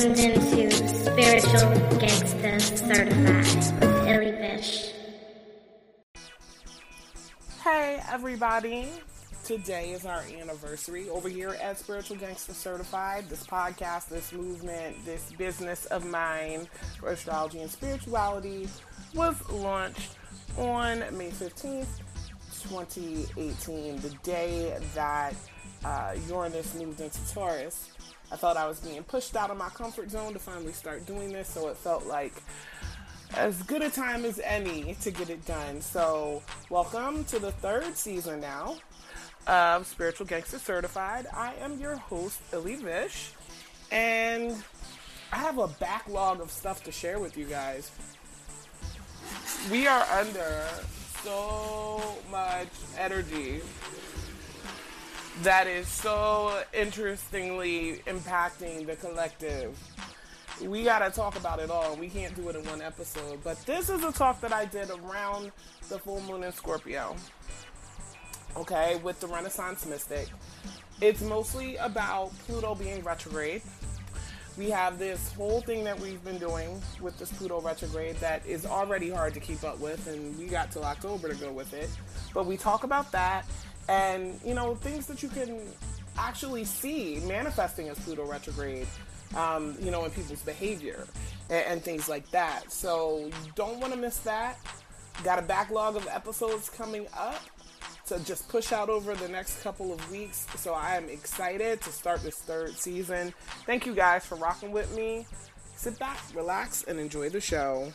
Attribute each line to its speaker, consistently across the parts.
Speaker 1: tuned into Spiritual Gangsta Certified with Illy Bish.
Speaker 2: Hey, everybody. Today is our anniversary over here at Spiritual Gangster Certified. This podcast, this movement, this business of mine for astrology and spirituality was launched on May 15th, 2018, the day that uh, Uranus moved into Taurus. I thought I was being pushed out of my comfort zone to finally start doing this, so it felt like as good a time as any to get it done. So, welcome to the third season now of Spiritual Gangster Certified. I am your host, Illy Vish, and I have a backlog of stuff to share with you guys. We are under so much energy that is so interestingly impacting the collective. We got to talk about it all. We can't do it in one episode. But this is a talk that I did around the full moon in Scorpio. Okay, with the Renaissance Mystic. It's mostly about Pluto being retrograde. We have this whole thing that we've been doing with this Pluto retrograde that is already hard to keep up with, and we got till October to go with it. But we talk about that and you know things that you can actually see manifesting as Pluto retrograde. Um, you know, in people's behavior and, and things like that. So you don't want to miss that. Got a backlog of episodes coming up to just push out over the next couple of weeks. So I am excited to start this third season. Thank you guys for rocking with me. Sit back, relax, and enjoy the show.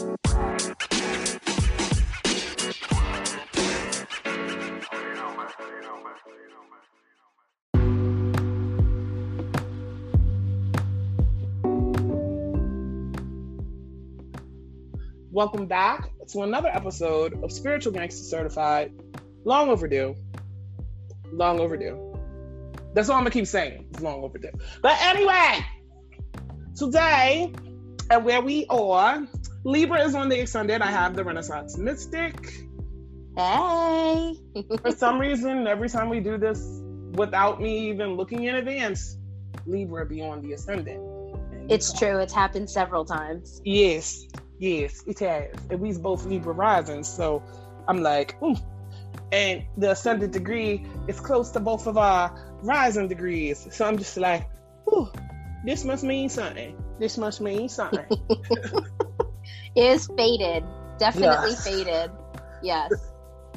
Speaker 2: Welcome back to another episode of Spiritual Gangster Certified. Long overdue. Long overdue. That's all I'm gonna keep saying. It's long overdue. But anyway, today, and where we are, Libra is on the ascendant. I have the Renaissance Mystic.
Speaker 3: Hey.
Speaker 2: For some reason, every time we do this without me even looking in advance, Libra be on the ascendant.
Speaker 3: It's true. It's happened several times.
Speaker 2: Yes, yes, it has. And we's both Libra rising, so I'm like, ooh. And the ascendant degree is close to both of our rising degrees. So I'm just like, ooh, this must mean something. This must mean something.
Speaker 3: Is faded. Definitely faded. Yes.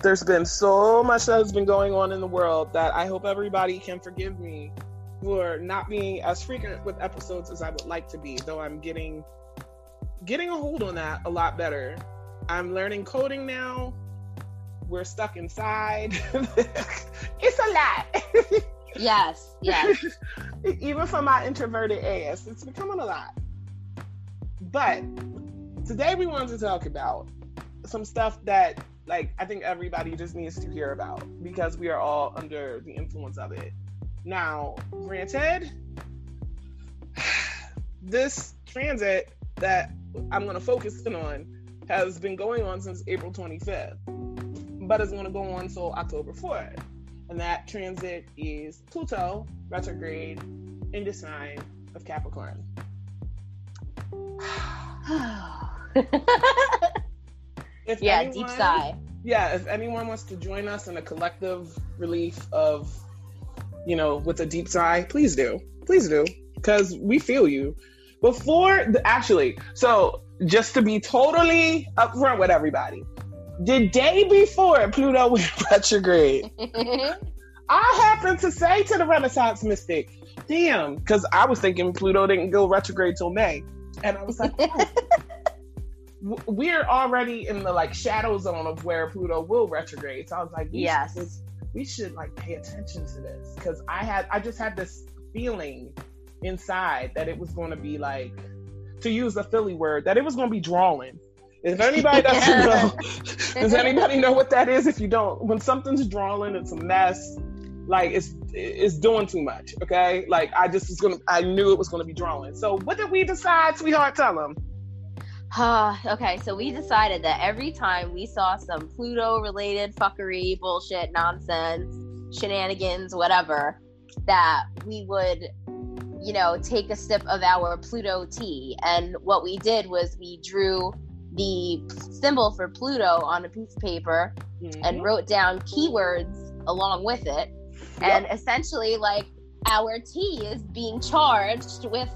Speaker 2: There's been so much that has been going on in the world that I hope everybody can forgive me for not being as frequent with episodes as I would like to be, though I'm getting getting a hold on that a lot better. I'm learning coding now. We're stuck inside. it's a lot.
Speaker 3: Yes. Yes.
Speaker 2: Even for my introverted ass, it's becoming a lot. But today we wanted to talk about some stuff that like I think everybody just needs to hear about because we are all under the influence of it. Now, granted, this transit that I'm going to focus in on has been going on since April 25th, but it's going to go on until October 4th. And that transit is Pluto retrograde in the sign of Capricorn.
Speaker 3: Yeah. Deep sigh.
Speaker 2: yeah, if anyone wants to join us in a collective relief of, you know, with a deep sigh, please do. Please do. Because we feel you. Before, the, actually, so just to be totally upfront with everybody, the day before Pluto went retrograde, I happened to say to the Renaissance Mystic, damn, because I was thinking Pluto didn't go retrograde till May. And I was like, oh. W- we're already in the like shadow zone of where Pluto will retrograde. So I was like, we
Speaker 3: Yes.
Speaker 2: should, we should like pay attention to this because I had I just had this feeling inside that it was going to be like, to use the Philly word, that it was going to be drawing. If anybody doesn't know, does anybody know what that is? If you don't, when something's drawing, it's a mess. Like it's it's doing too much. Okay, like I just was gonna, I knew it was gonna be drawing. So what did we decide, sweetheart? Tell them.
Speaker 3: okay, so we decided that every time we saw some Pluto related fuckery, bullshit, nonsense, shenanigans, whatever, that we would, you know, take a sip of our Pluto tea. And what we did was we drew the symbol for Pluto on a piece of paper
Speaker 2: Mhm.
Speaker 3: and wrote down keywords along with it. And essentially, like, our tea is being charged with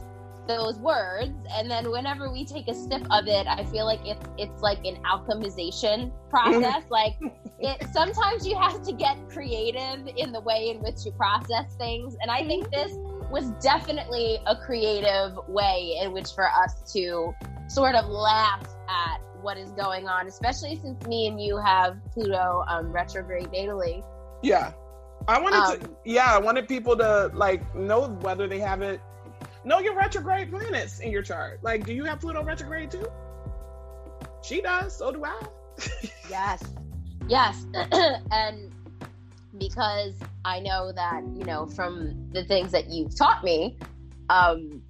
Speaker 3: those words and then whenever we take a sip of it i feel like it's it's like an alchemization process like it sometimes you have to get creative in the way in which you process things and i think this was definitely a creative way in which for us to sort of laugh at what is going on especially since me and you have pluto um, retrograde natally
Speaker 2: Yeah. I wanted to
Speaker 3: Um,
Speaker 2: yeah, I wanted people to like know whether they have it know your retrograde planets in your chart. Like, do you have Pluto retrograde too? She does, so do I.
Speaker 3: Yes. Yes. and because I know that, you know, from the things that you've taught me, um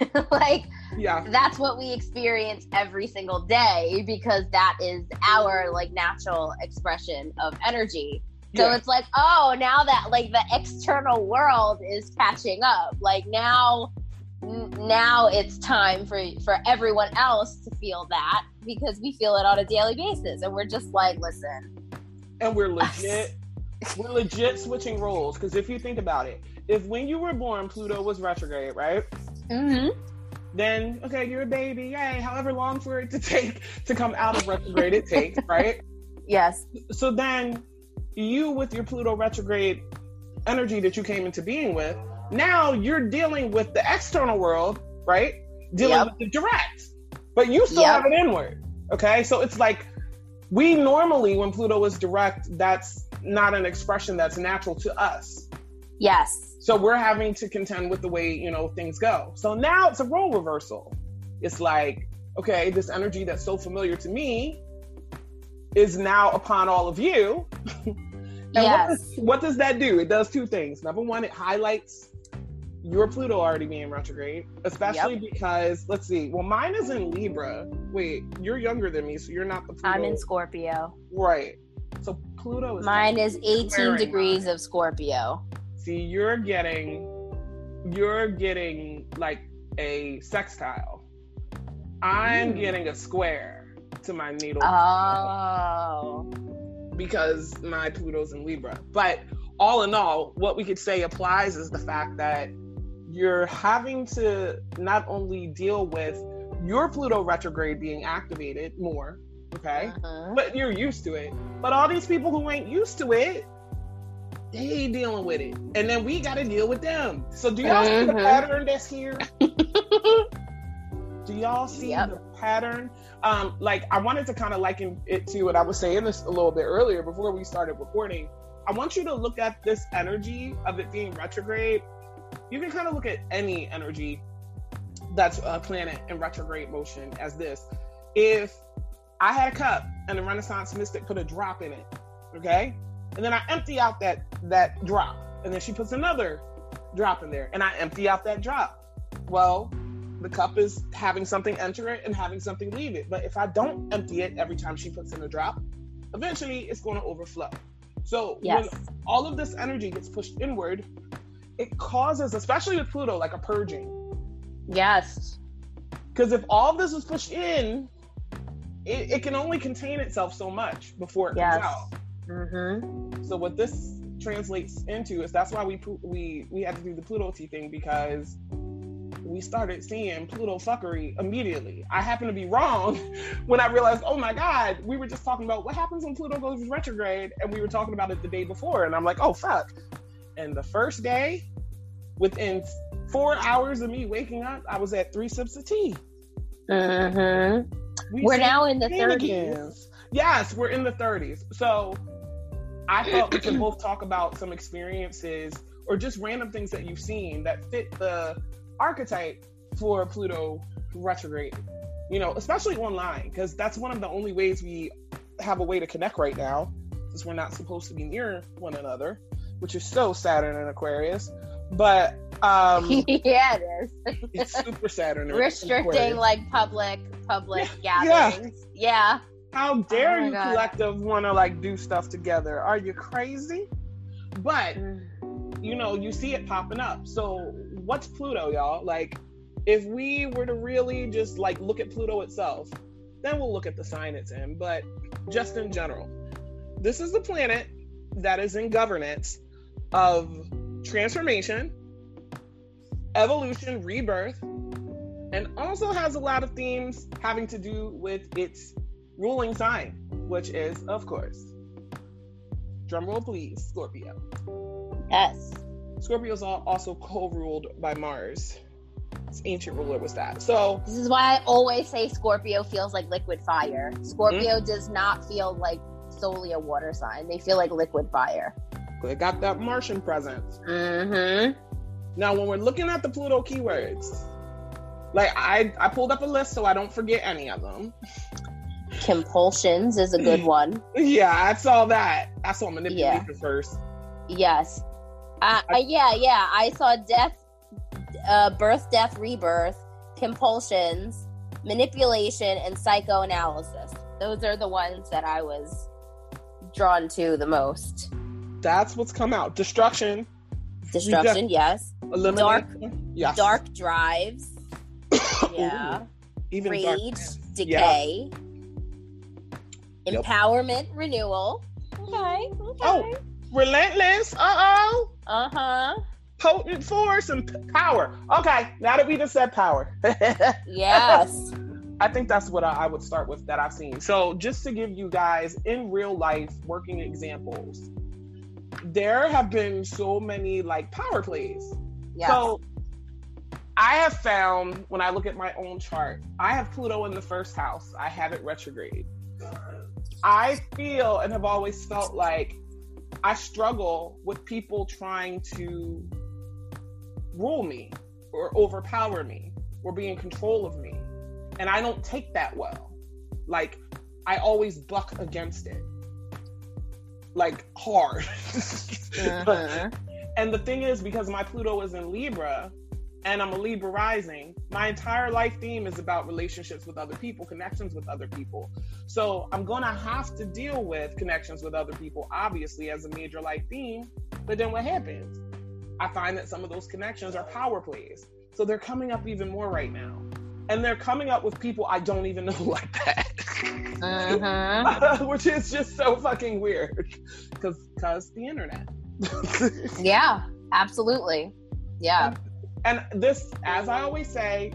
Speaker 3: like
Speaker 2: Yeah.
Speaker 3: that's what we experience every single day because that is our like natural expression of energy. So
Speaker 2: yeah.
Speaker 3: it's like, oh, now that like the external world is catching up, like now now it's time for for everyone else to feel that because we feel it on a daily basis. And we're just like, listen,
Speaker 2: and we're legit we're legit switching roles. Because if you think about it if when you were born pluto was retrograde right?
Speaker 3: Mm-hmm.
Speaker 2: then okay you're a baby yay however long for it to take to come out of retrograde it takes right?
Speaker 3: Yes,
Speaker 2: so then you with your pluto retrograde energy that you came into being with now you're dealing with the external world right? Dealing
Speaker 3: Yep.
Speaker 2: with the direct. But you still
Speaker 3: Yep.
Speaker 2: have it inward okay? So it's like we normally when pluto is direct that's not an expression that's natural to us.
Speaker 3: Yes,
Speaker 2: so we're having to contend with the way you know things go. So now it's a role reversal. It's like okay this energy that's so familiar to me is now upon all of you and what,
Speaker 3: yes,
Speaker 2: does, what does that do it does two things number one it highlights your pluto already being retrograde especially because let's see well mine is in libra wait you're younger than me so you're not the pluto
Speaker 3: I'm in Scorpio.
Speaker 2: right so pluto is
Speaker 3: Mine is 18 degrees
Speaker 2: mine.
Speaker 3: of Scorpio.
Speaker 2: See, you're getting, you're getting like a sextile. I'm
Speaker 3: Mm.
Speaker 2: getting a square to my natal.
Speaker 3: Oh,
Speaker 2: because my Pluto's in Libra. But all in all, what we could say applies is the fact that you're having to not only deal with your Pluto retrograde being activated more, okay?
Speaker 3: Uh-huh.
Speaker 2: But you're used to it. But all these people who ain't used to it, they dealing with it. And then we gotta deal with them. So do y'all see the
Speaker 3: Mhm.
Speaker 2: pattern that's here? Do y'all see
Speaker 3: Yep.
Speaker 2: the pattern? Um, like I wanted to kind of liken it to, what I was saying this a little bit earlier before we started recording. I want you to look at this energy of it being retrograde. You can kind of look at any energy that's a planet in retrograde motion as this. If I had a cup and the Renaissance mystic put a drop in it, okay, and then I empty out that that drop, and then she puts another drop in there, and I empty out that drop. Well, the cup is having something enter it and having something leave it. But if I don't empty it every time she puts in a drop, eventually it's going to overflow. So
Speaker 3: Yes.
Speaker 2: when all of this energy gets pushed inward, it causes, especially with Pluto, like a purging.
Speaker 3: yes,
Speaker 2: Because if all this is pushed in, it, it can only contain itself so much before it
Speaker 3: Yes.
Speaker 2: comes out.
Speaker 3: mm-hmm.
Speaker 2: So what this translates into is that's why we we we had to do the Pluto tea thing because we started seeing Pluto fuckery immediately. I happen to be wrong when I realized, oh my God, we were just talking about what happens when Pluto goes retrograde, and we were talking about it the day before, and I'm like, oh fuck. And the first day, within four hours of me waking up, I was at three sips of tea.
Speaker 3: Mm-hmm.
Speaker 2: We
Speaker 3: We're now in the 30s.
Speaker 2: shenanigans. Yes, we're in the 30s. So I thought we could both talk about some experiences or just random things that you've seen that fit the archetype for Pluto retrograde. You know, especially online, because that's one of the only ways we have a way to connect right now, since we're not supposed to be near one another, which is so Saturn and Aquarius. But um,
Speaker 3: yeah, it is.
Speaker 2: it's super Saturn.
Speaker 3: Restricting
Speaker 2: Aquarius.
Speaker 3: like public public
Speaker 2: Yeah.
Speaker 3: gatherings. Yeah.
Speaker 2: How dare
Speaker 3: Oh
Speaker 2: you
Speaker 3: God.
Speaker 2: collective want to like do stuff together? Are you crazy? But you know, you see it popping up. So what's Pluto, y'all? Like, if we were to really just like look at Pluto itself, then we'll look at the sign it's in. But just in general, this is the planet that is in governance of transformation, evolution, rebirth, and also has a lot of themes having to do with its ruling sign, which is, of course, drumroll please, Scorpio.
Speaker 3: Yes.
Speaker 2: Scorpio's al- also co-ruled by Mars. Its ancient ruler was that. So
Speaker 3: This is why I always say Scorpio feels like liquid fire. Scorpio does not feel like solely a water sign. They feel like liquid fire.
Speaker 2: they got that Martian presence.
Speaker 3: Mm-hmm.
Speaker 2: Now, when we're looking at the Pluto keywords, like I, I pulled up a list so I don't forget any of them.
Speaker 3: Compulsions is a good one.
Speaker 2: Yeah, I saw that. I saw manipulation first.
Speaker 3: Yes. Uh, uh, yeah, yeah. I saw death, uh, birth, death, rebirth, compulsions, manipulation, and psychoanalysis. Those are the ones that I was drawn to the most.
Speaker 2: That's what's come out. Destruction,
Speaker 3: Destruction, yes.
Speaker 2: elimination, yes.
Speaker 3: Dark drives, yeah.
Speaker 2: even
Speaker 3: Rage, decay,
Speaker 2: Yep.
Speaker 3: empowerment, renewal. Okay. Okay.
Speaker 2: Oh. Relentless. Uh oh.
Speaker 3: Uh huh.
Speaker 2: Potent force and power. Okay, now that we just said power.
Speaker 3: Yes.
Speaker 2: I think that's what I, I would start with that I've seen. So, just to give you guys in real life working examples, there have been so many like power plays.
Speaker 3: yes.
Speaker 2: So, I have found when I look at my own chart, I have Pluto in the first house, I have it retrograde. I feel and have always felt like I struggle with people trying to rule me or overpower me or be in control of me. And I don't take that well. Like, I always buck against it. Like, hard.
Speaker 3: Mhm.
Speaker 2: And the thing is, because my Pluto is in Libra and I'm a Libra rising, my entire life theme is about relationships with other people, connections with other people. So I'm going to have to deal with connections with other people, obviously, as a major life theme. But then what happens? I find that some of those connections are power plays. So they're coming up even more right now. And they're coming up with people I don't even know like that.
Speaker 3: Mhm.
Speaker 2: Which is just so fucking weird. Because the internet.
Speaker 3: Yeah, absolutely. Yeah.
Speaker 2: And this, as I always say,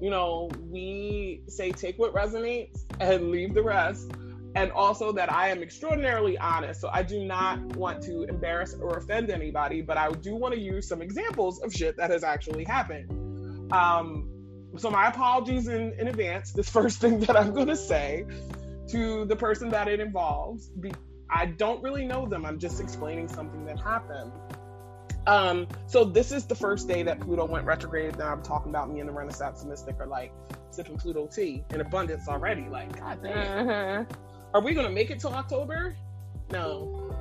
Speaker 2: you know, we say take what resonates and leave the rest. And also that I am extraordinarily honest. So I do not want to embarrass or offend anybody, but I do want to use some examples of shit that has actually happened. Um, so my apologies in, in advance. This first thing that I'm going to say to the person that it involves, be, I don't really know them. I'm just explaining something that happened. Um, so this is the first day that Pluto went retrograde. Now I'm talking about me and the Renaissance mystic are like sipping Pluto tea in abundance already. Like, god damn.
Speaker 3: Mhm.
Speaker 2: Are we gonna make it till October? No.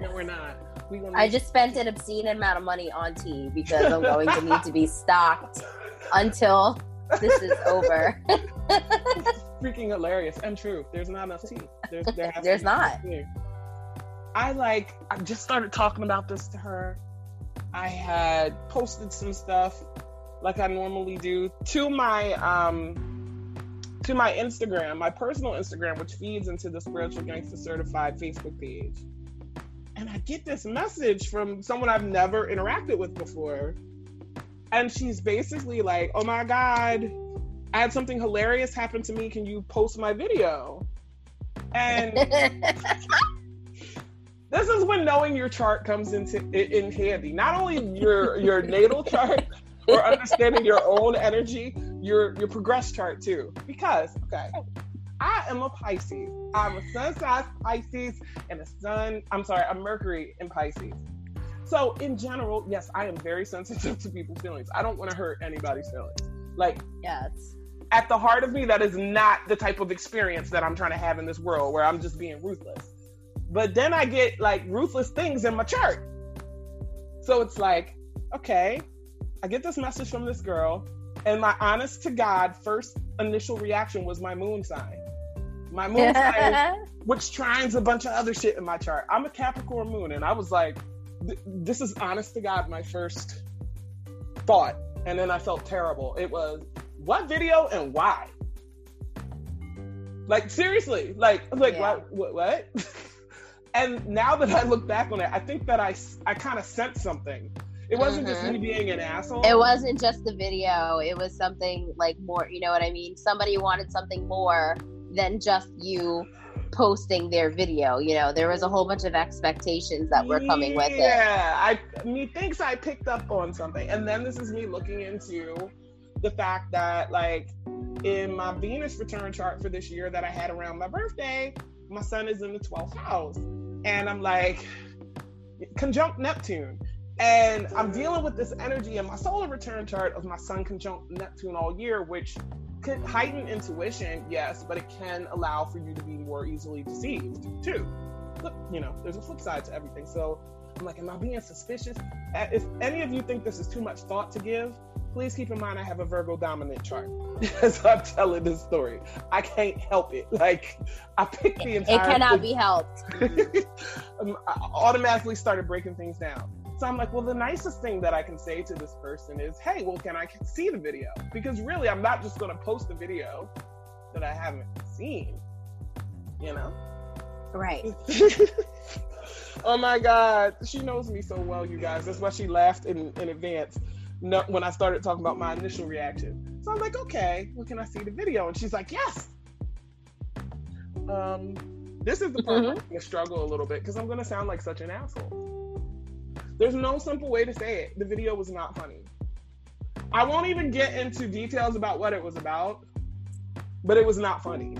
Speaker 2: No, we're not. We gonna
Speaker 3: I just spent an obscene amount of money on tea because I'm going to need to be stocked until this is over.
Speaker 2: freaking hilarious and true. There's not enough tea. There's, there
Speaker 3: There's not.
Speaker 2: I like. I just started talking about this to her. I had posted some stuff like I normally do to my um to my Instagram, my personal Instagram, which feeds into the Spiritual Gangster Certified Facebook page. And I get this message from someone I've never interacted with before. And she's basically like, Oh my God, I had something hilarious happen to me. Can you post my video? And this is when knowing your chart comes into in, handy. Not only your your natal chart or understanding your own energy, your your progress chart too. Because okay, I am a Pisces. I'm a sun sign Pisces and a sun. I'm sorry, a Mercury in Pisces. So in general, yes, I am very sensitive to people's feelings. I don't want to hurt anybody's feelings. Like
Speaker 3: yes.
Speaker 2: at the heart of me, that is not the type of experience that I'm trying to have in this world where I'm just being ruthless. But then I get like ruthless things in my chart. So it's like, okay, I get this message from this girl, and my honest to God first initial reaction was my moon sign. My moon sign, which trines a bunch of other shit in my chart. I'm a Capricorn moon, and I was like, this is honest to God my first thought. And then I felt terrible. It was, what video and why? Like seriously, like like yeah. what what? what? And now that I look back on it, I think that I I kind of sent something. It wasn't mm-hmm. just me mm-hmm. being an asshole.
Speaker 3: It wasn't just the video. It was something like more. You know what I mean? Somebody wanted something more than just you posting their video. You know, there was a whole bunch of expectations that were coming with it.
Speaker 2: Yeah, I methinks I picked up on something, and then this is me looking into the fact that like in my Venus return chart for this year that I had around my birthday, my sun is in the 12th house. And I'm like, conjunct Neptune. And I'm dealing with this energy in my solar return chart of my sun conjunct Neptune all year, which could heighten intuition, yes, but it can allow for you to be more easily deceived too. Look, you know, there's a flip side to everything. So I'm like, am I being suspicious? If any of you think this is too much thought to give, please keep in mind I have a Virgo dominant chart as I'm telling this story. I can't help it. Like I picked the entire.
Speaker 3: It cannot thing. be helped.
Speaker 2: Um, I automatically started breaking things down. So I'm like, well, the nicest thing that I can say to this person is, hey, well, can I see the video? Because really, I'm not just going to post a video that I haven't seen. You know?
Speaker 3: Right.
Speaker 2: oh my God, she knows me so well, you guys. That's why she laughed in, in advance no, when I started talking about my initial reaction. So I'm like, okay, well, can I see the video? And she's like, yes. Um, this is the part mm-hmm. I'm going to struggle a little bit because I'm going to sound like such an asshole. There's no simple way to say it. The video was not funny. I won't even get into details about what it was about, but it was not funny.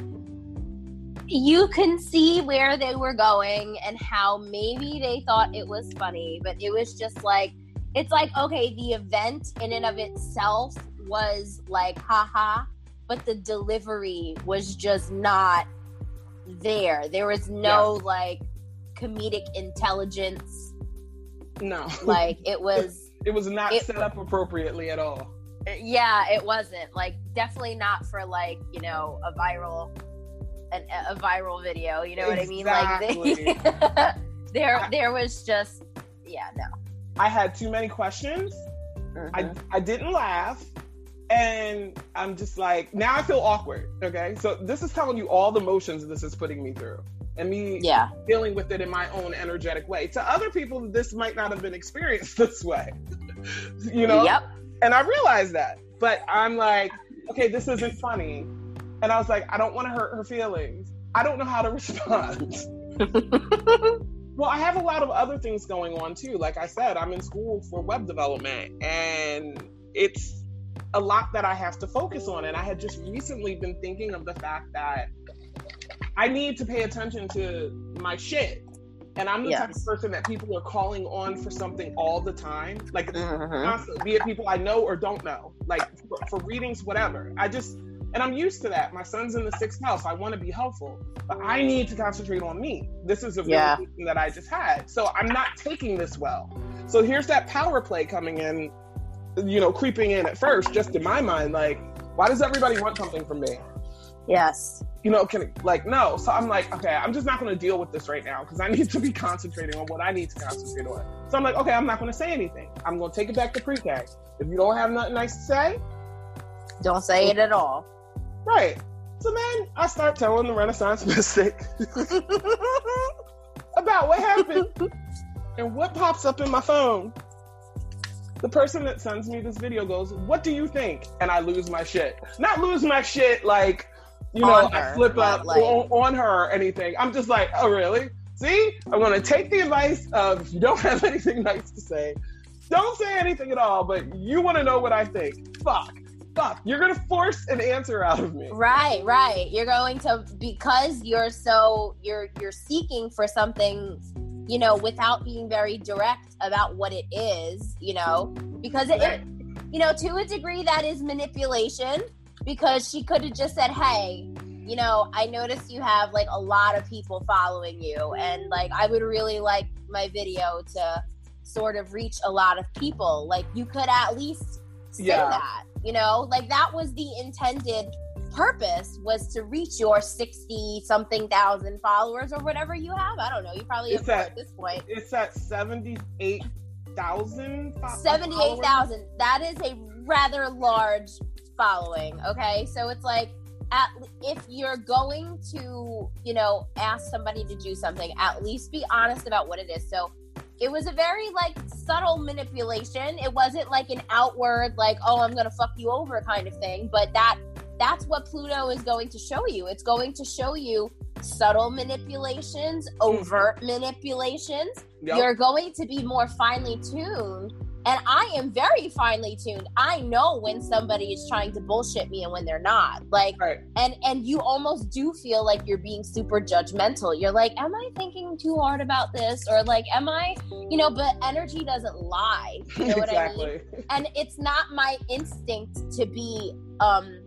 Speaker 3: You can see where they were going and how maybe they thought it was funny, but it was just like it's like okay the event in and of itself was like haha but the delivery was just not there. There was no yeah. like comedic intelligence.
Speaker 2: No.
Speaker 3: Like it was
Speaker 2: it was not it, set up appropriately at all.
Speaker 3: Yeah it wasn't. Like definitely not for like you know a viral an, a viral video you know exactly. what i mean like they, there there was just yeah no
Speaker 2: I had too many questions. Mm-hmm. I, I didn't laugh. And I'm just like, now I feel awkward. Okay. So this is telling you all the motions this is putting me through and me
Speaker 3: yeah.
Speaker 2: dealing with it in my own energetic way. To other people, this might not have been experienced this way. you know?
Speaker 3: Yep.
Speaker 2: And I realized that. But I'm like, okay, this isn't funny. And I was like, I don't want to hurt her feelings. I don't know how to respond. Well, I have a lot of other things going on too. Like I said, I'm in school for web development and it's a lot that I have to focus on. And I had just recently been thinking of the fact that I need to pay attention to my shit. And I'm the yes. type of person that people are calling on for something all the time, like mm-hmm. be it people I know or don't know, like for, for readings, whatever. I just and I'm used to that. My sun's in the sixth house. I want to be helpful, but I need to concentrate on me. This is a yeah. that I just had. So I'm not taking this well. So here's that power play coming in, you know, creeping in at first, just in my mind, like, why does everybody want something from me?
Speaker 3: Yes.
Speaker 2: You know, can like no. So I'm like, okay, I'm just not going to deal with this right now because I need to be concentrating on what I need to concentrate on. So I'm like, okay, I'm not going to say anything. I'm going to take it back to pre-K. If you don't have nothing nice to say,
Speaker 3: don't say it at all.
Speaker 2: Right. So then I start telling the Renaissance mystic about what happened and what pops up in my phone. The person that sends me this video goes, What do you think? And I lose my shit. Not lose my shit like, you know, her, I flip up like... on, on her or anything. I'm just like, Oh, really? See, I'm going to take the advice of if you don't have anything nice to say, don't say anything at all, but you want to know what I think. Fuck fuck, you're gonna force an answer out of me.
Speaker 3: Right, right. You're going to because you're so you're you're seeking for something, you know, without being very direct about what it is, you know, because it, it you know, to a degree that is manipulation because she could have just said, "Hey, you know, I noticed you have like a lot of people following you and like I would really like my video to sort of reach a lot of people. Like you could at least say
Speaker 2: Yeah.
Speaker 3: that, you know, like that was the intended purpose was to reach your 60 something thousand followers or whatever you have. I don't know. You probably
Speaker 2: It's at-
Speaker 3: at this point.
Speaker 2: It's at seventy-eight thousand.
Speaker 3: 78,000. That is a rather large following, okay? So it's like at if you're going to, you know, ask somebody to do something, at least be honest about what it is. So it was a very like subtle manipulation. It wasn't like an outward like, "Oh, I'm going to fuck you over" kind of thing, but that that's what Pluto is going to show you. It's going to show you subtle manipulations, mm-hmm. overt manipulations
Speaker 2: Yep.
Speaker 3: you're going to be more finely tuned. And I am very finely tuned. I know when somebody is trying to bullshit me and when they're not. Like
Speaker 2: Right.
Speaker 3: and and you almost do feel like you're being super judgmental. You're like, am I thinking too hard about this? Or like, am I, you know, but energy doesn't lie. You know what I mean?
Speaker 2: exactly.
Speaker 3: and it's not my instinct to be um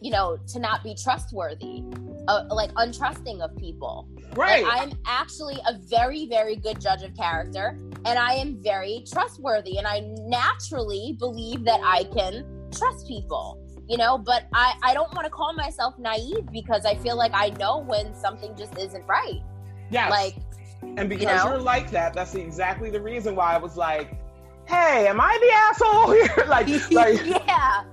Speaker 3: you know to not be trustworthy uh, like untrusting of people
Speaker 2: Right.
Speaker 3: like, i'm actually a very very good judge of character and i am very trustworthy and i naturally believe that i can trust people you know but i i don't want to call myself naive because i feel like i know when something just isn't right
Speaker 2: Yeah.
Speaker 3: like
Speaker 2: and because
Speaker 3: you know?
Speaker 2: you're like that, that's exactly the reason why I was like, "Hey, am I the asshole here?" like, like
Speaker 3: yeah.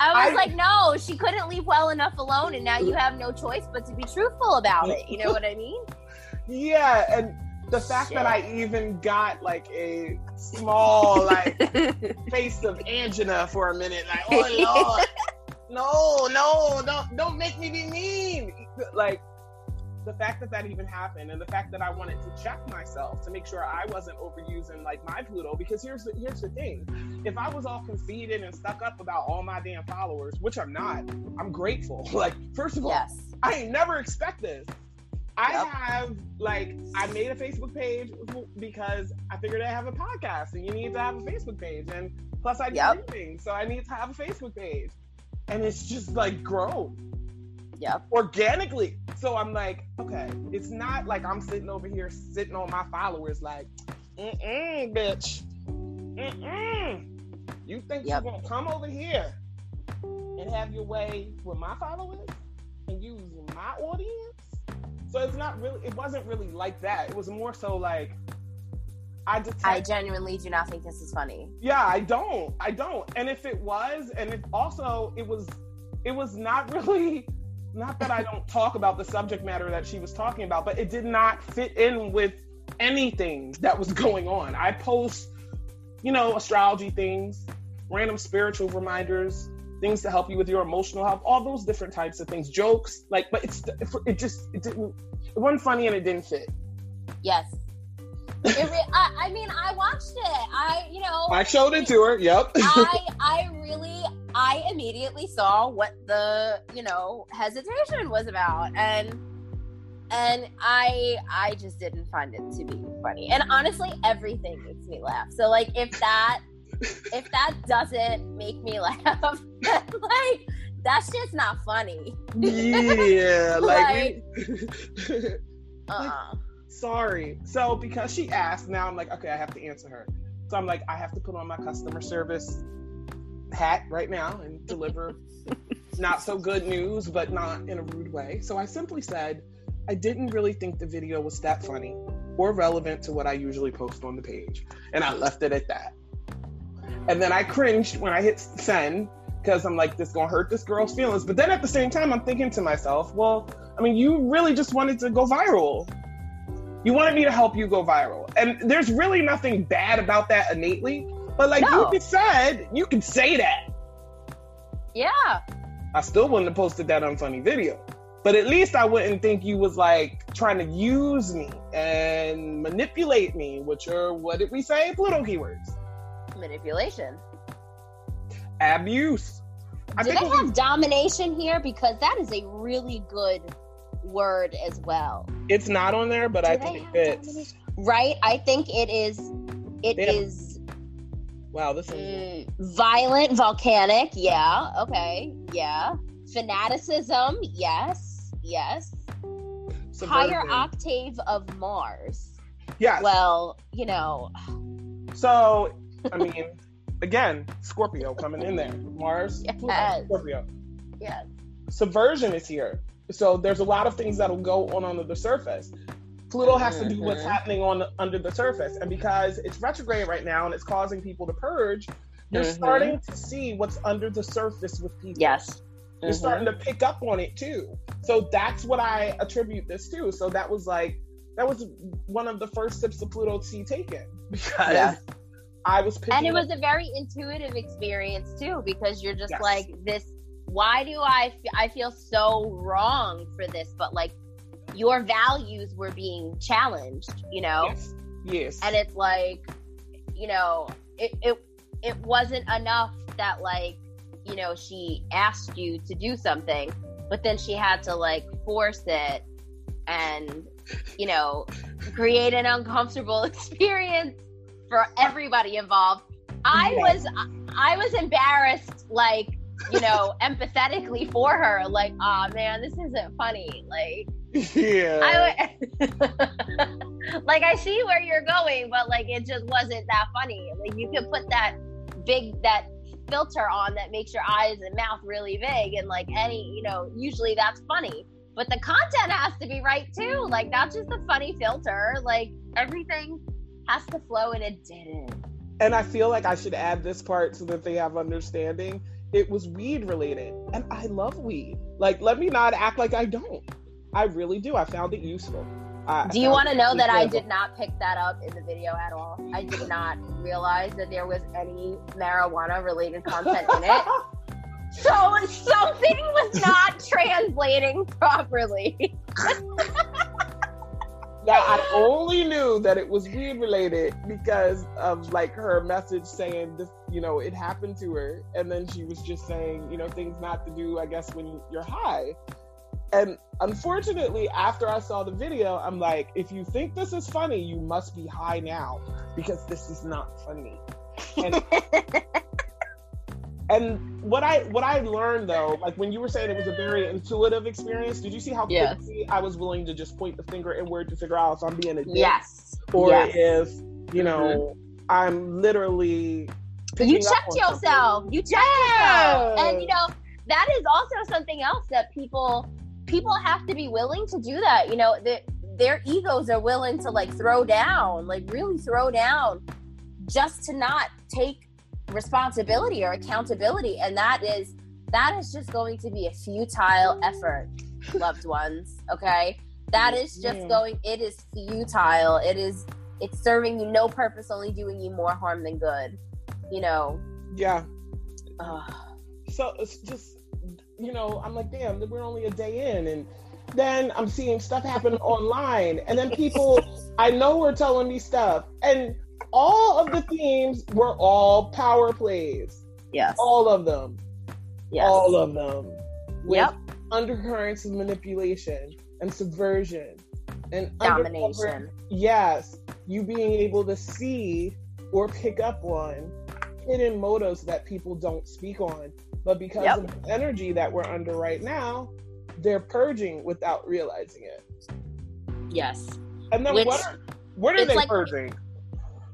Speaker 3: I was
Speaker 2: I-
Speaker 3: like, no, she couldn't leave well enough alone, and now you have no choice but to be truthful about it. You know what I mean?
Speaker 2: yeah. And the fact that I even got like a small like face of angina for a minute, like, oh lord, no, no, don't don't make me be mean. Like the fact that that even happened, and the fact that I wanted to check myself to make sure I wasn't overusing like my Pluto. Because here's the here's the thing: if I was all conceited and stuck up about all my damn followers, which I'm not, I'm grateful. Like first of all,
Speaker 3: yes.
Speaker 2: I ain't never expect this. I
Speaker 3: Yep.
Speaker 2: have like I made a Facebook page because I figured I have a podcast and you need to have a Facebook page and plus I do
Speaker 3: Yep.
Speaker 2: reading, so I need to have a Facebook page. And it's just like grown
Speaker 3: Yep.
Speaker 2: organically. So I'm like, okay, it's not like I'm sitting over here sitting on my followers like, mm-mm, bitch. Mm-mm. You think
Speaker 3: Yep.
Speaker 2: you're gonna come over here and have your way with my followers and use my audience? So it's not really it wasn't really like that. It was more so like I detect
Speaker 3: I genuinely do not think this is funny.
Speaker 2: yeah, I don't. I don't. And if it was, and it also it was it was not really not that I don't talk about the subject matter that she was talking about, but it did not fit in with anything that was going on. I post, you know, astrology things, random spiritual reminders, things to help you with your emotional health, all those different types of things, jokes, like but it's it just it didn't it wasn't funny and it didn't fit.
Speaker 3: Yes. It re- I, I mean, I watched it. I, you know,
Speaker 2: I showed it to her. Yep.
Speaker 3: I, I really, I immediately saw what the, you know, hesitation was about, and, and I, I just didn't find it to be funny. And honestly, everything makes me laugh. So, like, if that, if that doesn't make me laugh, like, that's just not funny.
Speaker 2: yeah, like, we-
Speaker 3: Uh-uh.
Speaker 2: sorry. So because she asked, now I'm like, okay, I have to answer her. So I'm like, I have to put on my customer service hat right now and deliver not so good news, but not in a rude way. So I simply said, I didn't really think the video was that funny or relevant to what I usually post on the page. And I left it at that. And then I cringed when I hit send because I'm like, this gonna hurt this girl's feelings. But then at the same time, I'm thinking to myself, well, I mean, you really just wanted to go viral. You wanted me to help you go viral. And there's really nothing bad about that innately. But like
Speaker 3: No.
Speaker 2: you said, you can say that.
Speaker 3: Yeah.
Speaker 2: I still wouldn't have posted that unfunny video. But at least I wouldn't think you was like trying to use me and manipulate me, which are what did we say? Pluto keywords.
Speaker 3: Manipulation.
Speaker 2: Abuse. I think
Speaker 3: they have domination here? Because that is a really good word as well.
Speaker 2: it's not on there, but I think it fits.
Speaker 3: domination? Right? I think it is. It
Speaker 2: They
Speaker 3: is
Speaker 2: Wow, this is
Speaker 3: mm, violent, volcanic. Yeah. Okay. Yeah. Fanaticism. Yes. Yes. Higher octave of Mars.
Speaker 2: Yes.
Speaker 3: Well, you know,
Speaker 2: So, I mean, again, Scorpio coming in there. Mars,
Speaker 3: Yes.
Speaker 2: Scorpio.
Speaker 3: Yes.
Speaker 2: Subversion is here. So there's a lot of things that'll go on under the surface. Pluto has to do what's
Speaker 3: Mhm.
Speaker 2: happening on under the surface, and because it's retrograde right now and it's causing people to purge, you're
Speaker 3: Mhm.
Speaker 2: starting to see what's under the surface with people.
Speaker 3: Yes.
Speaker 2: you're
Speaker 3: Mhm.
Speaker 2: starting to pick up on it too. So that's what I attribute this to. So that was like that was one of the first sips of Pluto to tea taken because
Speaker 3: Yeah.
Speaker 2: I was picking
Speaker 3: and it
Speaker 2: up-
Speaker 3: was a very intuitive experience too because you're just
Speaker 2: Yes.
Speaker 3: like this why do I I feel so wrong for this but like your values were being challenged you know?
Speaker 2: Yes, yes.
Speaker 3: and it's like you know it, it it wasn't enough that like you know she asked you to do something but then she had to like force it and you know create an uncomfortable experience for everybody involved. I was i was embarrassed like you know empathetically for her like oh man this isn't funny like
Speaker 2: yeah.
Speaker 3: I like I see where you're going, but like it just wasn't that funny. Like you could put that big that filter on that makes your eyes and mouth really big, and like any you know usually that's funny. But the content has to be right too. Like not just a funny filter. Like everything has to flow, and it didn't.
Speaker 2: and I feel like I should add this part so that they have understanding. It was weed related, and I love weed. Like, let me not act like I don't. I really do. I found it useful. I
Speaker 3: Do you want to know that I did not pick that up in the video at all? I did not realize that there was any marijuana related content in it. So something was not translating properly.
Speaker 2: Yeah, I only knew that it was weed related because of like her message saying this, you know, it happened to her. And then she was just saying, you know, things not to do, I guess, when you're high. And unfortunately, after I saw the video, I'm like, if you think this is funny, you must be high now because this is not funny. And, and what I what I learned though, like when you were saying it was a very intuitive experience, did you see how
Speaker 3: Yes.
Speaker 2: quickly I was willing to just point the finger inward to figure out if I'm being a dick
Speaker 3: yes.
Speaker 2: or
Speaker 3: yes.
Speaker 2: if you know mm-hmm. I'm literally
Speaker 3: You checked
Speaker 2: on something.
Speaker 3: yourself. You checked yourself. And you know, that is also something else that people people have to be willing to do that. You know, that their egos are willing to like throw down, like really throw down just to not take responsibility or accountability. And that is that is just going to be a futile effort, loved ones. Okay. That is just
Speaker 2: Yeah.
Speaker 3: going it is futile. It is it's serving you no purpose, only doing you more harm than good. You know.
Speaker 2: Yeah.
Speaker 3: Ugh.
Speaker 2: So it's just you know I'm like, damn, we're only a day in, and then I'm seeing stuff happen online, and then people I know were telling me stuff, and all of the themes were all power plays,
Speaker 3: Yes.
Speaker 2: all of them,
Speaker 3: yes.
Speaker 2: all of them, with
Speaker 3: Yep.
Speaker 2: undercurrents of manipulation and subversion and
Speaker 3: Domination.
Speaker 2: Yes, you being able to see or pick up on hidden motives that people don't speak on. But because
Speaker 3: Yep.
Speaker 2: of the energy that we're under right now, they're purging without realizing it.
Speaker 3: Yes.
Speaker 2: And then
Speaker 3: Which-
Speaker 2: what are what are they
Speaker 3: like-
Speaker 2: purging?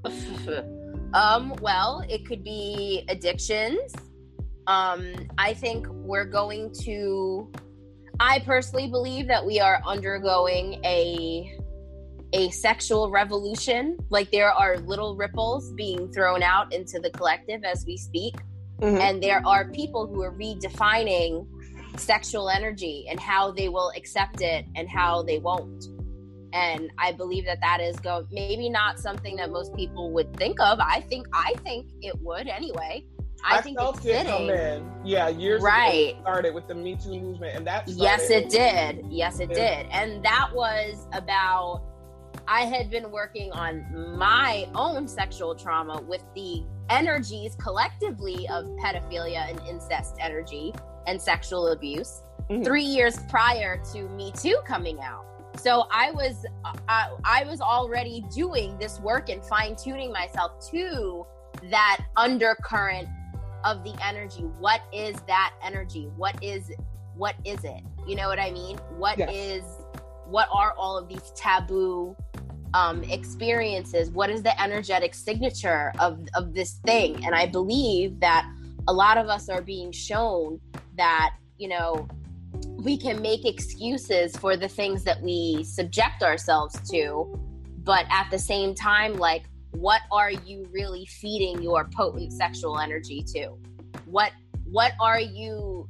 Speaker 3: um, well, it could be addictions. Um, I think we're going to I personally believe that we are undergoing a a sexual revolution. Like there are little ripples being thrown out into the collective as we speak.
Speaker 2: Mhm.
Speaker 3: and there are people who are redefining sexual energy and how they will accept it and how they won't and i believe that that is go maybe not something that most people would think of i think i think it would anyway i, think
Speaker 2: felt
Speaker 3: it's
Speaker 2: it come in. Yeah, years ago
Speaker 3: Right.
Speaker 2: it started with the Me Too movement, and that
Speaker 3: yes it did yes it
Speaker 2: Yeah.
Speaker 3: did and that was about i had been working on my own sexual trauma with the energies collectively of pedophilia and incest energy and sexual abuse
Speaker 2: Mhm.
Speaker 3: three years prior to me too coming out. So i was I, I was already doing this work and fine-tuning myself to that undercurrent of the energy. What is that energy? What is what is it? You know what i mean? What is
Speaker 2: Yes.
Speaker 3: What are all of these taboo um, experiences? What is the energetic signature of of this thing? And i believe that a lot of us are being shown that you know we can make excuses for the things that we subject ourselves to but at the same time like what are you really feeding your potent sexual energy to? What what are you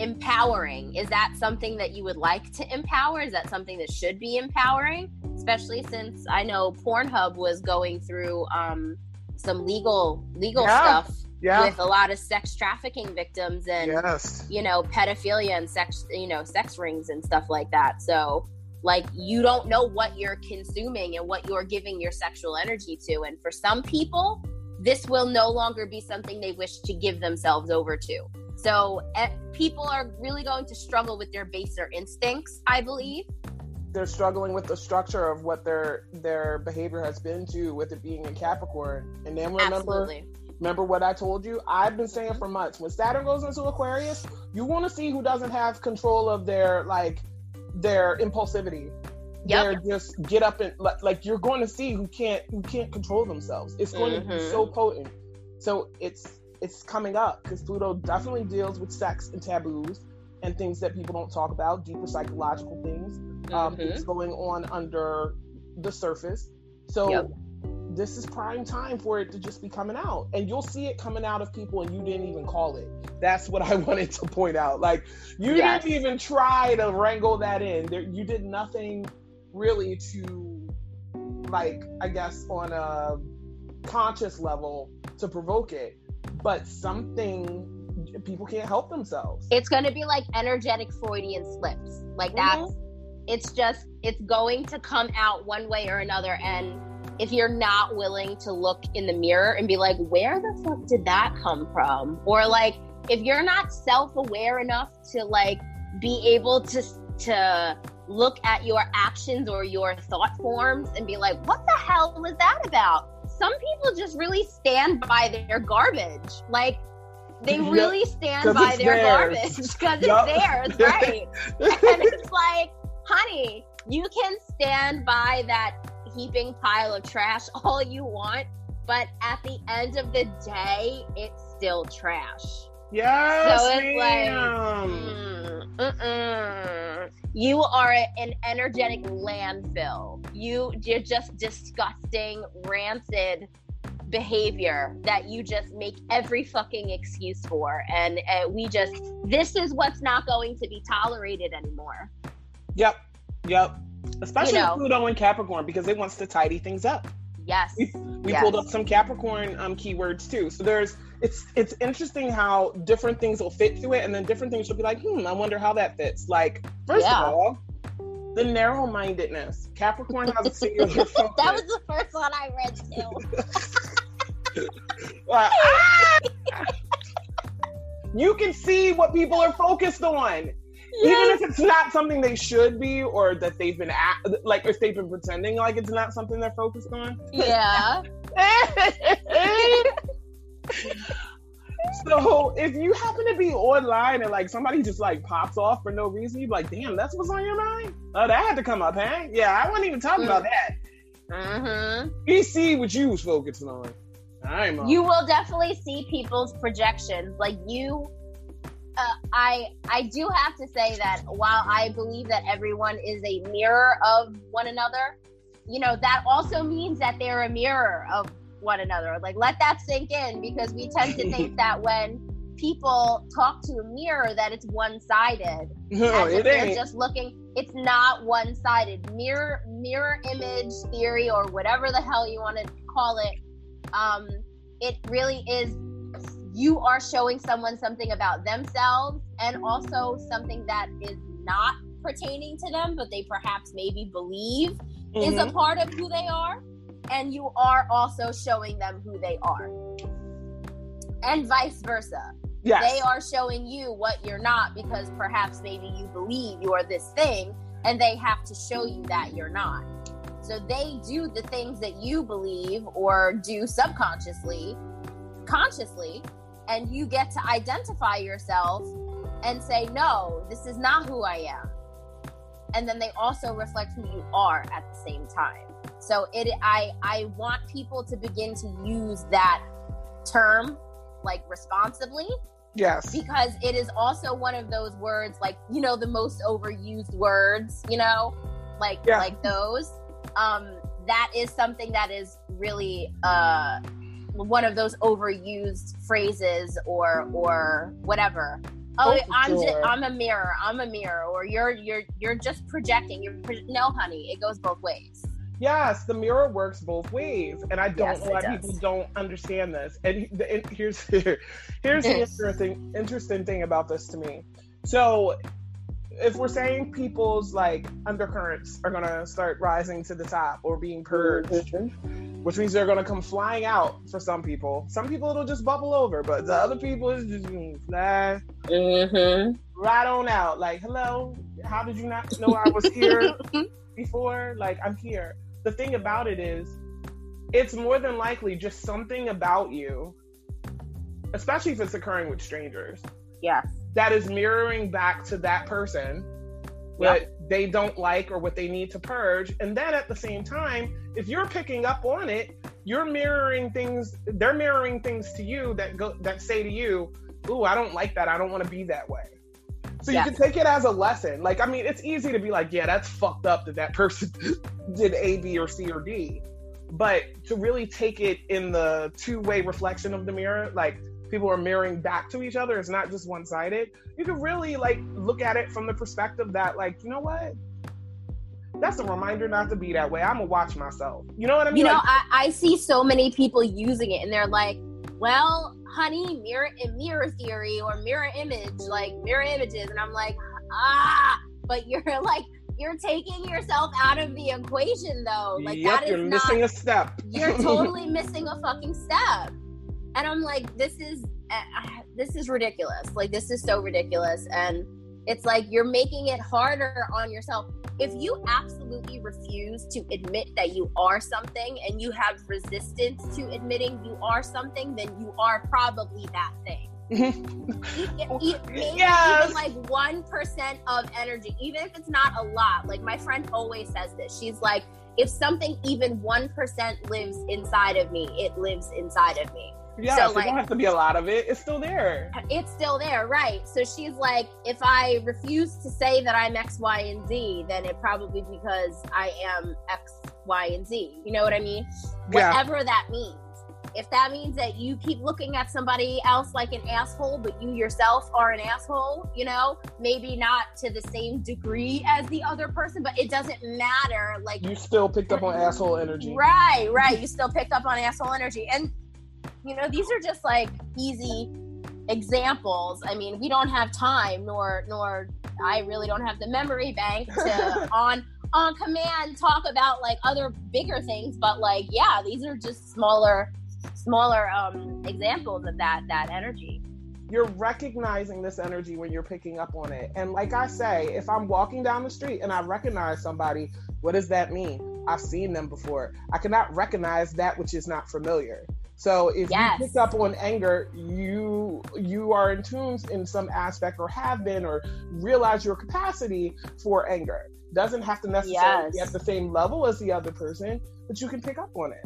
Speaker 3: empowering is that something that you would like to empower is that something that should be empowering especially since i know pornhub was going through um, some legal legal
Speaker 2: Yeah.
Speaker 3: stuff
Speaker 2: Yeah.
Speaker 3: with a lot of sex trafficking victims and
Speaker 2: yes.
Speaker 3: you know pedophilia and sex you know sex rings and stuff like that so like you don't know what you're consuming and what you're giving your sexual energy to and for some people this will no longer be something they wish to give themselves over to so eh, people are really going to struggle with their baser instincts i believe
Speaker 2: They're struggling with the structure of what their their behavior has been to with it being in Capricorn. And then remember
Speaker 3: absolutely
Speaker 2: remember what I told you? I've been saying for months when Saturn goes into Aquarius, you want to see who doesn't have control of their like their impulsivity.
Speaker 3: Yep.
Speaker 2: They're just get up and like, you're going to see who can't who can't control themselves. It's going to be so potent. So it's it's coming up because Pluto definitely deals with sex and taboos and things that people don't talk about, deeper psychological things. Um,
Speaker 3: Mhm.
Speaker 2: Things going on under the surface. So
Speaker 3: Yep.
Speaker 2: this is prime time for it to just be coming out, and you'll see it coming out of people, and you didn't even call it. That's what I wanted to point out. Like you
Speaker 3: Yes.
Speaker 2: didn't even try to wrangle that in. There, you did nothing really to, like, I guess on a conscious level to provoke it, but something people can't help themselves.
Speaker 3: it's going to be like energetic freudian slips. Like mm-hmm. that's it's just it's going to come out one way or another. And if you're not willing to look in the mirror and be like where the fuck did that come from? Or like if you're not self-aware enough to like be able to to look at your actions or your thought forms and be like what the hell was that about some people just really stand by their garbage like they
Speaker 2: Yep,
Speaker 3: really stand by their
Speaker 2: theirs.
Speaker 3: garbage because
Speaker 2: Yup.
Speaker 3: it's theirs right and it's like, honey, you can stand by that heaping pile of trash all you want, but at the end of the day, it's still trash.
Speaker 2: Yes,
Speaker 3: So it's
Speaker 2: ma'am.
Speaker 3: Mm, mm-mm. You are an energetic landfill. You, you're just disgusting, rancid behavior that you just make every fucking excuse for. And uh, we just, this is what's not going to be tolerated anymore.
Speaker 2: Yep, yep. Especially
Speaker 3: You know.
Speaker 2: Pluto and Capricorn because it wants to tidy things up.
Speaker 3: Yes.
Speaker 2: We
Speaker 3: Yes.
Speaker 2: pulled up some Capricorn um, keywords too. So there's it's it's interesting how different things will fit to it, and then different things will be like, hmm, I wonder how that fits. Like first
Speaker 3: Yeah.
Speaker 2: of all, the narrow-mindedness. Capricorn has a singular focus.
Speaker 3: that was the first one I read too.
Speaker 2: Like, ah! you can see what people are focused on. Even if it's not something they should be, or that they've been at, like, if they've been pretending like it's not something they're focused on.
Speaker 3: yeah.
Speaker 2: So if you happen to be online and like somebody just like pops off for no reason, you're like, damn, that's what's on your mind. Oh, that had to come up, huh? Yeah, I wasn't even talking about that.
Speaker 3: Mm-hmm.
Speaker 2: You see what you was focusing on. I'm
Speaker 3: You will definitely see people's projections. Like you, uh, I I do have to say that while I believe that everyone is a mirror of one another, you know that also means that they're a mirror of one another. Like let that sink in because we tend to think that when people talk to a mirror that it's one-sided
Speaker 2: no,
Speaker 3: as if
Speaker 2: it
Speaker 3: they're
Speaker 2: ain't.
Speaker 3: just looking it's not one-sided mirror mirror image theory or whatever the hell you want to call it um it really is you are showing someone something about themselves and also something that is not pertaining to them but they perhaps maybe believe is a
Speaker 2: Mhm.
Speaker 3: part of who they are and you are also showing them who they are and vice versa
Speaker 2: yes.
Speaker 3: they are showing you what you're not because perhaps maybe you believe you're this thing and they have to show you that you're not. So they do the things that you believe or do subconsciously, consciously, and you get to identify yourself and say, no, this is not who I am. And then they also reflect who you are at the same time. So it I I want people to begin to use that term like responsibly.
Speaker 2: Yes.
Speaker 3: because it is also one of those words like you know the most overused words you know? Like
Speaker 2: Yeah.
Speaker 3: like those. Um that is something that is really uh one of those overused phrases or or whatever. Oh
Speaker 2: Oh,
Speaker 3: i'm just i'm a mirror i'm a mirror or you're you're you're just projecting you're pro- no honey it goes both ways
Speaker 2: Yes, the mirror works both ways, and I don't
Speaker 3: Yes,
Speaker 2: know why people don't understand this. And, the, and here's here's the interesting interesting thing about this to me. So, if we're saying people's like undercurrents are gonna start rising to the top or being purged, which means they're gonna come flying out for some people. Some people it'll just bubble over, but the other people is just gonna fly
Speaker 3: mm-hmm.
Speaker 2: right on out. Like, hello, how did you not know I was here before? Like, I'm here. The thing about it is, it's more than likely just something about you, especially if it's occurring with strangers,
Speaker 3: Yeah.
Speaker 2: that is mirroring back to that person what they don't like or what they need to purge. And then at the same time, if you're picking up on it, you're mirroring things, they're mirroring things to you that go that say to you, Ooh, I don't like that. I don't want to be that way. So
Speaker 3: Yeah.
Speaker 2: you can take it as a lesson. Like, I mean, it's easy to be like, yeah, that's fucked up that that person did A, B, or C, or D. But to really take it in the two way reflection of the mirror, like people are mirroring back to each other, it's not just one sided. You can really like look at it from the perspective that, like, you know what? That's a reminder not to be that way. I'm gonna watch myself. You know what I mean?
Speaker 3: you know
Speaker 2: Like,
Speaker 3: I, I see so many people using it and they're like well honey mirror mirror theory or mirror image like mirror images. And i'm like ah but you're like you're taking yourself out of the equation though. Like
Speaker 2: yep,
Speaker 3: that
Speaker 2: you're
Speaker 3: is
Speaker 2: missing a step.
Speaker 3: you're totally missing a fucking step. And i'm like this is uh, this is ridiculous. Like this is so ridiculous. And it's like you're making it harder on yourself if you absolutely refuse to admit that you are something and you have resistance to admitting you are something then you are probably that thing maybe
Speaker 2: Yes.
Speaker 3: even like one percent of energy, even if it's not a lot. Like my friend always says this. She's like, if something even one percent lives inside of me, it lives inside of me.
Speaker 2: Yeah,
Speaker 3: So,
Speaker 2: so,
Speaker 3: like-
Speaker 2: don't have to be a lot of it. It's still there.
Speaker 3: It's still there, right? So she's like, if I refuse to say that I'm X, Y, and Z, then it probably because I am X, Y, and Z. You know what I mean?
Speaker 2: Yeah.
Speaker 3: whatever that means. If that means that you keep looking at somebody else like an asshole, but you yourself are an asshole, you know, maybe not to the same degree as the other person, but it doesn't matter. Like,
Speaker 2: You still picked up on asshole energy.
Speaker 3: right, right. You still picked up on asshole energy. And, you know, these are just like easy examples. I mean, we don't have time, nor, nor I really don't have the memory bank to on on command talk about like other bigger things but like yeah these are just smaller smaller um examples of that that energy
Speaker 2: You're recognizing this energy when you're picking up on it. And like I say, if I'm walking down the street and I recognize somebody, what does that mean? I've seen them before. I cannot recognize that which is not familiar. So if
Speaker 3: Yes.
Speaker 2: you pick up on anger, you you are in tune in some aspect or have been or realize your capacity for anger. Doesn't have to necessarily be at the same level as the other person, but you can pick up on it.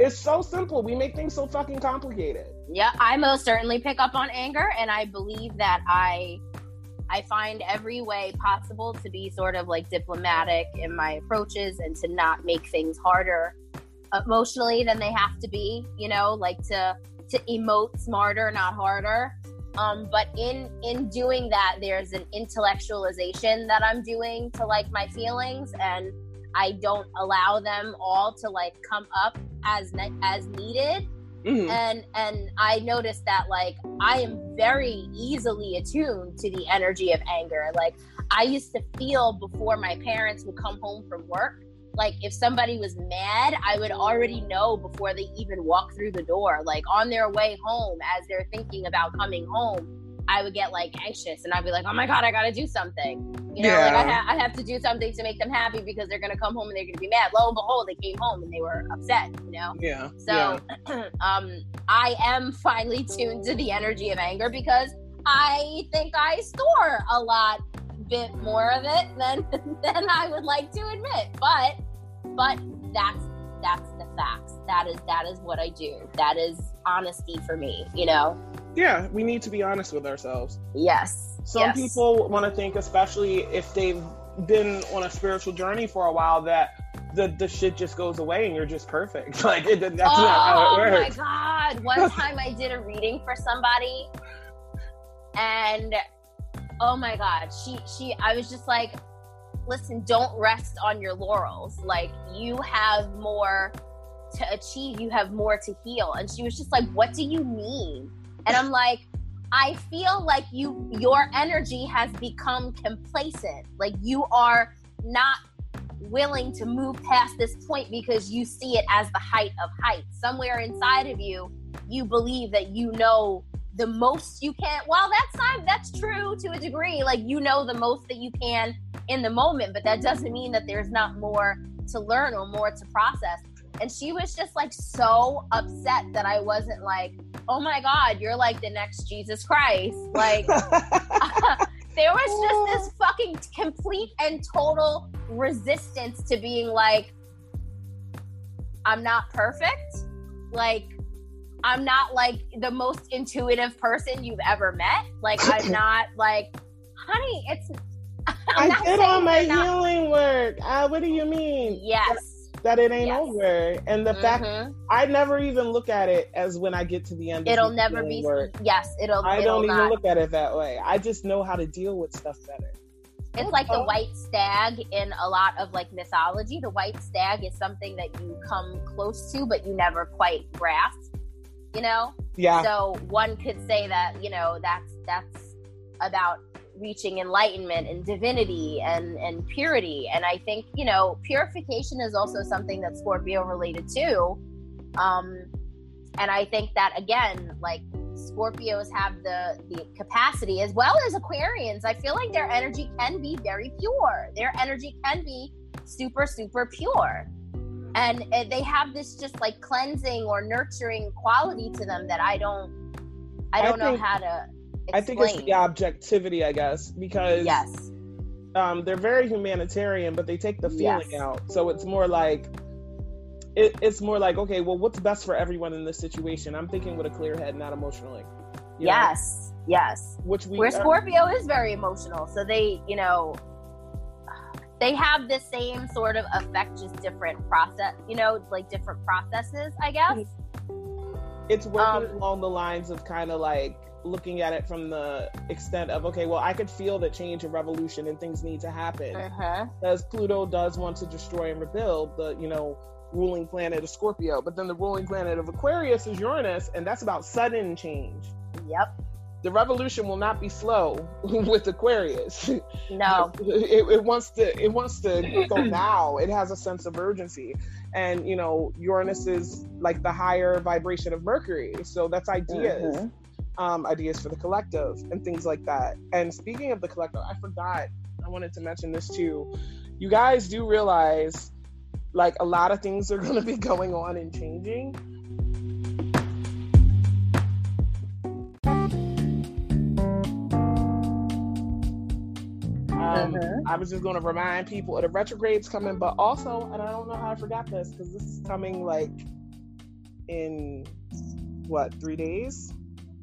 Speaker 2: It's so simple. We make things so fucking complicated.
Speaker 3: yeah i most certainly pick up on anger and i believe that i i find every way possible to be sort of like diplomatic in my approaches and to not make things harder emotionally than they have to be you know like to to emote smarter not harder. Um but in in doing that there's an intellectualization that i'm doing to like my feelings and i don't allow them all to like come up as ne- as needed.
Speaker 2: Mhm.
Speaker 3: and and i noticed that like i am very easily attuned to the energy of anger. Like i used to feel before my parents would come home from work like if somebody was mad i would already know before they even walk through the door. Like on their way home as they're thinking about coming home i would get like anxious and i'd be like oh my god i gotta do something. You know like I, ha- I have to do something to make them happy because they're gonna come home and they're gonna be mad. Lo and behold they came home and they were upset you know?
Speaker 2: Yeah.
Speaker 3: so um, I am finally tuned to the energy of anger because I think I store a lot bit more of it than than I would like to admit. But but that's that's the facts. That is that is what I do. That is honesty for me, you know.
Speaker 2: Yeah, we need to be honest with ourselves.
Speaker 3: Yes.
Speaker 2: Some
Speaker 3: yes.
Speaker 2: people want to think, especially if they've been on a spiritual journey for a while, that the the shit just goes away and you're just perfect. Like it, that's
Speaker 3: oh,
Speaker 2: not how it
Speaker 3: works. Oh my god! One time I did a reading for somebody, and oh my god, she she I was just like, listen, don't rest on your laurels. Like you have more to achieve. You have more to heal. And she was just like, what do you mean? And I'm like. I feel like you your energy has become complacent. Like you are not willing to move past this point because you see it as the height of height. Somewhere inside of you, you believe that you know the most you can. Well, that's not that's true to a degree. Like you know the most that you can in the moment, but that doesn't mean that there's not more to learn or more to process. And she was just like so upset that I wasn't like, oh my God, you're like the next Jesus Christ. Like, there was just this fucking complete and total resistance to being like, I'm not perfect. Like, I'm not like the most intuitive person you've ever met. Like, I'm not like, honey, it's.
Speaker 2: I'm i did all my healing work. Uh, what do you mean?
Speaker 3: Yes
Speaker 2: that it ain't yes. over. And the mm-hmm. fact I never even look at it as when I get to the end.
Speaker 3: It'll never be. Work. Yes, it'll.
Speaker 2: I
Speaker 3: it'll
Speaker 2: don't
Speaker 3: not.
Speaker 2: even look at it that way. I just know how to deal with stuff better.
Speaker 3: It's like the white stag in a lot of like mythology. The white stag is something that you come close to, but you never quite grasp. You know.
Speaker 2: Yeah.
Speaker 3: So one could say that you know that's that's about reaching enlightenment and divinity and and purity. And i think you know purification is also something that scorpio related to um and i think that again like scorpios have the the capacity as well as aquarians. I feel like their energy can be very pure. Their energy can be super super pure and they have this just like cleansing or nurturing quality to them that i don't i don't I know how to
Speaker 2: I think it's the objectivity, I guess, because
Speaker 3: yes,
Speaker 2: um, they're very humanitarian, but they take the feeling
Speaker 3: yes.
Speaker 2: out. So it's more like it, it's more like okay, well, what's best for everyone in this situation? I'm thinking with a clear head, not emotionally.
Speaker 3: Yes, know? yes.
Speaker 2: Which we
Speaker 3: where Scorpio is very emotional, so they, you know, they have the same sort of effect, just different process. You know, like different processes, I guess.
Speaker 2: It's working um, along the lines of kind of like looking at it from the extent of okay well i could feel that change and revolution and things need to happen
Speaker 3: uh-huh.
Speaker 2: as pluto does want to destroy and rebuild the you know ruling planet of scorpio but then the ruling planet of aquarius is uranus and that's about sudden change
Speaker 3: yep
Speaker 2: the revolution will not be slow with aquarius
Speaker 3: no
Speaker 2: it, it wants to it wants to go now it has a sense of urgency and you know uranus is like the higher vibration of mercury so that's ideas uh-huh um, ideas for the collective and things like that. And speaking of the collective, I forgot, I wanted to mention this too. You guys do realize like a lot of things are going to be going on and changing. Um, uh-huh. I was just going to remind people of the retrogrades coming, but also, and I don't know how I forgot this because this is coming like in what three days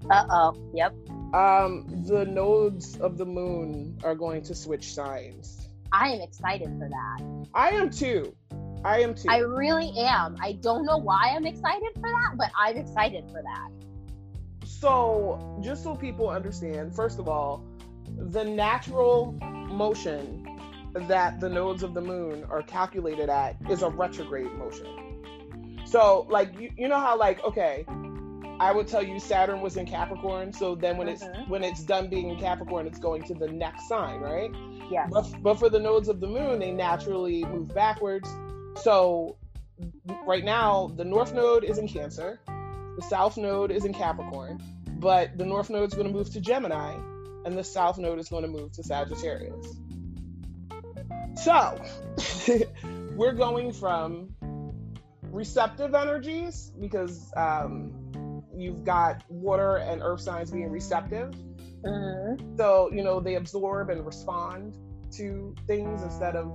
Speaker 3: uh oh. Yep.
Speaker 2: Um, the nodes of the moon are going to switch signs.
Speaker 3: I am excited for that.
Speaker 2: I am too. I am too.
Speaker 3: I really am. I don't know why I'm excited for that, but I'm excited for that.
Speaker 2: So, just so people understand, first of all, the natural motion that the nodes of the moon are calculated at is a retrograde motion. So, like, you, you know how, like, okay, I would tell you Saturn was in Capricorn, so then when it's mm-hmm. when it's done being in Capricorn, it's going to the next sign, right?
Speaker 3: Yeah.
Speaker 2: But, but for the nodes of the moon, they naturally move backwards. So right now, the North Node is in Cancer, the South Node is in Capricorn, but the North Node is going to move to Gemini, and the South Node is going to move to Sagittarius. So we're going from receptive energies because um, you've got water and earth signs being receptive.
Speaker 3: Mm-hmm.
Speaker 2: So, you know, they absorb and respond to things instead of,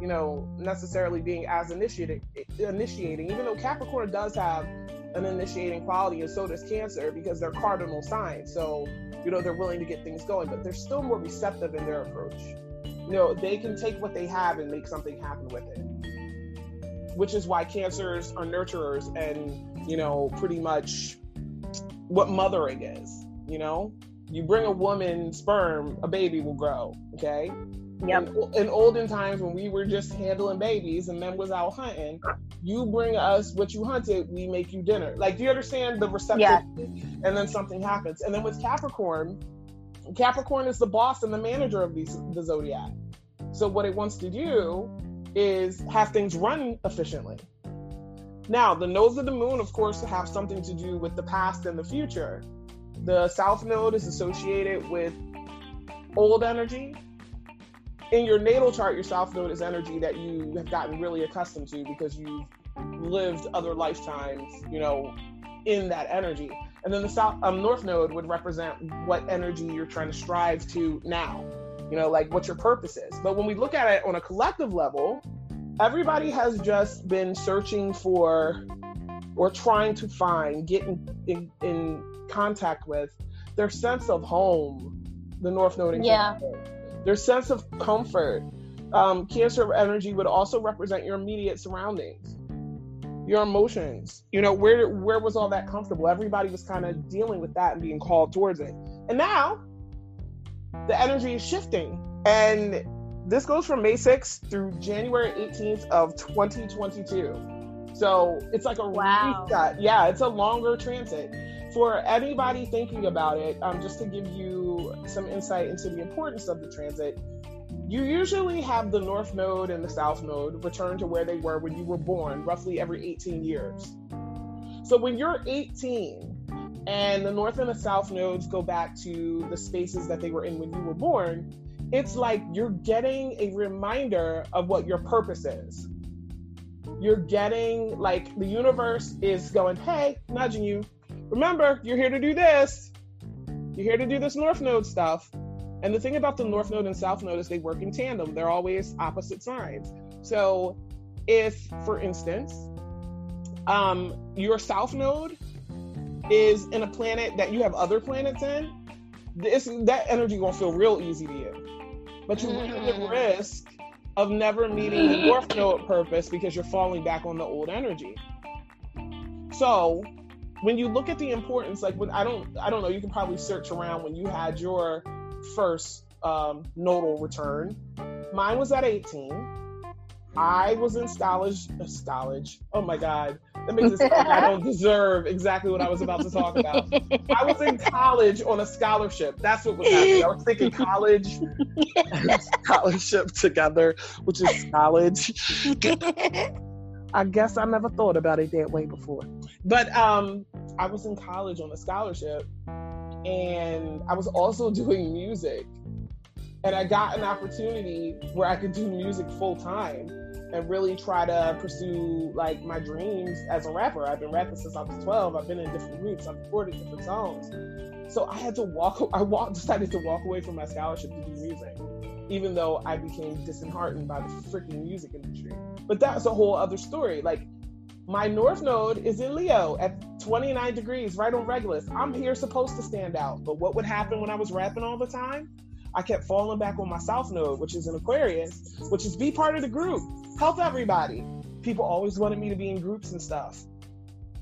Speaker 2: you know, necessarily being as initiating, initiating, even though Capricorn does have an initiating quality, and so does Cancer because they're cardinal signs. So, you know, they're willing to get things going, but they're still more receptive in their approach. You know, they can take what they have and make something happen with it, which is why Cancers are nurturers and, you know, pretty much what mothering is, you know? You bring a woman sperm, a baby will grow, okay?
Speaker 3: Yep.
Speaker 2: In, in olden times when we were just handling babies and men was out hunting, you bring us what you hunted, we make you dinner. Like, do you understand the receptivity?
Speaker 3: Yeah.
Speaker 2: And then something happens. And then with Capricorn, Capricorn is the boss and the manager of these the zodiac. So what it wants to do is have things run efficiently. Now, the nodes of the moon, of course, have something to do with the past and the future. The south node is associated with old energy, in your natal chart, your south node is energy that you have gotten really accustomed to because you've lived other lifetimes, you know, in that energy. And then the south um, north node would represent what energy you're trying to strive to now, you know, like what your purpose is. But when we look at it on a collective level, everybody has just been searching for or trying to find, get in, in, in contact with their sense of home, the north node and
Speaker 3: Yeah.
Speaker 2: Their sense of comfort. Um, cancer energy would also represent your immediate surroundings, your emotions. You know, where where was all that comfortable? Everybody was kind of dealing with that and being called towards it. And now the energy is shifting. And this goes from May 6th through January 18th of 2022. So it's like a
Speaker 3: Wow.
Speaker 2: reset. Yeah, it's a longer transit. For anybody thinking about it, um, just to give you some insight into the importance of the transit, you usually have the North Node and the South Node return to where they were when you were born, roughly every 18 years. So when you're 18 and the North and the South nodes go back to the spaces that they were in when you were born, it's like you're getting a reminder of what your purpose is. You're getting like the universe is going, hey, nudging you. Remember, you're here to do this. You're here to do this North Node stuff. And the thing about the North Node and South Node is they work in tandem. They're always opposite signs. So if, for instance, um, your South Node is in a planet that you have other planets in, this that energy gonna feel real easy to you. But you run the risk of never meeting the North Node purpose because you're falling back on the old energy. So when you look at the importance, like when I don't I don't know, you can probably search around when you had your first um, nodal return. Mine was at 18. I was in college. Uh, college. Oh my God. That makes it sound like I don't deserve exactly what I was about to talk about. I was in college on a scholarship. That's what was happening. I was thinking college, scholarship together, which is college. I guess I never thought about it that way before. But um, I was in college on a scholarship, and I was also doing music. And I got an opportunity where I could do music full time and really try to pursue like my dreams as a rapper. I've been rapping since I was 12. I've been in different groups. I've recorded different songs. So I had to walk. I decided to walk away from my scholarship to do music, even though I became disheartened by the freaking music industry. But that's a whole other story. Like my North Node is in Leo at 29 degrees, right on Regulus. I'm here supposed to stand out. But what would happen when I was rapping all the time? I kept falling back on my South Node, which is an Aquarius, which is be part of the group, help everybody. People always wanted me to be in groups and stuff.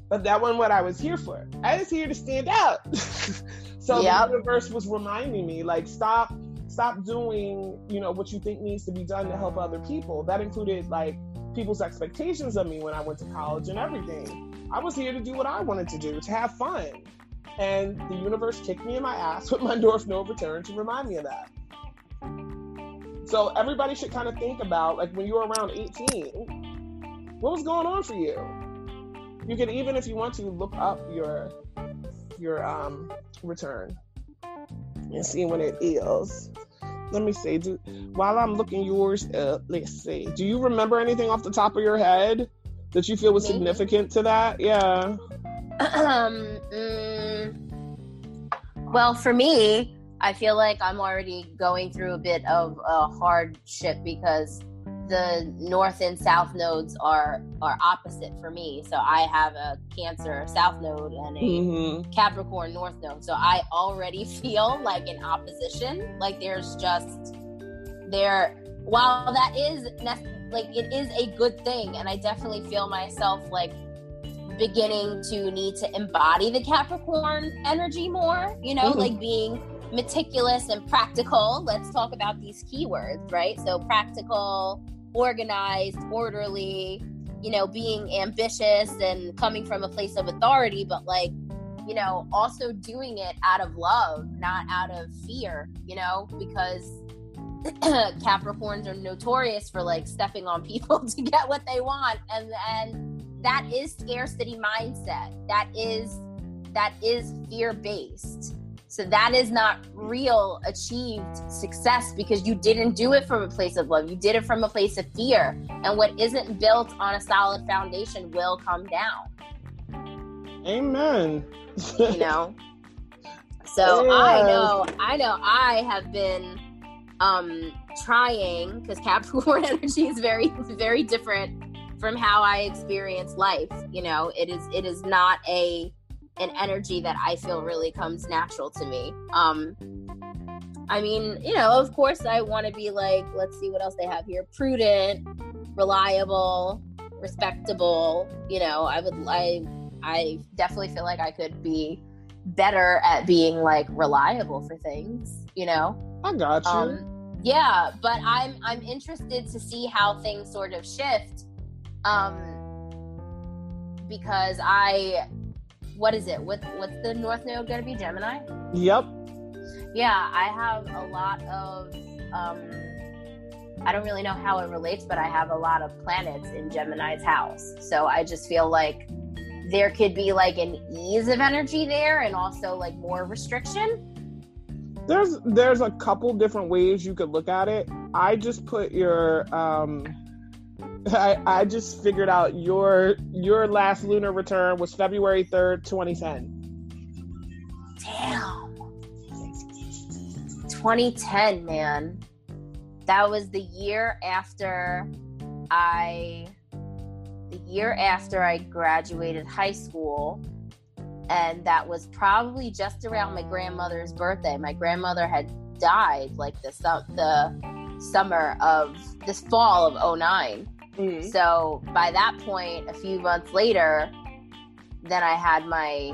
Speaker 2: But that wasn't what I was here for. I was here to stand out. so
Speaker 3: Yep.
Speaker 2: the universe was reminding me, like, stop, stop doing, you know, what you think needs to be done to help other people. That included like people's expectations of me when I went to college and everything. I was here to do what I wanted to do, to have fun. And the universe kicked me in my ass with my North Node return to remind me of that. So everybody should kind of think about like when you were around 18, what was going on for you? You can even if you want to look up your your um return and see when it is. Let me see. Do, while I'm looking yours up, let's see. Do you remember anything off the top of your head that you feel was significant to that? Yeah.
Speaker 3: um, mm, well, for me, I feel like I'm already going through a bit of a hardship because the north and south nodes are are opposite for me. So I have a Cancer south node and a
Speaker 2: Mm-hmm.
Speaker 3: Capricorn north node. So I already feel like in opposition. Like there's just there while that is like it is a good thing and I definitely feel myself like beginning to need to embody the Capricorn energy more, you know,
Speaker 2: Mhm.
Speaker 3: like being meticulous and practical. Let's talk about these keywords, right? So practical, organized, orderly, you know, being ambitious and coming from a place of authority, but like, you know, also doing it out of love, not out of fear, you know, because Capricorns are notorious for like stepping on people to get what they want and and that is scarcity mindset. That is that is fear based. So that is not real achieved success because you didn't do it from a place of love. You did it from a place of fear. And what isn't built on a solid foundation will come down,
Speaker 2: Amen.
Speaker 3: you know? So I know, I know I have been um trying because Capricorn energy is very very different from how I experience life. You know, it is it is not a an energy that I feel really comes natural to me. Um I mean, you know, of course I want to be like, let's see what else they have here. Prudent, reliable, respectable, you know, I would I I definitely feel like I could be better at being like reliable for things, you know.
Speaker 2: I got you.
Speaker 3: Um, yeah, but I'm I'm interested to see how things sort of shift, um, because I, what is it? What what's the North Node going to be? Gemini.
Speaker 2: yep.
Speaker 3: Yeah, I have a lot of. Um, I don't really know how it relates, but I have a lot of planets in Gemini's house, so I just feel like there could be like an ease of energy there, and also like more restriction.
Speaker 2: There's there's a couple different ways you could look at it. I just put your um I, I just figured out your your last lunar return was February 3rd, 2010.
Speaker 3: Damn. 2010, man. That was the year after I the year after I graduated high school and that was probably just around my grandmother's birthday. My grandmother had died like the the summer of this fall of 9
Speaker 2: Mm.
Speaker 3: so by that point, a few months later, then I had my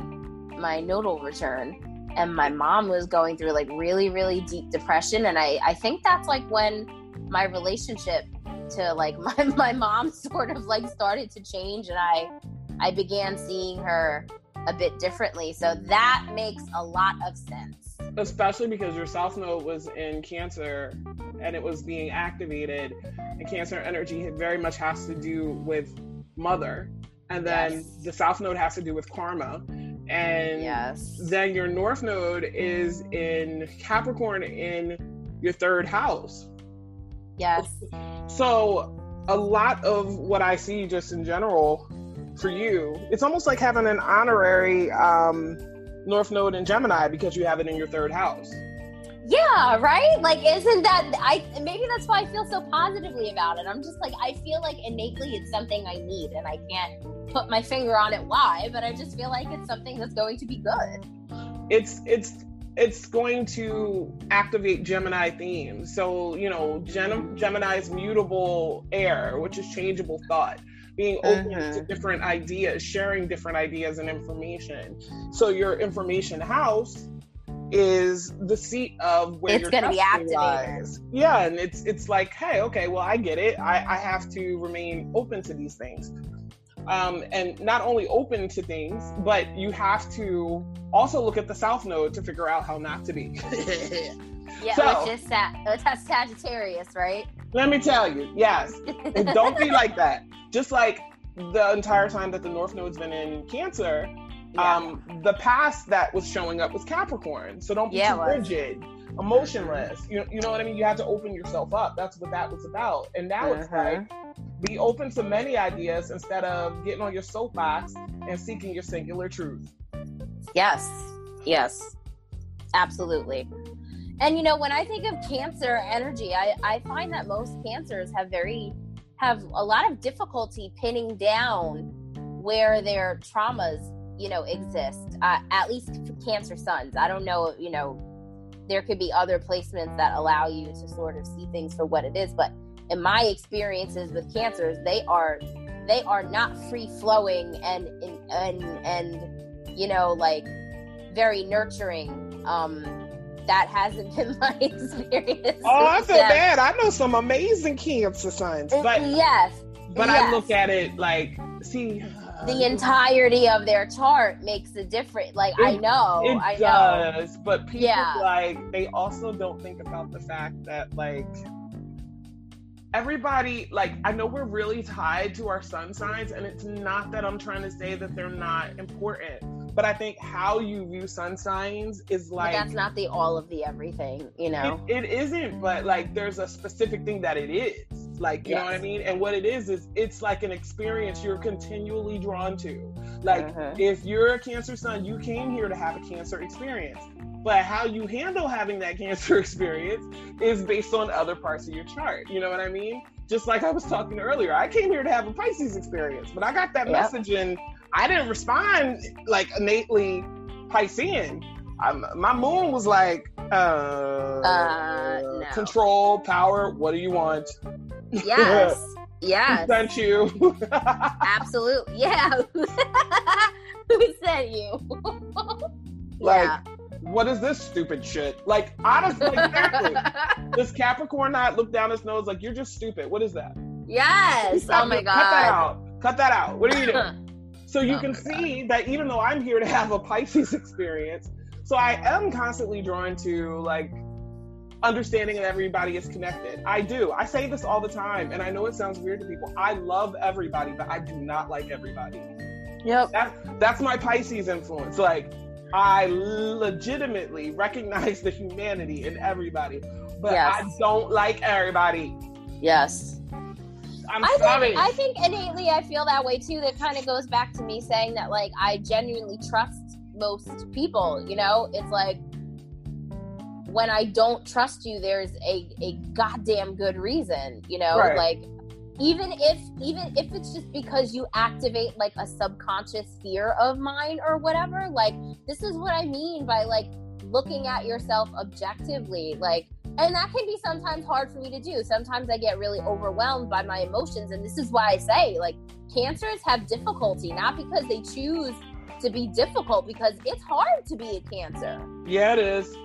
Speaker 3: my nodal return, and my mom was going through like really really deep depression, and I I think that's like when my relationship to like my my mom sort of like started to change, and I I began seeing her a bit differently. So that makes a lot of sense.
Speaker 2: Especially because your South Node was in Cancer and it was being activated, and Cancer energy very much has to do with mother, and then
Speaker 3: Yes.
Speaker 2: the South Node has to do with karma, and
Speaker 3: Yes.
Speaker 2: then your North Node is in Capricorn in your third house.
Speaker 3: Yes.
Speaker 2: So a lot of what I see just in general for you, it's almost like having an honorary um, North Node in Gemini because you have it in your third house.
Speaker 3: Yeah, right? Like isn't that I maybe that's why I feel so positively about it. I'm just like I feel like innately it's something I need and I can't put my finger on it why, but I just feel like it's something that's going to be good.
Speaker 2: It's it's it's going to activate Gemini themes. So you know, Gem- Gemini's mutable air, which is changeable thought. Being open to
Speaker 3: Mhm.
Speaker 2: different ideas, sharing different ideas and information. So your information house is the seat of where
Speaker 3: It's
Speaker 2: your
Speaker 3: gonna be activated.
Speaker 2: lies. Yeah, and it's it's like, hey, okay, well, I get it. I, I have to remain open to these things, um, and not only open to things, but you have to also look at the South Node to figure out how not to be.
Speaker 3: Yeah,
Speaker 2: So-
Speaker 3: which is Sag- Sagittarius, right?
Speaker 2: Let me tell you, yes, and don't be like that. Just like the entire time that the North Node's been in Cancer,
Speaker 3: Yeah.
Speaker 2: um, the past that was showing up was Capricorn. So don't be
Speaker 3: Yeah,
Speaker 2: too rigid, emotionless. You, you know what I mean? You have to open yourself up. That's what that was about. And now it's
Speaker 3: Mhm.
Speaker 2: like be open to many ideas instead of getting on your soapbox and seeking your singular truth.
Speaker 3: Yes, yes, absolutely. And you know, when I think of cancer energy, I, I find that most cancers have very have a lot of difficulty pinning down where their traumas, you know, exist. Uh, at least for Cancer Suns. I don't know, you know, there could be other placements that allow you to sort of see things for what it is, but in my experiences with cancers, they are they are not free flowing and and and you know like very nurturing. Um, that hasn't been my experience.
Speaker 2: Oh, I feel bad. I know some amazing cancer signs, but
Speaker 3: yes,
Speaker 2: but
Speaker 3: yes.
Speaker 2: I look at it like, see,
Speaker 3: the uh, entirety of their chart makes a difference. Like
Speaker 2: It-
Speaker 3: I know,
Speaker 2: it
Speaker 3: I know.
Speaker 2: does, but people
Speaker 3: Yeah.
Speaker 2: like they also don't think about the fact that like everybody like I know we're really tied to our sun signs, and it's not that I'm trying to say that they're not important, but I think how you view sun signs is
Speaker 3: But
Speaker 2: like
Speaker 3: that's not the all of the everything, you know.
Speaker 2: it, it isn't, but like there's a specific thing that it is. Like, you know what I mean? And what it is is it's like an experience you're continually drawn to. Like
Speaker 3: Mhm.
Speaker 2: if you're a cancer sun, you came here to have a cancer experience. But how you handle having that cancer experience is based on other parts of your chart. You know what I mean? Just like I was talking earlier, I came here to have a Pisces experience, but I got that
Speaker 3: Yep.
Speaker 2: message and I didn't respond like innately Piscean. I'm, my moon was like, uh,
Speaker 3: Uh, no.
Speaker 2: control, power. What do you want?
Speaker 3: Yes,
Speaker 2: Who
Speaker 3: yes,
Speaker 2: sent you?
Speaker 3: absolutely. Yeah. Who sent you?
Speaker 2: like,
Speaker 3: yeah.
Speaker 2: what is this stupid shit? Like, honestly, exactly. This Capricorn not look down his nose like you're just stupid. What is that?
Speaker 3: yes.
Speaker 2: Stop
Speaker 3: Oh my
Speaker 2: it. Cut that out. Cut that out. What are you doing? So you
Speaker 3: Oh
Speaker 2: can see that even though I'm here to have a Pisces experience, so I am constantly drawn to like understanding that everybody is connected. I do. I say this all the time, and I know it sounds weird to people. I love everybody, but I do not like everybody.
Speaker 3: Yep.
Speaker 2: That, that's my Pisces influence. Like, I legitimately recognize the humanity in everybody, but
Speaker 3: Yes.
Speaker 2: I don't like everybody.
Speaker 3: Yes.
Speaker 2: I'm
Speaker 3: I
Speaker 2: sorry.
Speaker 3: think I think innately I feel that way too. That kind of goes back to me saying that like I genuinely trust most people. You know, it's like when I don't trust you, there's a a goddamn good reason. You know,
Speaker 2: Right.
Speaker 3: like even if even if it's just because you activate like a subconscious fear of mine or whatever. Like this is what I mean by like looking at yourself objectively. Like and that can be sometimes hard for me to do sometimes i get really overwhelmed by my emotions and this is why i say like cancers have difficulty not because they choose to be difficult because it's hard to be a cancer
Speaker 2: yeah, it is.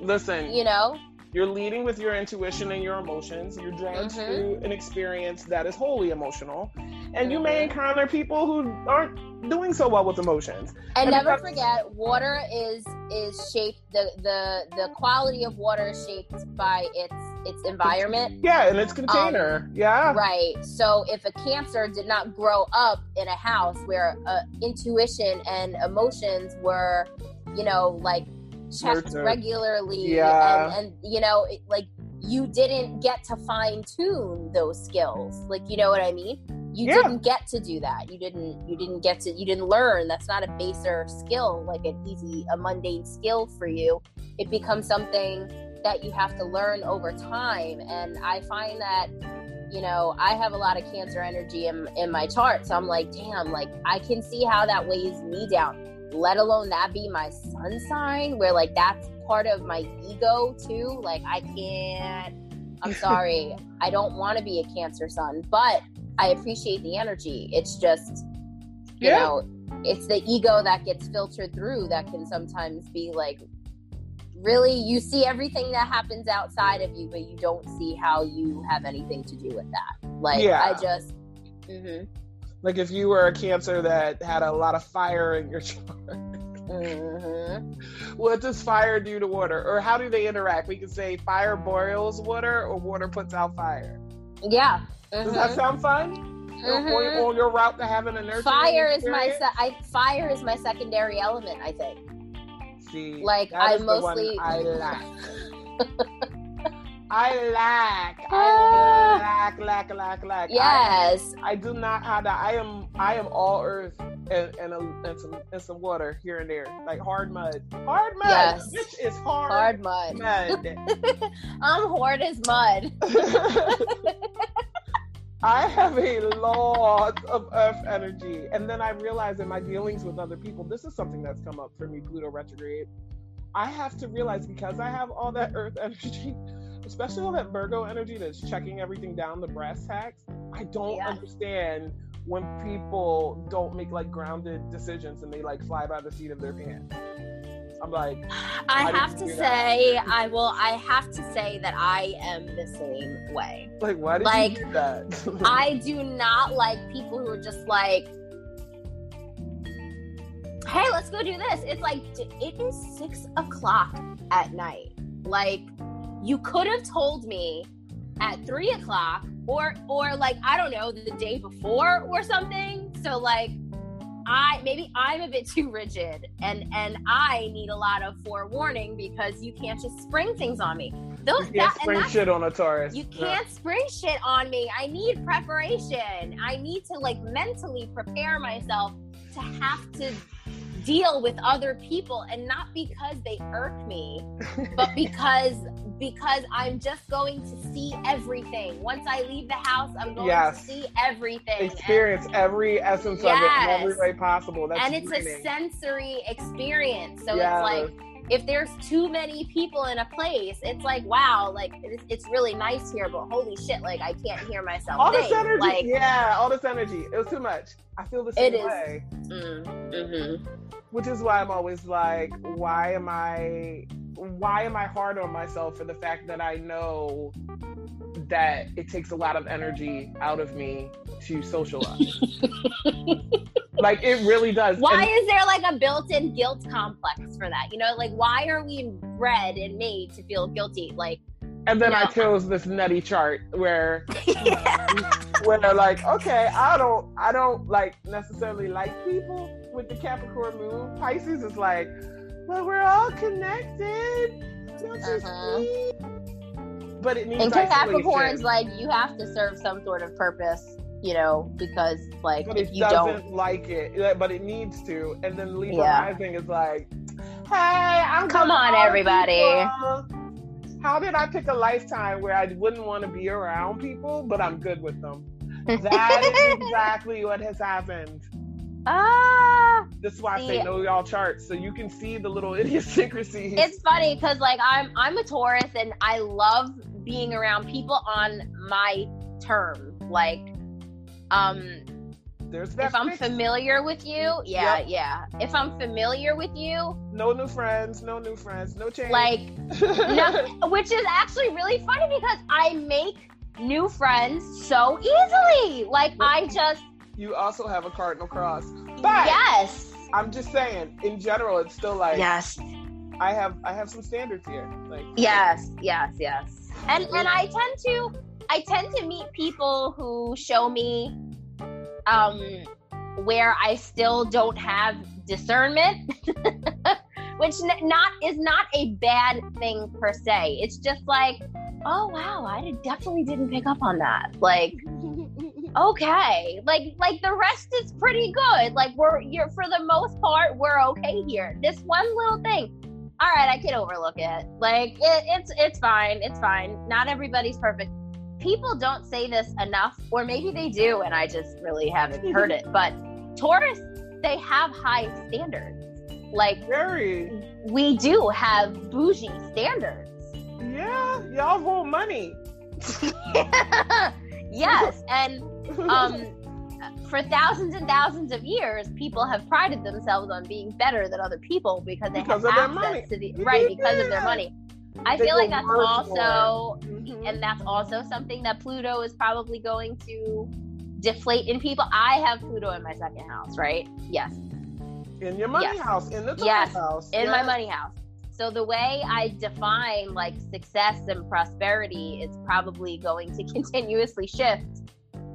Speaker 2: Listen,
Speaker 3: you know
Speaker 2: you're leading with your intuition and your emotions. You're drawn
Speaker 3: Mhm.
Speaker 2: to an experience that is wholly emotional. And you may
Speaker 3: Mhm.
Speaker 2: encounter people who aren't doing so well with emotions.
Speaker 3: and
Speaker 2: And
Speaker 3: never
Speaker 2: because-
Speaker 3: forget water is is shaped the the the quality of water is shaped by its its environment
Speaker 2: Yeah, and its container. yeah.
Speaker 3: Right. So if a cancer did not grow up in a house where uh, intuition and emotions were, you know, like checked regularly,
Speaker 2: Yeah.
Speaker 3: and, and you know, it, like you didn't get to fine tune those skills. Like, you know what I mean? You
Speaker 2: Yeah.
Speaker 3: didn't get to do that. You didn't. You didn't get to. You didn't learn. That's not a baser skill, like an easy, a mundane skill for you. It becomes something that you have to learn over time. And I find that you know, I have a lot of cancer energy in, in my chart. So I'm like, damn, like I can see how that weighs me down, let alone that be my sun sign, where like that's part of my ego too. Like I can't, I'm sorry, I don't want to be a cancer sun, but I appreciate the energy. It's just, you
Speaker 2: Yeah.
Speaker 3: know, it's the ego that gets filtered through that can sometimes be like, really you see everything that happens outside of you but you don't see how you have anything to do with that like
Speaker 2: Yeah.
Speaker 3: i just mhm,
Speaker 2: Like if you were a cancer that had a lot of fire in your chart.
Speaker 3: mhm.
Speaker 2: what does fire do to water? Or how do they interact? We could say fire boils water or water puts out fire.
Speaker 3: yeah
Speaker 2: Does that
Speaker 3: mhm,
Speaker 2: sound fun? On-
Speaker 3: mhm.
Speaker 2: On your route to having a nurturing
Speaker 3: fire is my se- I, fire is my secondary element i think
Speaker 2: See,
Speaker 3: Like, I
Speaker 2: is the one
Speaker 3: mostly-
Speaker 2: I. I lack.
Speaker 3: Ah.
Speaker 2: I lack, lack, lack, lack. I-
Speaker 3: yes
Speaker 2: I, do not have that. I am. I am all earth and and, a, and some and some water here and there, like hard mud. Hard mud.
Speaker 3: Yes.
Speaker 2: Which is hard,
Speaker 3: hard mud
Speaker 2: mud.
Speaker 3: i'm hard as mud
Speaker 2: I have a lot of Earth energy, and then I realize in my dealings with other people, this is something that's come up for me, Pluto retrograde. I have to realize because I have all that Earth energy, especially all that Virgo energy that's checking everything down the brass tacks. I don't
Speaker 3: Yeah.
Speaker 2: understand when people don't make like grounded decisions and they like fly by the seat of their pants. I'm like,
Speaker 3: I have to
Speaker 2: do that?
Speaker 3: say, I will. I have to say that I am the same way.
Speaker 2: like why did
Speaker 3: Like,
Speaker 2: you do that?
Speaker 3: I do not like people who are just like, "Hey, let's go do this." It's like it is six o'clock at night. Like, you could have told me at three o'clock, or or like I don't know, the day before or something. So like. I maybe I'm a bit too rigid and and I need a lot of forewarning because you can't just spring things on me. Those
Speaker 2: you can't
Speaker 3: that,
Speaker 2: spring shit on a Taurus.
Speaker 3: you can't spring shit on me. I need preparation. I need to like mentally prepare myself to have to deal with other people and not because they irk me, but because because I'm just going to see everything. Once I leave the house, I'm going
Speaker 2: Yes.
Speaker 3: to see everything. And-
Speaker 2: experience every essence of it in every way possible. That's
Speaker 3: and it's a sensory experience. So
Speaker 2: Yes.
Speaker 3: it's like if there's too many people in a place, it's like wow, like it's, it's really nice here, but holy shit, like I can't hear myself.
Speaker 2: all this energy.
Speaker 3: Like,
Speaker 2: yeah, all this energy. It was too much. I feel the
Speaker 3: It
Speaker 2: same
Speaker 3: is.
Speaker 2: way.
Speaker 3: mm, mhm.
Speaker 2: Which is why I'm always like, why am I why am I hard on myself for the fact that I know that it takes a lot of energy out of me to socialize. like it really does.
Speaker 3: Why
Speaker 2: And-
Speaker 3: is there like a built-in guilt complex for that? You know, like why are we bred and made to feel guilty? Like,
Speaker 2: And then I chose this nutty chart where when they're like, okay, I don't I don't like necessarily like people with the Capricorn moon. Pisces is like, well, we're all connected.
Speaker 3: Uh-huh.
Speaker 2: But it needs
Speaker 3: and. Capricorn's like you have to serve some sort of purpose, you know, because like
Speaker 2: but
Speaker 3: if
Speaker 2: it
Speaker 3: you
Speaker 2: doesn't
Speaker 3: don't,
Speaker 2: like it. But it needs to. And then Libra
Speaker 3: Yeah.
Speaker 2: rising is like, hey, I'm
Speaker 3: Come on,
Speaker 2: with all the
Speaker 3: everybody.
Speaker 2: people. How did I pick a lifetime where I wouldn't want to be around people, but I'm good with them? That is exactly what has happened.
Speaker 3: Ah,
Speaker 2: This is why I say know y'all charts, so you can see the little idiosyncrasies.
Speaker 3: it's funny because like I'm I'm a Taurus and I love being around people on my terms. Like, um,
Speaker 2: There's that
Speaker 3: if I'm
Speaker 2: fix.
Speaker 3: familiar with you, yeah,
Speaker 2: Yep.
Speaker 3: yeah. If I'm familiar with you,
Speaker 2: no new friends, no new friends, no change.
Speaker 3: like no, which is actually really funny because I make new friends so easily. Like I just
Speaker 2: you also have a cardinal cross. But
Speaker 3: yes,
Speaker 2: I'm just saying, in general, it's still like
Speaker 3: yes,
Speaker 2: I have I have some standards here. Like
Speaker 3: yes, yes, yes. And and I tend to I tend to meet people who show me um where I still don't have discernment. Which n- not is not a bad thing per se. It's just like, oh wow, I did, definitely didn't pick up on that. Like, okay like like the rest is pretty good. Like we're you're for the most part we're okay here. This one little thing all right i can overlook it. Like it, it's it's fine it's fine. Not everybody's perfect. People don't say this enough or maybe they do and i just really haven't heard it but taurus they have high standards. Like
Speaker 2: very.
Speaker 3: we do have bougie standards.
Speaker 2: Yeah, y'all want money.
Speaker 3: yes and um for thousands and thousands of years people have prided themselves on being better than other people because they
Speaker 2: Because
Speaker 3: have access
Speaker 2: money.
Speaker 3: to the right because of their money. I
Speaker 2: They
Speaker 3: feel like that's also
Speaker 2: Mhm.
Speaker 3: and that's also something that pluto is probably going to deflate in people. I have pluto in my second house right? Yes.
Speaker 2: In your money
Speaker 3: Yes.
Speaker 2: house, in the
Speaker 3: Yes,
Speaker 2: house,
Speaker 3: in my money house. So the way i define like success and prosperity is probably going to continuously shift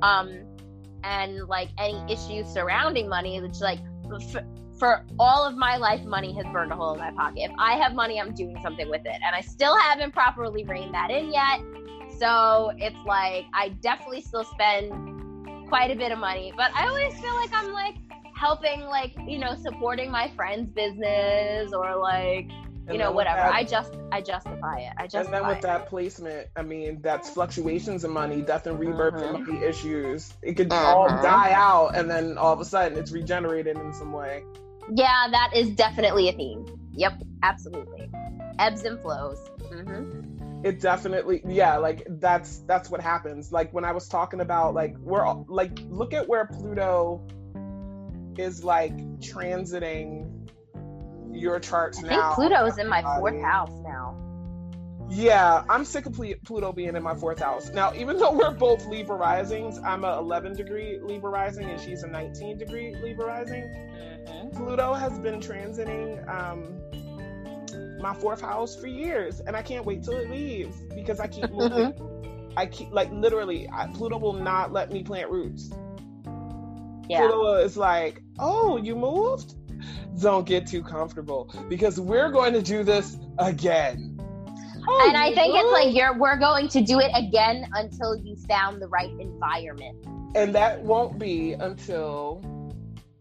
Speaker 3: um and like any issues surrounding money which like for, for all of my life money has burned a hole in my pocket. If i have money i'm doing something with it. And i still haven't properly reined that in yet. So it's like i definitely still spend quite a bit of money. But i always feel like i'm like helping like you know supporting my friend's business or like you know, whatever.
Speaker 2: that-
Speaker 3: I just I justify it. I just
Speaker 2: and then with
Speaker 3: it.
Speaker 2: that placement, I mean, that's fluctuations in money, death and rebirth
Speaker 3: Mhm.
Speaker 2: and money issues. It could all
Speaker 3: Mhm.
Speaker 2: die out, and then all of a sudden, it's regenerated in some way.
Speaker 3: Yeah, that is definitely a theme. Yep, absolutely. Ebbs and flows. hmm
Speaker 2: It definitely, yeah, like that's that's what happens. Like when I was talking about, like we're all, like look at where Pluto is like transiting your charts
Speaker 3: I
Speaker 2: now.
Speaker 3: think Pluto's in my fourth house now.
Speaker 2: Yeah, I'm sick of Pluto being in my fourth house. Now, even though we're both Libra risings, I'm a 11 degree Libra rising and she's a 19 degree Libra rising. Pluto has been transiting um, my fourth house for years, and I can't wait till it leaves because I keep moving. I keep like literally, I, Pluto will not let me plant roots.
Speaker 3: Yeah.
Speaker 2: Pluto is like, "Oh, you moved? Don't get too comfortable because we're going to do this again." Oh,
Speaker 3: And I
Speaker 2: you
Speaker 3: think it's like you're we're going to do it again until you found the right environment.
Speaker 2: and that won't be until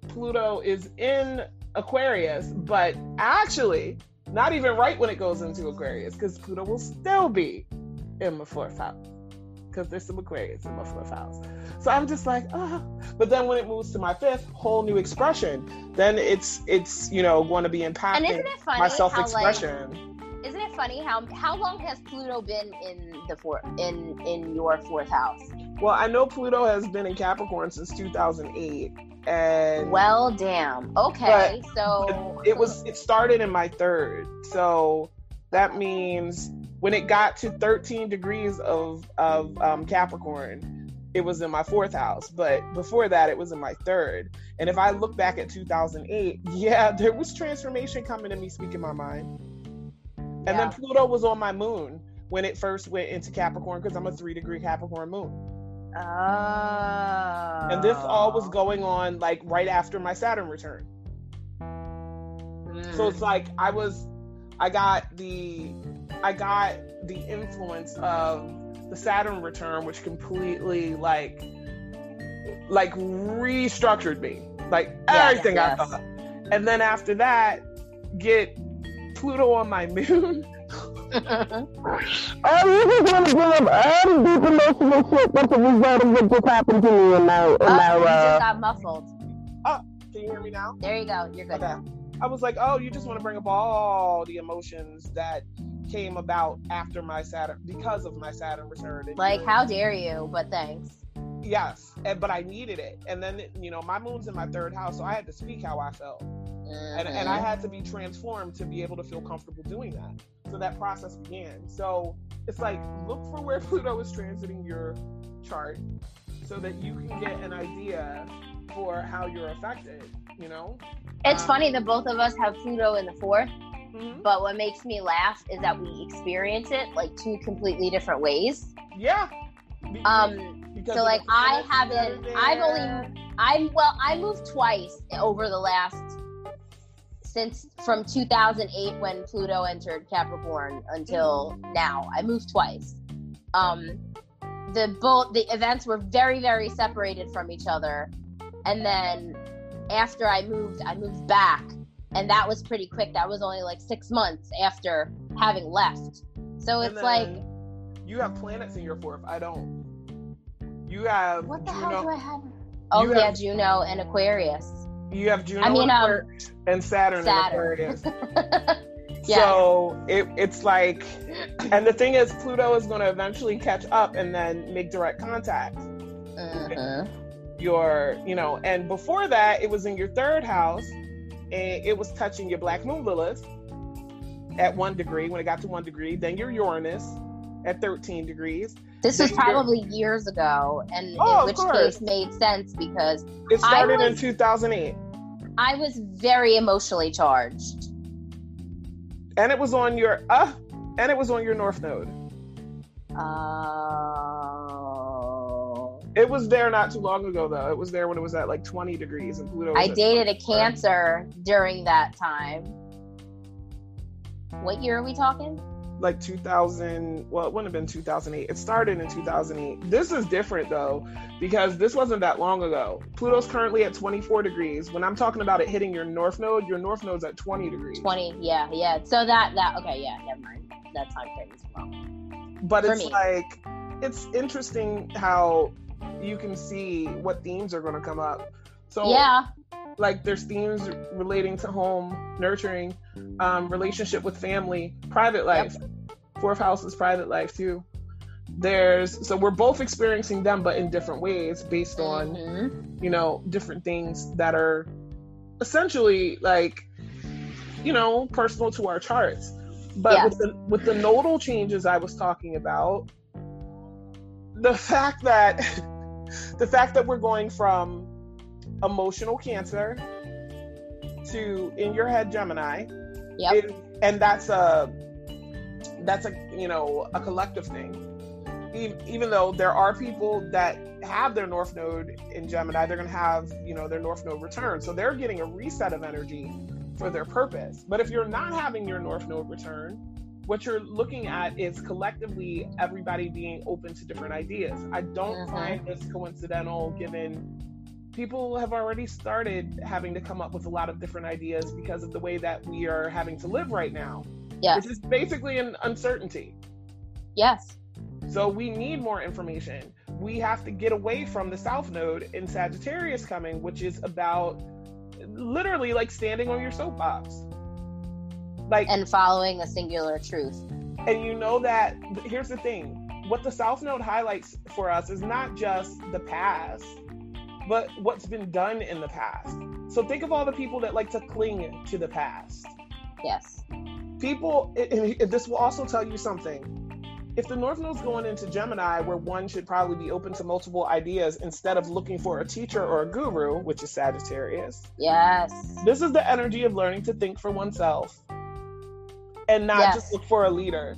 Speaker 2: Pluto is in Aquarius, but actually, not even right when it goes into Aquarius, because Pluto will still be in the fourth house, because there's some Aquarius in my fourth house. So I'm just like, ah. But then when it moves to my fifth, whole new expression. Then it's it's you know going to be
Speaker 3: And
Speaker 2: impacting
Speaker 3: isn't it funny
Speaker 2: my
Speaker 3: how
Speaker 2: self-expression.
Speaker 3: like isn't it funny how how long has Pluto been in the fourth in in your fourth house?
Speaker 2: well, I know Pluto has been in Capricorn since 2008, and
Speaker 3: Well, damn. Okay, so
Speaker 2: it was it started in my third so that means when it got to 13 degrees of of um, capricorn it was in my fourth house but before that it was in my third and if i look back at 2008 yeah there was transformation coming to me speaking my mind and
Speaker 3: Yeah.
Speaker 2: then pluto was on my moon when it first went into capricorn because i'm a three degree capricorn moon
Speaker 3: Oh.
Speaker 2: and this all was going on like right after my saturn return
Speaker 3: Mm.
Speaker 2: So it's like I was, I got the, I got the influence of the Saturn return, which completely like, like restructured me, like
Speaker 3: Yes,
Speaker 2: everything
Speaker 3: yes.
Speaker 2: I thought. And then after that, get Pluto on my moon.
Speaker 4: Oh, you just want to bring up all the deep emotional shit that's a result of what just happened to me in my, in
Speaker 3: oh,
Speaker 4: my,
Speaker 3: you just
Speaker 4: uh,
Speaker 3: got muffled.
Speaker 2: Oh, Can you hear me now?
Speaker 3: There you go. You're good.
Speaker 2: Okay. I was like, oh, you just want to bring up all the emotions that came about after my Saturn because of my Saturn return.
Speaker 3: Like, how dare you? But thanks.
Speaker 2: Yes, and, but I needed it, and then you know my moon's in my third house, so I had to speak how I felt, and and I
Speaker 3: Mhm.
Speaker 2: had to be transformed to be able to feel comfortable doing that. So that process began. So it's like look for where Pluto is transiting your chart, so that you can get an idea for how you're affected. You know.
Speaker 3: It's
Speaker 2: Um,
Speaker 3: funny that both of us have Pluto in the fourth,
Speaker 2: Mhm.
Speaker 3: but what makes me laugh is that we experience it like two completely different ways.
Speaker 2: Yeah.
Speaker 3: Um,
Speaker 2: because
Speaker 3: so like I haven't, I've only, I'm well, I moved twice over the last since from 2008 when Pluto entered Capricorn until now. I moved twice. Um, the both the events were very very separated from each other, and then after I moved, I moved back, and that was pretty quick. That was only like six months after having left. So it's like,
Speaker 2: you have planets in your fourth. I don't. You have
Speaker 3: what the
Speaker 2: Juno.
Speaker 3: hell do I have? Oh
Speaker 2: You
Speaker 3: yeah,
Speaker 2: have-
Speaker 3: Juno and Aquarius.
Speaker 2: You have Juno
Speaker 3: I mean, um,
Speaker 2: and Saturn,
Speaker 3: Saturn.
Speaker 2: Aquarius.
Speaker 3: Yeah.
Speaker 2: So it, it's like, and the thing is, Pluto is going to eventually catch up and then make direct contact.
Speaker 3: Mhm.
Speaker 2: Your, you know, and before that, it was in your third house, and it was touching your Black Moon Lilith at one degree. When it got to one degree, then your Uranus at thirteen degrees.
Speaker 3: This was probably years ago, and
Speaker 2: Oh,
Speaker 3: in which
Speaker 2: course.
Speaker 3: case made sense because
Speaker 2: It started in two thousand eight,
Speaker 3: I was very emotionally charged.
Speaker 2: and it was on your uh, and it was on your North Node.
Speaker 3: Oh.
Speaker 2: It was there not too long ago, though. It was there when it was at like 20 degrees, and Pluto.
Speaker 3: I dated a Cancer during that time. What year are we talking?
Speaker 2: like 2000 well it wouldn't have been 2008 it started in 2008 this is different though because this wasn't that long ago pluto's currently at 24 degrees when i'm talking about it hitting your north node your north node's at 20 degrees
Speaker 3: 20 yeah yeah so that that okay yeah never mind that time frame is well
Speaker 2: but
Speaker 3: For
Speaker 2: it's
Speaker 3: me.
Speaker 2: like it's interesting how you can see what themes are going to come up. So
Speaker 3: yeah.
Speaker 2: like there's themes relating to home nurturing um, relationship with family private life. Fourth house is private life too. There's so we're both experiencing them but in different ways based on
Speaker 3: Mhm.
Speaker 2: you know different things that are essentially like you know personal to our charts. But
Speaker 3: Yes.
Speaker 2: with the with the nodal changes i was talking about the fact that the fact that we're going from emotional cancer to in your head gemini.
Speaker 3: Yep.
Speaker 2: is- and that's a that's a you know a collective thing. E- even though there are people that have their north node in gemini they're going to have you know their north node return. So they're getting a reset of energy for their purpose. But if you're not having your north node return what you're looking at is collectively everybody being open to different ideas i don't
Speaker 3: Mhm.
Speaker 2: find this coincidental given people have already started having to come up with a lot of different ideas because of the way that we are having to live right now
Speaker 3: yes
Speaker 2: which is basically an uncertainty
Speaker 3: yes
Speaker 2: so we need more information. We have to get away from the South Node in Sagittarius coming, which is about literally like standing on your soapbox. Like, and,
Speaker 3: following a singular truth.
Speaker 2: And you know that here's the thing. What the South Node highlights for us is not just the past, but what's been done in the past. So think of all the people that like to cling to the past.
Speaker 3: yes.
Speaker 2: People and this will also tell you something. If the north node's going into gemini where one should probably be open to multiple ideas instead of looking for a teacher or a guru which is sagittarius
Speaker 3: yes.
Speaker 2: this is the energy of learning to think for oneself and not
Speaker 3: Yes.
Speaker 2: just look for a leader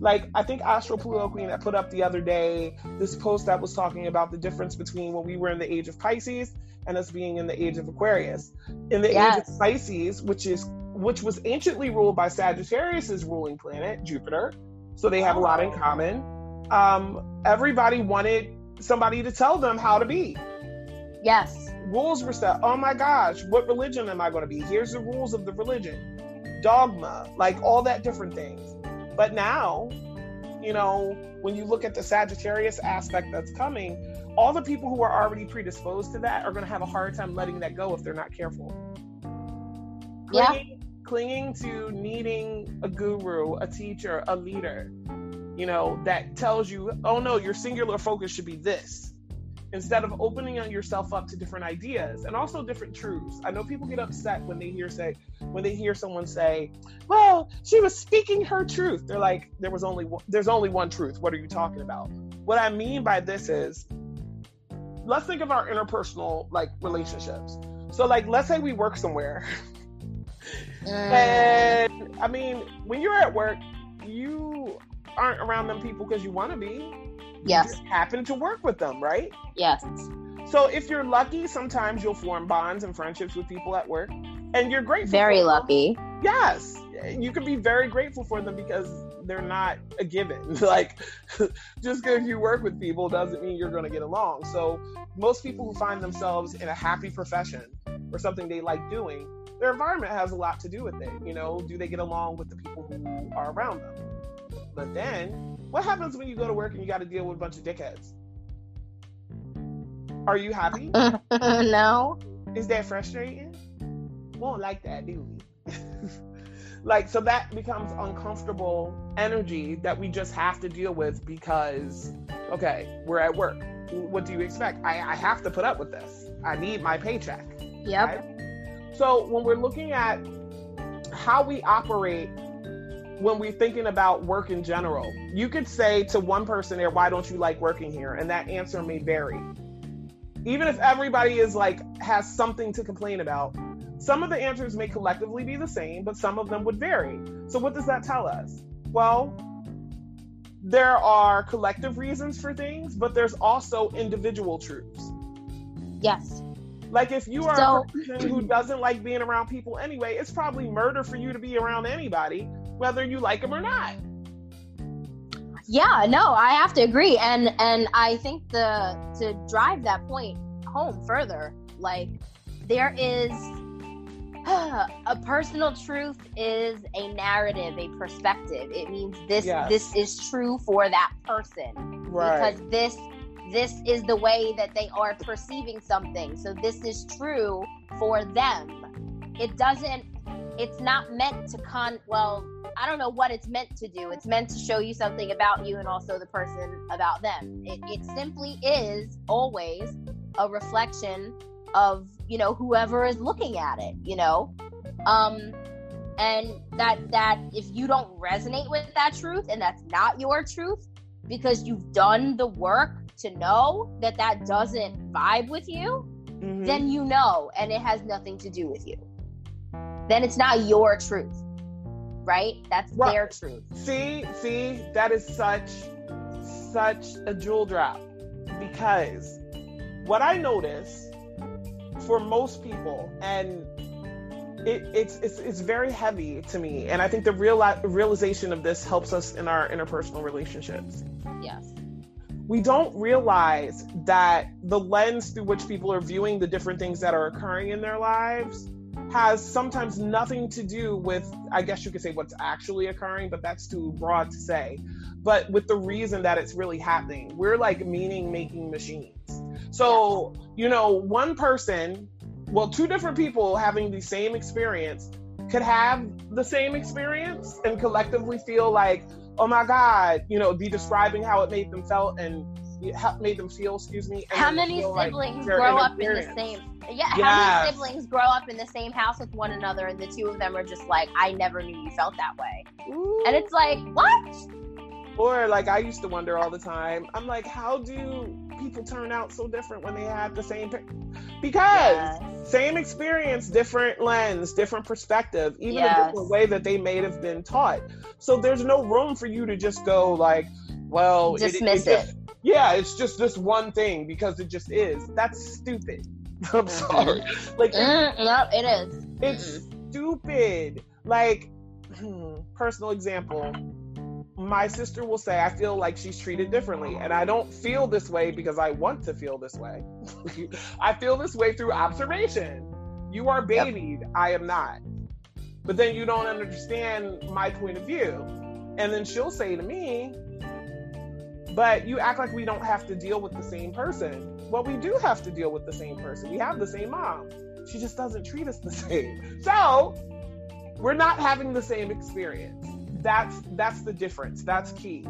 Speaker 2: like i think astro pluto queen that put up the other day this post that was talking about the difference between when we were in the age of pisces and us being in the age of aquarius in the age of pisces which is which was anciently ruled by sagittarius's ruling planet jupiter so they have a lot in common um everybody wanted somebody to tell them how to be
Speaker 3: yes
Speaker 2: rules were set. Oh my gosh, what religion am I going to be? Here's the rules of the religion, dogma, like all that different things. But now, you know, when you look at the Sagittarius aspect that's coming, all the people who are already predisposed to that are going to have a hard time letting that go if they're not careful.
Speaker 3: Yeah.
Speaker 2: Clinging, clinging to needing a guru, a teacher, a leader, you know, that tells you, oh no, your singular focus should be this instead of opening yourself up to different ideas and also different truths. I know people get upset when they hear say when they hear someone say, "Well, she was speaking her truth." They're like, "There was only one, there's only one truth. What are you talking about?" What I mean by this is let's think of our interpersonal like relationships. So like let's say we work somewhere
Speaker 3: Mm,
Speaker 2: and I mean, when you're at work, you aren't around them people because you want to be. You
Speaker 3: Yes.
Speaker 2: just happen to work with them, right?
Speaker 3: yes
Speaker 2: So if you're lucky, sometimes you'll form bonds and friendships with people at work, and you're grateful.
Speaker 3: very lucky
Speaker 2: Yes, you can be very grateful for them because they're not a given. like, just because you work with people doesn't mean you're going to get along. So most people who find themselves in a happy profession or something they like doing, their environment has a lot to do with it. You know, do they get along with the people who are around them? But then, what happens when you go to work and you got to deal with a bunch of dickheads? Are you happy?
Speaker 3: no
Speaker 2: Is that frustrating? Won't like that, do we? like, so that becomes uncomfortable energy that we just have to deal with because, okay, we're at work. What do you expect? I, I have to put up with this. I need my paycheck.
Speaker 3: yep
Speaker 2: right? So when we're looking at how we operate when we're thinking about work in general, you could say to one person there, why don't you like working here? And that answer may vary. Even if everybody is like has something to complain about, some of the answers may collectively be the same, but some of them would vary. So what does that tell us? Well, there are collective reasons for things, but there's also individual truths.
Speaker 3: yes
Speaker 2: Like if you are
Speaker 3: So-
Speaker 2: a person who doesn't like being around people anyway, it's probably murder for you to be around anybody, whether you like them or not.
Speaker 3: Yeah, no, I have to agree, and and I think the to drive that point home further, like there is a personal truth is a narrative, a perspective. It means this
Speaker 2: Yes.
Speaker 3: this is true for that person
Speaker 2: Right.
Speaker 3: because this this is the way that they are perceiving something. So this is true for them. It doesn't it's not meant to con well, I don't know what it's meant to do. It's meant to show you something about you and also the person about them. It, it simply is always a reflection of, you know, whoever is looking at it, you know? Um and that that if you don't resonate with that truth and that's not your truth because you've done the work to know that that doesn't vibe with you
Speaker 2: Mhm.
Speaker 3: then you know and it has nothing to do with you then it's not your truth right that's
Speaker 2: Right.
Speaker 3: their truth
Speaker 2: See, see, that is such, such a jewel drop because what I notice for most people, and it, it's, it's it's very heavy to me, and I think the real realization of this helps us in our interpersonal relationships.
Speaker 3: yes
Speaker 2: We don't realize that the lens through which people are viewing the different things that are occurring in their lives has sometimes nothing to do with, I guess you could say, what's actually occurring, but that's too broad to say. But with the reason that it's really happening, we're like meaning making machines. So, you know, one person, well, two different people having the same experience could have the same experience and collectively feel like, oh my God, you know, be describing how it made them felt and made them feel, excuse me.
Speaker 3: how many
Speaker 2: feel like
Speaker 3: grow up in the same yeah how many siblings grow up in the same house with one another and the two of them are just like i never knew you felt that way and it's like what
Speaker 2: Or like I used to wonder all the time. I'm like, how do people turn out so different when they have the same? Because
Speaker 3: Yes.
Speaker 2: same experience, different lens, different perspective, even a different way that they may have been taught. So there's no room for you to just go like, well,
Speaker 3: Dismiss
Speaker 2: just- yeah, it's just this one thing because it just is. That's stupid. I'm
Speaker 3: Mhm.
Speaker 2: sorry. Like
Speaker 3: Mm, no it is
Speaker 2: it's stupid. Like, personal example. My sister will say, I feel like she's treated differently. And I don't feel this way because I want to feel this way. I feel this way through observation. You are
Speaker 3: Yep.
Speaker 2: babied. I am not. But then you don't understand my point of view. And then she'll say to me, but you act like we don't have to deal with the same person. Well, we do have to deal with the same person. We have the same mom. She just doesn't treat us the same. So we're not having the same experience. That's that's the difference. That's key.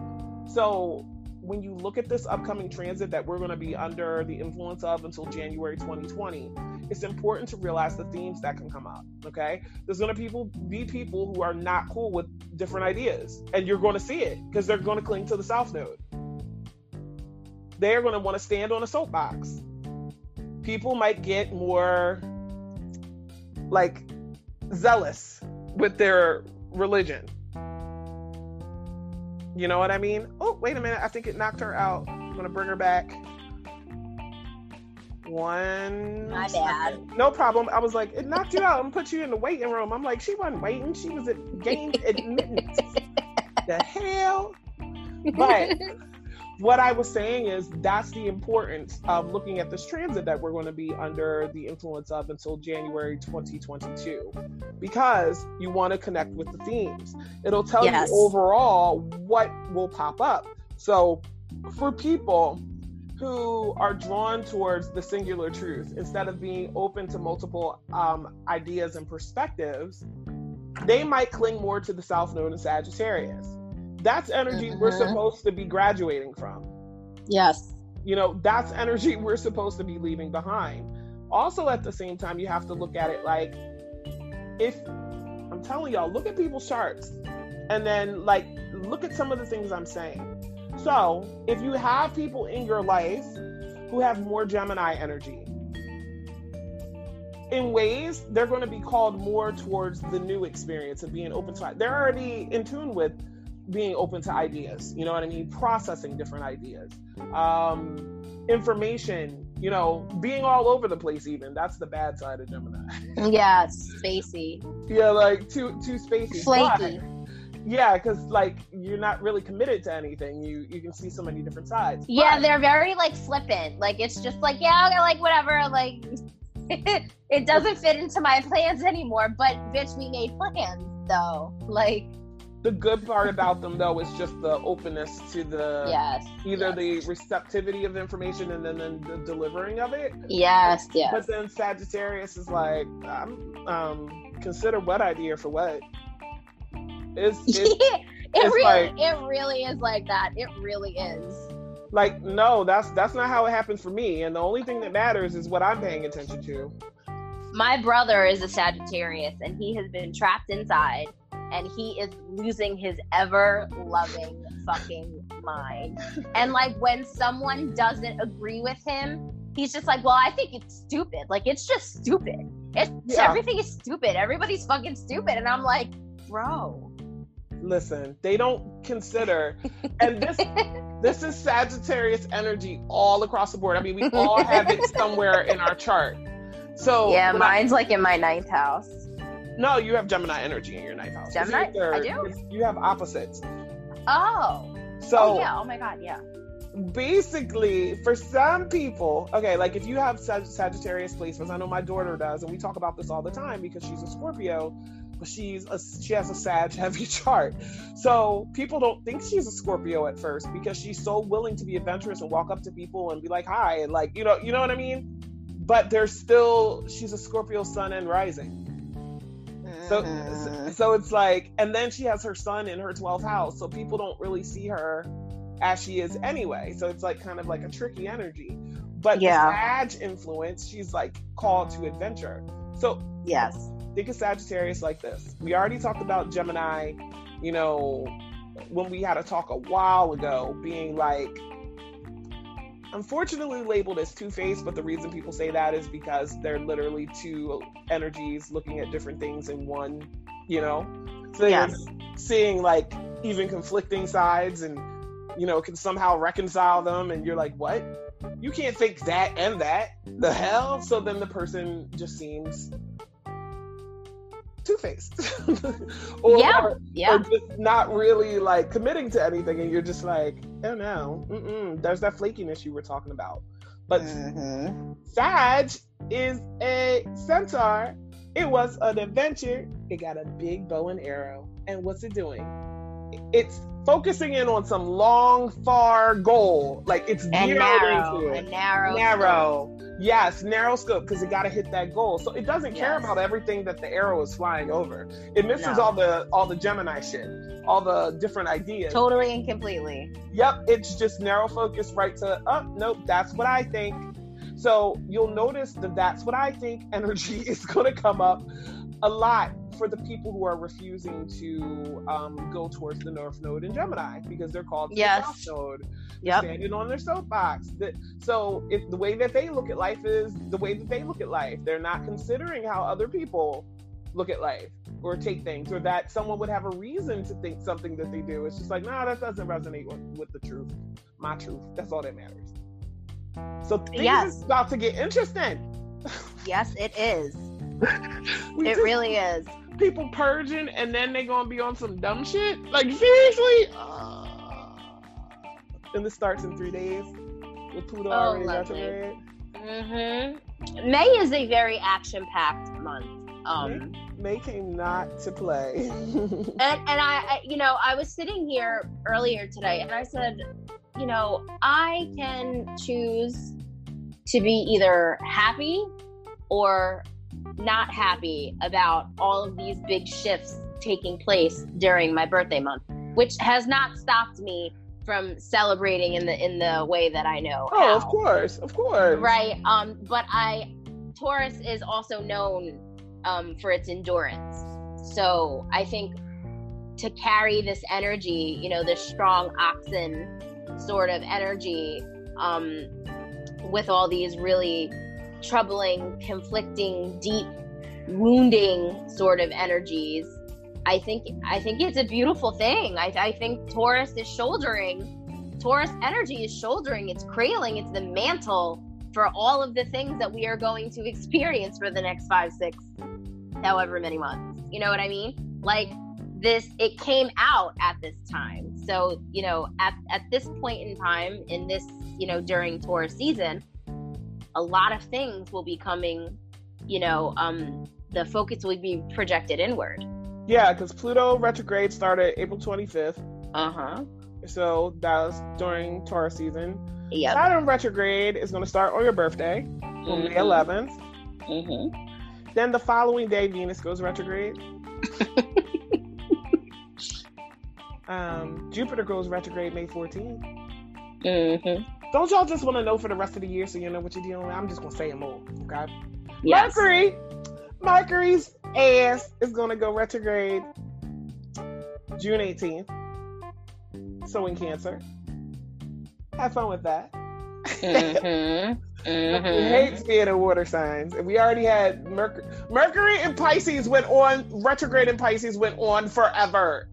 Speaker 2: So when you look at this upcoming transit that we're going to be under the influence of until January 2020, it's important to realize the themes that can come up. Okay, there's going to people be people who are not cool with different ideas, and you're going to see it because they're going to cling to the South Node. They're going to want to stand on a soapbox. People might get more like zealous with their religion. You know what I mean? Oh, wait a minute. I think it knocked her out. I'm going to bring her back. One.
Speaker 3: My
Speaker 2: second.
Speaker 3: bad.
Speaker 2: No problem. I was like, it knocked you out and put you in the waiting room. I'm like, she wasn't waiting. She was at gained admittance. the hell? But what I was saying is that's the importance of looking at this transit that we're going to be under the influence of until January 2022 because you want to connect with the themes. It'll tell
Speaker 3: Yes.
Speaker 2: you overall what will pop up. So for people who are drawn towards the singular truth instead of being open to multiple um, ideas and perspectives, they might cling more to the South Node and Sagittarius. That's energy we're
Speaker 3: Mhm.
Speaker 2: supposed to be graduating from.
Speaker 3: yes
Speaker 2: You know, that's energy we're supposed to be leaving behind. Also, at the same time, you have to look at it like if I'm telling y'all, look at people's charts and then like look at some of the things I'm saying. So, if you have people in your life who have more Gemini energy, in ways they're going to be called more towards the new experience of being open to it. they're already in tune with being open to ideas you know what i mean processing different ideas um information you know being all over the place even that's the bad side of gemini
Speaker 3: yeah, spacey
Speaker 2: yeah like too too spacey
Speaker 3: flaky
Speaker 2: But yeah, because like you're not really committed to anything. You you can see so many different sides.
Speaker 3: Yeah,
Speaker 2: But-
Speaker 3: they're very like flippant. Like it's just like, yeah, okay, like whatever. Like it doesn't fit into my plans anymore. But bitch, we made plans though. Like
Speaker 2: the good part about them though is just the openness to the
Speaker 3: yes,
Speaker 2: either
Speaker 3: yes.
Speaker 2: the receptivity of the information and then, then the delivering of it.
Speaker 3: yes, yes.
Speaker 2: But then Sagittarius is like, um, um, consider what idea for what. It's, it's
Speaker 3: it
Speaker 2: it's
Speaker 3: really,
Speaker 2: like-
Speaker 3: it really is like that. It really is.
Speaker 2: like no, that's that's not how it happens for me. And the only thing that matters is what I'm paying attention to.
Speaker 3: My brother is a Sagittarius, and he has been trapped inside, and he is losing his ever loving fucking mind. And like when someone doesn't agree with him, he's just like, "Well, I think it's stupid. Like it's just stupid. It's
Speaker 2: Yeah.
Speaker 3: everything is stupid. Everybody's fucking stupid." And I'm like, "Bro,
Speaker 2: Listen, they don't consider, and this this is Sagittarius energy all across the board. I mean, we all have it somewhere in our chart. So
Speaker 3: yeah,
Speaker 2: when I-
Speaker 3: mine's like in my ninth house."
Speaker 2: No, you have Gemini energy in your ninth house.
Speaker 3: Gemini? I do?
Speaker 2: You have opposites.
Speaker 3: Oh,
Speaker 2: So
Speaker 3: oh yeah. Oh my god, yeah.
Speaker 2: basically for some people okay like if you have Sag- sagittarius placements i know my daughter does and we talk about this all the time because she's a scorpio but she's a, she has a sag heavy chart so people don't think she's a scorpio at first because she's so willing to be adventurous and walk up to people and be like hi and like you know you know what i mean but there's still she's a scorpio sun and rising so, so it's like, and then she has her sun in her 12th house, so people don't really see her as she is anyway. So it's like kind of like a tricky energy. But
Speaker 3: Yeah.
Speaker 2: Sag influence, she's like called to adventure. So
Speaker 3: yes.
Speaker 2: think of Sagittarius like this. We already talked about Gemini, you know, when we had a talk a while ago, being like, unfortunately labeled as two faced, but the reason people say that is because they're literally two energies looking at different things in one, you know?
Speaker 3: Yes.
Speaker 2: seeing like even conflicting sides and, you know, can somehow reconcile them, and you're like, what? You can't think that and that. The hell? So then the person just seems two faced. or,
Speaker 3: Yeah.
Speaker 2: or
Speaker 3: Yeah.
Speaker 2: just not really like committing to anything, and you're just like, oh no, mm-mm. there's that flakiness you were talking about. But
Speaker 3: Mhm.
Speaker 2: Sag is a centaur. It was an adventure. It got a big bow and arrow. And what's it doing? It's focusing in on some long, far goal. Like it's
Speaker 3: And
Speaker 2: geared
Speaker 3: narrow.
Speaker 2: into
Speaker 3: And narrow.
Speaker 2: narrow. Yes, narrow scope because it got to hit that goal. So it doesn't care
Speaker 3: Yes.
Speaker 2: about everything that the arrow is flying over. It misses
Speaker 3: No.
Speaker 2: all the all the Gemini shit, all the different ideas.
Speaker 3: Totally and completely.
Speaker 2: Yep, it's just narrow focus right to oh nope, that's what I think. So you'll notice that that's what I think energy is going to come up a lot for the people who are refusing to um, go towards the North Node in Gemini because they're called
Speaker 3: Yes.
Speaker 2: the South Node
Speaker 3: Yep.
Speaker 2: standing on their soapbox. That- So if the way that they look at life is the way that they look at life, they're not considering how other people look at life or take things, or that someone would have a reason to think something that they do. It's just like, nah, that doesn't resonate with, with the truth, my truth. That's all that matters. So things
Speaker 3: Yes.
Speaker 2: is about to get interesting.
Speaker 3: Yes, it is. It
Speaker 2: just-
Speaker 3: really is.
Speaker 2: people purging, and then they're gonna be on some dumb shit. Like seriously. Uh, and this starts in three days with Pluto
Speaker 3: Oh,
Speaker 2: already retrograde.
Speaker 3: hmm May is a very action-packed month. Um,
Speaker 2: May came not to play.
Speaker 3: and and I, I, you know, I was sitting here earlier today, and I said, you know, I can choose to be either happy or not happy about all of these big shifts taking place during my birthday month, which has not stopped me from celebrating in the in the way that I know.
Speaker 2: oh, of course, of course.
Speaker 3: right um but i taurus is also known um for its endurance so i think to carry this energy you know this strong oxen sort of energy um with all these really troubling conflicting deep wounding sort of energies i think i think it's a beautiful thing i, I think taurus is shouldering taurus energy is shouldering it's cradling it's the mantle for all of the things that we are going to experience for the next five, six, however many months. You know what I mean? Like this it came out at this time. So, you know, at at this point in time in this, you know, during Taurus season, a lot of things will be coming, you know, um the focus will be projected inward.
Speaker 2: Yeah, because Pluto retrograde started April 25th.
Speaker 3: Uh-huh.
Speaker 2: So that was during Taurus season.
Speaker 3: Yep.
Speaker 2: Saturn retrograde is going to start on your birthday, on May
Speaker 3: Mhm.
Speaker 2: 11th.
Speaker 3: Mhm.
Speaker 2: Then the following day, Venus goes retrograde. um, Jupiter goes retrograde May 14th.
Speaker 3: Mhm.
Speaker 2: Don't y'all just want to know for the rest of the year so you know what you're dealing with? I'm just going to say it all. Okay.
Speaker 3: Yes.
Speaker 2: Mercury. Mercury's ass is going to go retrograde June 18th. So in Cancer. Have fun with that.
Speaker 3: Mhm. Mhm.
Speaker 2: being in water signs. And we already had Mercury. Mercury and Pisces went on, retrograde and Pisces went on forever.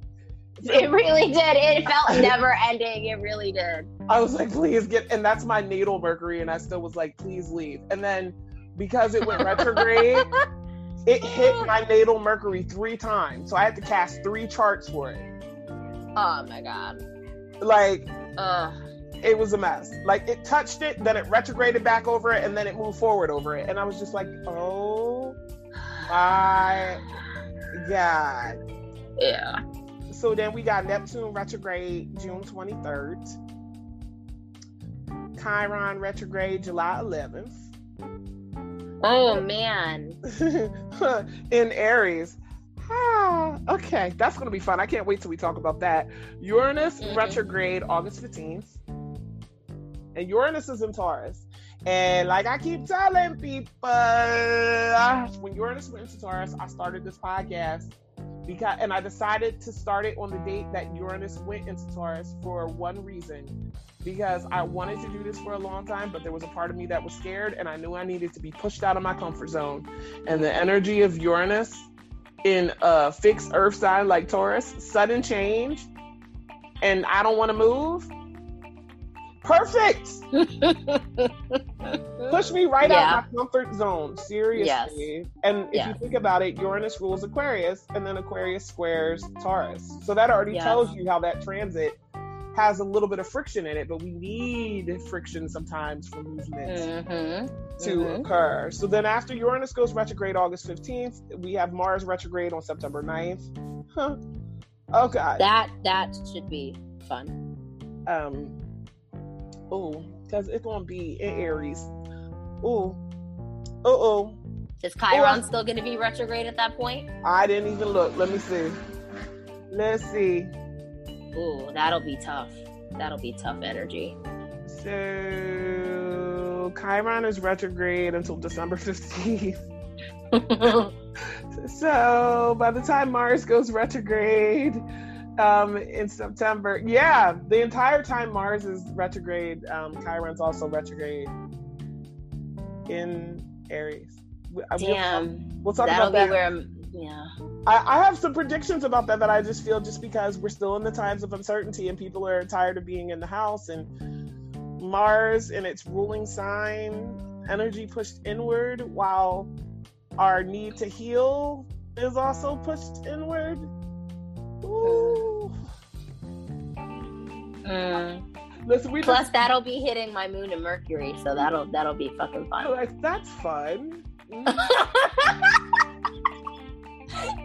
Speaker 3: It really did. It felt never ending. It really did.
Speaker 2: I was like, please get, and that's my natal Mercury, and I still was like, please leave. And then because it went retrograde, it hit my natal Mercury three times. So I had to cast three charts for it.
Speaker 3: Oh my god.
Speaker 2: Like,
Speaker 3: Ugh.
Speaker 2: it was a mess. Like, it touched it, then it retrograded back over it, and then it moved forward over it. And I was just like, oh my God.
Speaker 3: Yeah.
Speaker 2: So then we got Neptune retrograde June 23rd. Chiron retrograde July 11th.
Speaker 3: Oh man.
Speaker 2: in Aries. Ah, okay, that's gonna be fun. I can't wait till we talk about that. Uranus
Speaker 3: Mhm.
Speaker 2: retrograde August 15th. And Uranus is in Taurus. And like I keep telling people, when Uranus went into Taurus, I started this podcast because and I decided to start it on the date that Uranus went into Taurus for one reason. Because I wanted to do this for a long time, but there was a part of me that was scared and I knew I needed to be pushed out of my comfort zone. And the energy of Uranus in a fixed earth sign like Taurus, sudden change, and I don't want to move. Perfect. Push me right
Speaker 3: Yeah.
Speaker 2: out my comfort zone. Seriously. And if you think about it, Uranus rules Aquarius, and then Aquarius squares Taurus. So that already
Speaker 3: Yes.
Speaker 2: tells you how that transit has a little bit of friction in it, but we need friction sometimes for movement
Speaker 3: Mhm.
Speaker 2: to
Speaker 3: Mhm.
Speaker 2: occur. So then after Uranus goes retrograde August 15th, we have Mars retrograde on September 9th. Huh. Oh god.
Speaker 3: That that should be fun.
Speaker 2: Um oh, because it's gonna be in Aries. Oh. Uh-oh.
Speaker 3: Is Chiron
Speaker 2: I-
Speaker 3: still going to be retrograde at that point?
Speaker 2: I didn't even look. Let me see. Let's see.
Speaker 3: Ooh, that'll be tough. That'll be tough energy.
Speaker 2: So Chiron is retrograde until December 15th. So by the time Mars goes retrograde um, in September, yeah, the entire time Mars is retrograde, um, Chiron's also retrograde in Aries. We'll,
Speaker 3: Damn.
Speaker 2: we'll talk
Speaker 3: That'll
Speaker 2: about that.
Speaker 3: where I'm, yeah.
Speaker 2: I, I have some predictions about that that I just feel just because we're still in the times of uncertainty and people are tired of being in the house and Mars and its ruling sign energy pushed inward while our need to heal is also pushed inward. Ooh.
Speaker 3: Mm.
Speaker 2: Listen, we
Speaker 3: Plus, that'll be hitting my moon and Mercury, so that'll that'll be fucking fun.
Speaker 2: like that's fun.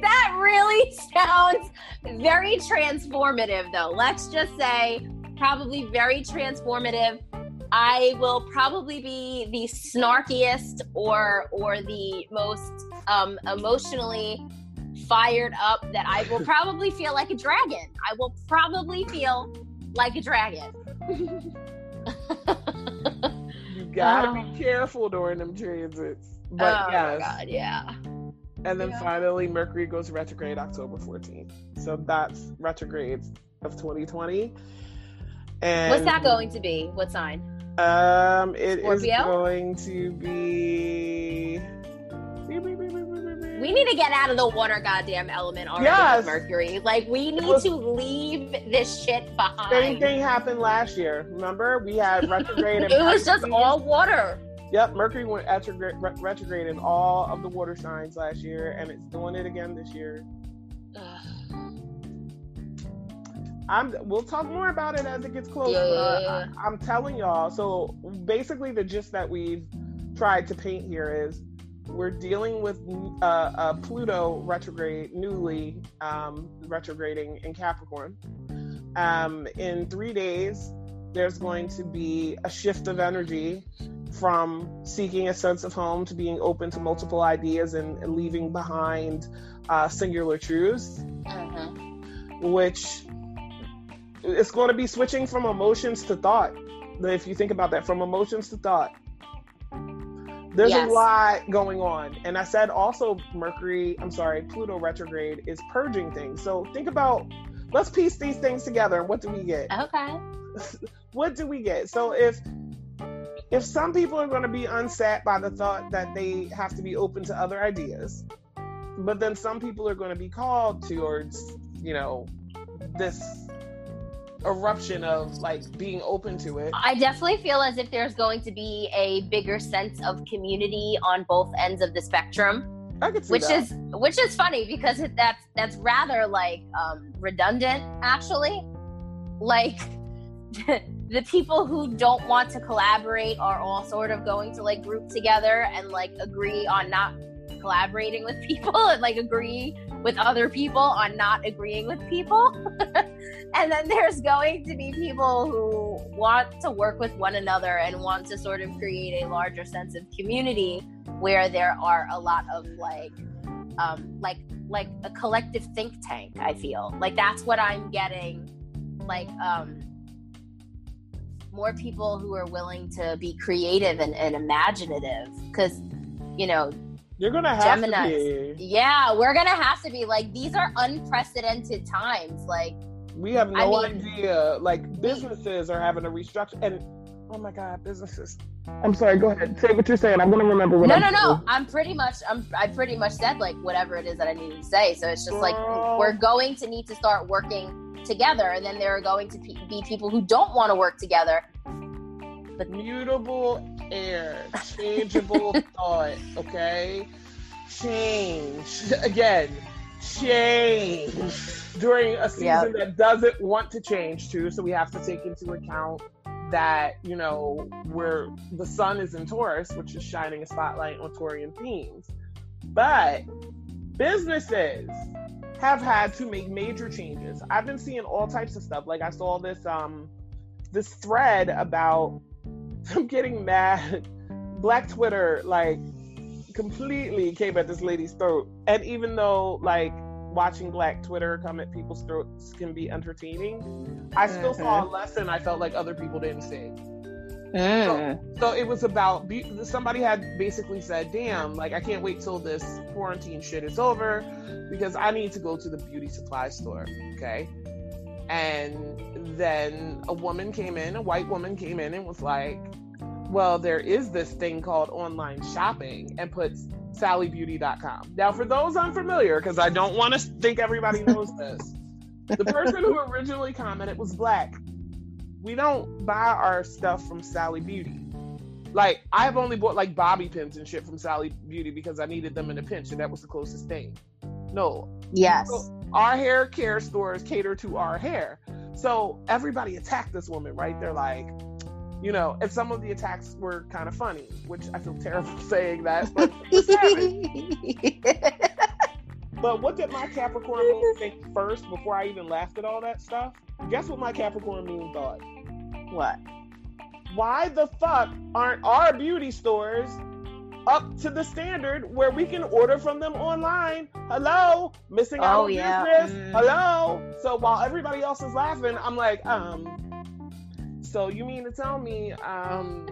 Speaker 3: that really sounds very transformative, though. Let's just say, probably very transformative. I will probably be the snarkiest or or the most um, emotionally fired up that I will probably feel like a dragon. I will probably feel like a dragon.
Speaker 2: You gotta
Speaker 3: Oh.
Speaker 2: be careful during them transits. But
Speaker 3: oh
Speaker 2: yes.
Speaker 3: my god, yeah.
Speaker 2: And then
Speaker 3: Yeah.
Speaker 2: finally, Mercury goes retrograde October 14th. So that's retrograde of 2020. And
Speaker 3: What's that going to be? What sign?
Speaker 2: Um, it is
Speaker 3: Scorpio?
Speaker 2: going to be.
Speaker 3: We need to get out of the water goddamn element already
Speaker 2: Yes.
Speaker 3: with Mercury. Like we need
Speaker 2: was-
Speaker 3: to leave this shit
Speaker 2: Same
Speaker 3: behind.
Speaker 2: thing happened last year. Remember, we had retrograde. and
Speaker 3: It was just all water.
Speaker 2: Yep, Mercury went retrograde, retrograde in all of the water signs last year, and it's doing it again this year. I'm. We'll talk more about it as it gets closer.
Speaker 3: Yeah.
Speaker 2: I, I'm telling y'all. So basically, the gist that we've tried to paint here is we're dealing with uh, uh, Pluto retrograde, newly um, retrograding in Capricorn. Um, in three days, there's going to be a shift of energy from seeking a sense of home to being open to multiple ideas and, and leaving behind uh, singular truths,
Speaker 3: Mhm.
Speaker 2: which it's going to be switching from emotions to thought. If you think about that, from emotions to thought. There's
Speaker 3: Yes.
Speaker 2: a lot going on. And I said also Mercury, I'm sorry, Pluto retrograde is purging things. So think about let's piece these things together what do we get?
Speaker 3: Okay.
Speaker 2: what do we get? So if if some people are going to be unsat by the thought that they have to be open to other ideas, but then some people are going to be called towards, you know, this eruption of like being open to it.
Speaker 3: I definitely feel as if there's going to be a bigger sense of community on both ends of the spectrum,
Speaker 2: I could see
Speaker 3: which
Speaker 2: that.
Speaker 3: is which is funny because it, that's that's rather like um, redundant actually. Like the people who don't want to collaborate are all sort of going to like group together and like agree on not collaborating with people and like agree with other people on not agreeing with people. and then there's going to be people who want to work with one another and want to sort of create a larger sense of community where there are a lot of like um like like a collective think tank i feel like that's what i'm getting like um more people who are willing to be creative and, and imaginative because you know
Speaker 2: You're gonna have
Speaker 3: Geminis.
Speaker 2: to be.
Speaker 3: yeah we're gonna have to be like these are unprecedented times like
Speaker 2: We have
Speaker 3: I
Speaker 2: no
Speaker 3: mean-
Speaker 2: idea. Like businesses are having a restructure, and oh my god, businesses. I'm sorry. Go ahead. Say what you're saying. I'm gonna remember what.
Speaker 3: no
Speaker 2: I'm
Speaker 3: no no
Speaker 2: saying.
Speaker 3: i'm pretty much i'm i pretty much said like whatever it is that i needed to say so it's just like we're going to need to start working together and then there are going to pe- be people who don't want to work together
Speaker 2: Mutable air, changeable thought. Okay, change again. Change during a season
Speaker 3: Yep.
Speaker 2: that doesn't want to change too. So we have to take into account that you know where the sun is in Taurus, which is shining a spotlight on Taurian themes, but businesses have had to make major changes. I've been seeing all types of stuff. Like I saw this um this thread about I'm getting mad. Black Twitter like completely came at this lady's throat. And even though like watching Black Twitter come at people's throats can be entertaining, I still saw mm-hmm. a lesson I felt like other people didn't see. Mm. So it was about somebody had basically said, "Damn, like I can't wait till this quarantine shit is over because I need to go to the beauty supply store." Okay, and then a woman came in, a white woman came in and was like, "Well, there is this thing called online shopping," and puts SallyBeauty.com. Now, for those unfamiliar, because I don't want to think everybody knows this, the person who originally commented was black we don't buy our stuff from Sally Beauty. Like I've only bought like bobby pins and shit from Sally Beauty because I needed them in a pinch and that was the closest thing. No,
Speaker 3: yes
Speaker 2: So, our hair care stores cater to our hair. So everybody attacked this woman, right? They're like, you know, and some of the attacks were kind of funny, which I feel terrible saying that, but it was savage. But what did my Capricorn moon think first before I even laughed at all that stuff? Guess what my Capricorn moon thought?
Speaker 3: what
Speaker 2: why the fuck aren't our beauty stores up to the standard where we can order from them online? Hello, missing out
Speaker 3: Oh,
Speaker 2: on
Speaker 3: yeah.
Speaker 2: business.
Speaker 3: Mm.
Speaker 2: Hello. So while everybody else is laughing, I'm like, um. So you mean to tell me, um,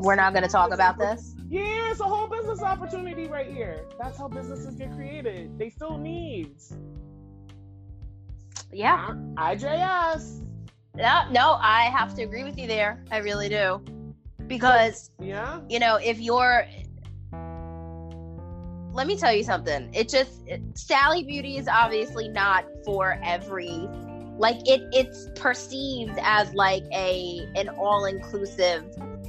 Speaker 3: we're not going to talk about this
Speaker 2: Yeah, it's a whole business opportunity right here. That's how businesses get created. They still needs.
Speaker 3: yeah
Speaker 2: IJS.
Speaker 3: no no i have to agree with you there i really do because
Speaker 2: Yeah.
Speaker 3: you know if you're let me tell you something it just it, sally beauty is obviously not for every like it it's perceived as like a an all-inclusive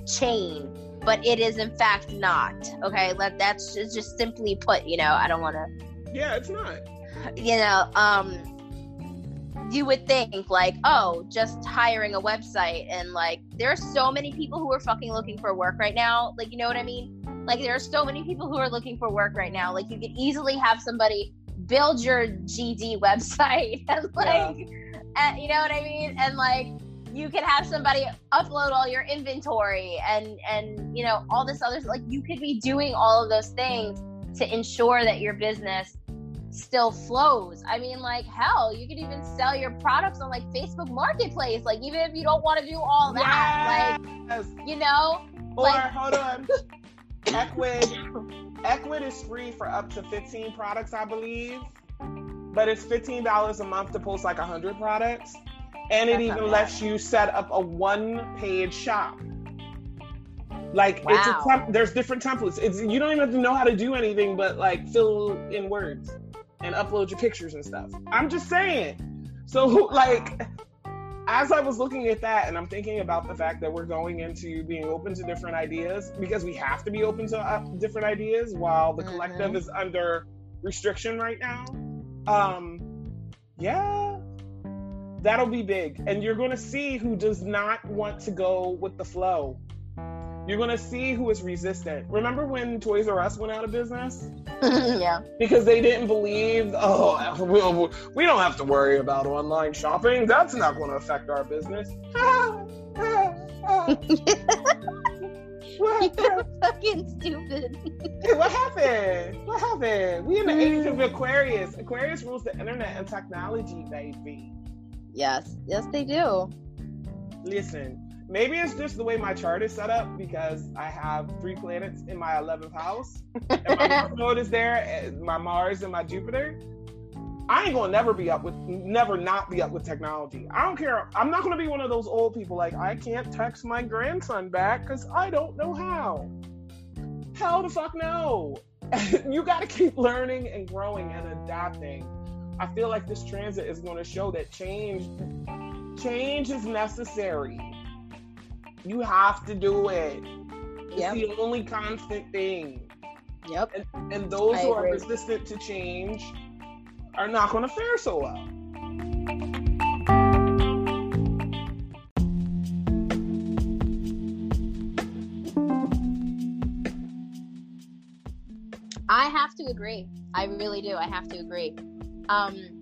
Speaker 3: chain but it is in fact not okay let that's just, just simply put you know i don't want to
Speaker 2: Yeah, it's not.
Speaker 3: you know um you would think like, oh, just hiring a website and like there are so many people who are fucking looking for work right now. Like, you know what I mean? Like there are so many people who are looking for work right now. Like you could easily have somebody build your GD website and like yeah. and, you know what I mean? And like you could have somebody upload all your inventory and and you know all this other like you could be doing all of those things to ensure that your business still flows. I mean, like hell, you could even sell your products on like Facebook Marketplace. Like even if you don't want to do all that, yes. like you know.
Speaker 2: Or like, hold on, Ecwid. Ecwid is free for up to 15 products, I believe, but it's $15 a month to post like 100 products, and it even lets you set up a one-page shop. Like wow. it's a temp- there's different templates. It's you don't even have to know how to do anything but like fill in words and upload your pictures and stuff. I'm just saying. So like as I was looking at that and I'm thinking about the fact that we're going into being open to different ideas because we have to be open to uh, different ideas while the mm-hmm. collective is under restriction right now. Um yeah. That'll be big. And you're going to see who does not want to go with the flow you're gonna see who is resistant. Remember when Toys R Us went out of business?
Speaker 3: yeah.
Speaker 2: Because they didn't believe, oh, we, we don't have to worry about online shopping. That's not going to affect our business.
Speaker 3: what You're fucking stupid.
Speaker 2: Hey, what happened? What happened? We in the age of Aquarius. Aquarius rules the internet and technology, baby.
Speaker 3: Yes, yes, they do.
Speaker 2: Listen, maybe it's just the way my chart is set up because I have three planets in my 11th house. and my node is there, my Mars and my Jupiter. I ain't gonna never be up with, never not be up with technology. I don't care. I'm not gonna be one of those old people like I can't text my grandson back because I don't know how. Hell the fuck no. you gotta keep learning and growing and adapting. I feel like this transit is gonna show that change, change is necessary you have to do it. It's yep. the only constant thing.
Speaker 3: Yep.
Speaker 2: And, and those I who agree. are resistant to change are not going to fare so well.
Speaker 3: I have to agree. I really do. I have to agree. Um,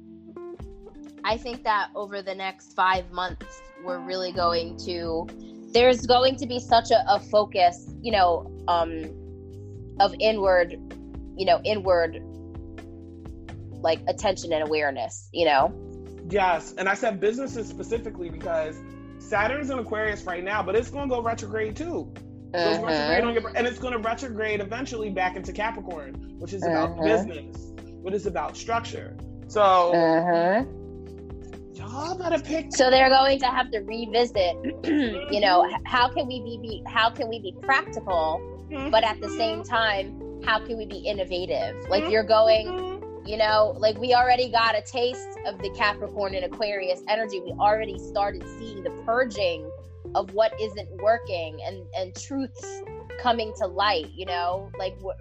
Speaker 3: I think that over the next five months, we're really going to there's going to be such a, a focus, you know, um, of inward, you know, inward like attention and awareness, you know?
Speaker 2: Yes. And I said businesses specifically because Saturn's in Aquarius right now, but it's going to go retrograde too. Uh-huh. Retrograde your, and it's going to retrograde eventually back into Capricorn, which is about uh-huh. business, what is about structure. So uh-huh y'all better pick.
Speaker 3: So they're going to have to revisit. you know, how can we be, be how can we be practical, mm-hmm. but at the same time, how can we be innovative? Like you're going. Mm-hmm. You know, like we already got a taste of the Capricorn and Aquarius energy. We already started seeing the purging of what isn't working and and truths coming to light you know like w-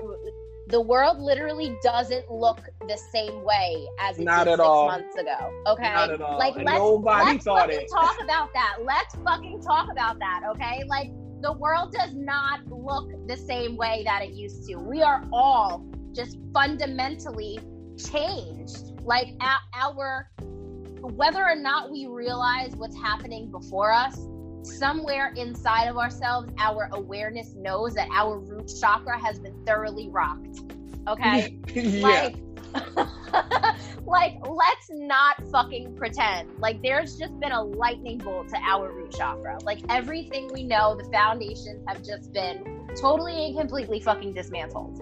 Speaker 3: the world literally doesn't look the same way as it Not did six all. months ago. Okay.
Speaker 2: Not at all. Like let's, nobody
Speaker 3: let's
Speaker 2: thought
Speaker 3: fucking
Speaker 2: it.
Speaker 3: talk about that. Let's fucking talk about that. Okay. Like the world does not look the same way that it used to. We are all just fundamentally changed. Like our whether or not we realize what's happening before us, somewhere inside of ourselves, our awareness knows that our root chakra has been thoroughly rocked. Okay?
Speaker 2: yeah.
Speaker 3: Like, like, let's not fucking pretend. Like, there's just been a lightning bolt to our root chakra. Like, everything we know, the foundations have just been totally and completely fucking dismantled.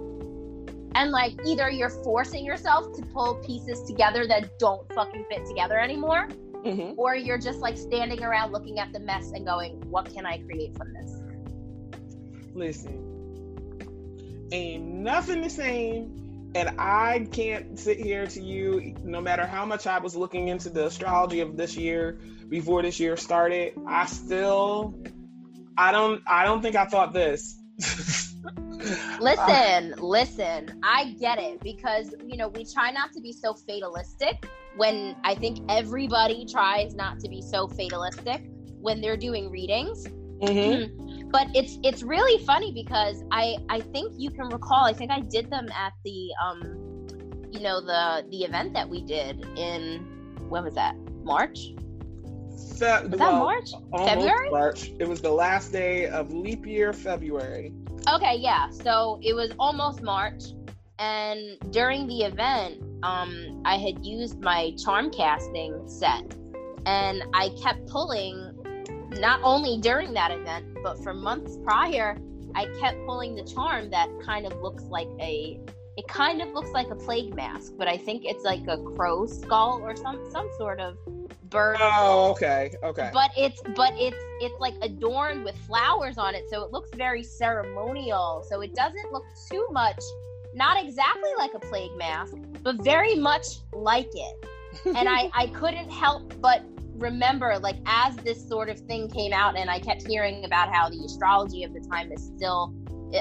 Speaker 3: And like, either you're forcing yourself to pull pieces together that don't fucking fit together anymore, mm-hmm. or you're just like standing around looking at the mess and going, "What can I create from this?"
Speaker 2: Listen, ain't nothing the same, and I can't sit here to you. No matter how much I was looking into the astrology of this year before this year started, I still, I don't, I don't think I thought this.
Speaker 3: listen, listen. I get it because you know we try not to be so fatalistic when I think everybody tries not to be so fatalistic when they're doing readings.
Speaker 2: Mm-hmm.
Speaker 3: But it's it's really funny because I I think you can recall. I think I did them at the um, you know the the event that we did in when was that March?
Speaker 2: Fe-
Speaker 3: Was that
Speaker 2: well,
Speaker 3: March? February?
Speaker 2: March. It was the last day of leap year February.
Speaker 3: Okay, yeah. So it was almost March, and during the event, um, I had used my charm casting set, and I kept pulling. Not only during that event, but for months prior, I kept pulling the charm that kind of looks like a. It kind of looks like a plague mask, but I think it's like a crow skull or some some sort of bird
Speaker 2: Oh, okay, okay.
Speaker 3: but it's but it's it's like adorned with flowers on it so it looks very ceremonial so it doesn't look too much not exactly like a plague mask but very much like it and i i couldn't help but remember like as this sort of thing came out and i kept hearing about how the astrology of the time is still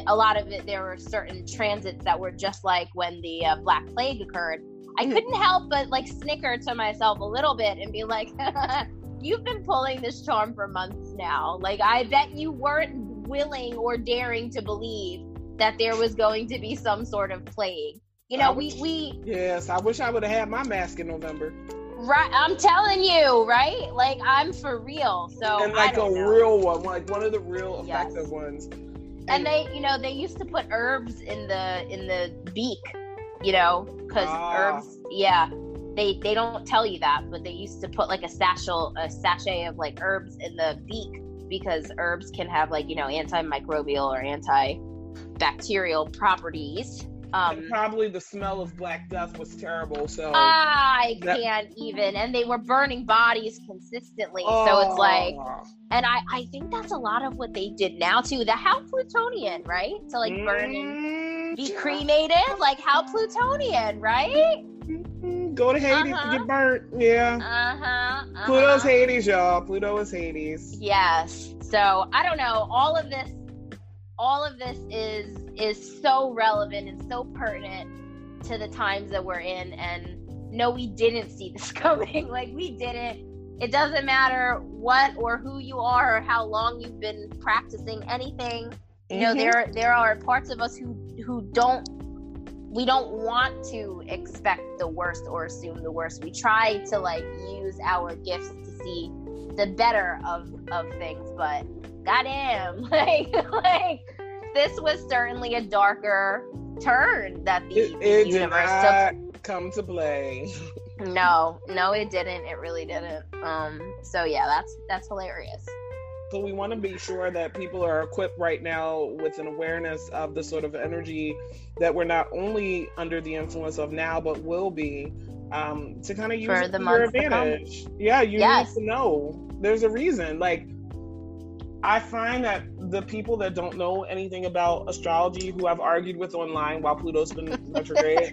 Speaker 3: a lot of it there were certain transits that were just like when the uh, black plague occurred I
Speaker 2: Mhm.
Speaker 3: couldn't help but like snicker to myself a little bit and be like, you've been pulling this charm for months now. Like, I bet you weren't willing or daring to believe that there was going to be some sort of plague. You know, we, we,
Speaker 2: yes, I wish I would have had my mask in November
Speaker 3: right, I'm telling you, right? Like, I'm for real. So,
Speaker 2: and like a
Speaker 3: know.
Speaker 2: real one, like one of the real
Speaker 3: Yes.
Speaker 2: effective ones.
Speaker 3: and they you know they used to put herbs in the in the beak you know because
Speaker 2: Ah.
Speaker 3: herbs yeah they they don't tell you that but they used to put like a satchel a sachet of like herbs in the beak because herbs can have like you know antimicrobial or antibacterial properties um
Speaker 2: probably the smell of Black Death was terrible. So
Speaker 3: I
Speaker 2: That-
Speaker 3: can't even. And they were burning bodies consistently. So it's like,
Speaker 2: Oh.
Speaker 3: and I, I think that's a lot of what they did now too. The how Plutonian, right? To like burn and
Speaker 2: Mm,
Speaker 3: be cremated, like how Plutonian, right?
Speaker 2: Mm, Go to Hades
Speaker 3: Uh-huh.
Speaker 2: to get burnt. Yeah.
Speaker 3: Uh huh.
Speaker 2: Pluto's Hades, y'all. Pluto is Hades.
Speaker 3: Yes. So I don't know. All of this, all of this is is so relevant and so pertinent to the times that we're in. And no, we didn't see this coming. like we didn't. It doesn't matter what or who you are or how long you've been practicing anything. You know,
Speaker 2: Mhm.
Speaker 3: there there are parts of us who who don't we don't want to expect the worst or assume the worst. We try to like use our gifts to see the better of of things, but goddamn, like like this was certainly a darker turn that the,
Speaker 2: It, it did
Speaker 3: universe
Speaker 2: not come to play.
Speaker 3: No, no, it didn't. It really didn't. Um. So yeah, that's that's hilarious.
Speaker 2: So we want to be sure that people are equipped right now with an awareness of the sort of energy that we're not only under the influence of now, but will be um, to kind of use
Speaker 3: For the
Speaker 2: your advantage. Yeah, you
Speaker 3: Yes.
Speaker 2: need to know. There's a reason. Like, I find that the people that don't know anything about astrology, who I've argued with online while Pluto's been retrograde,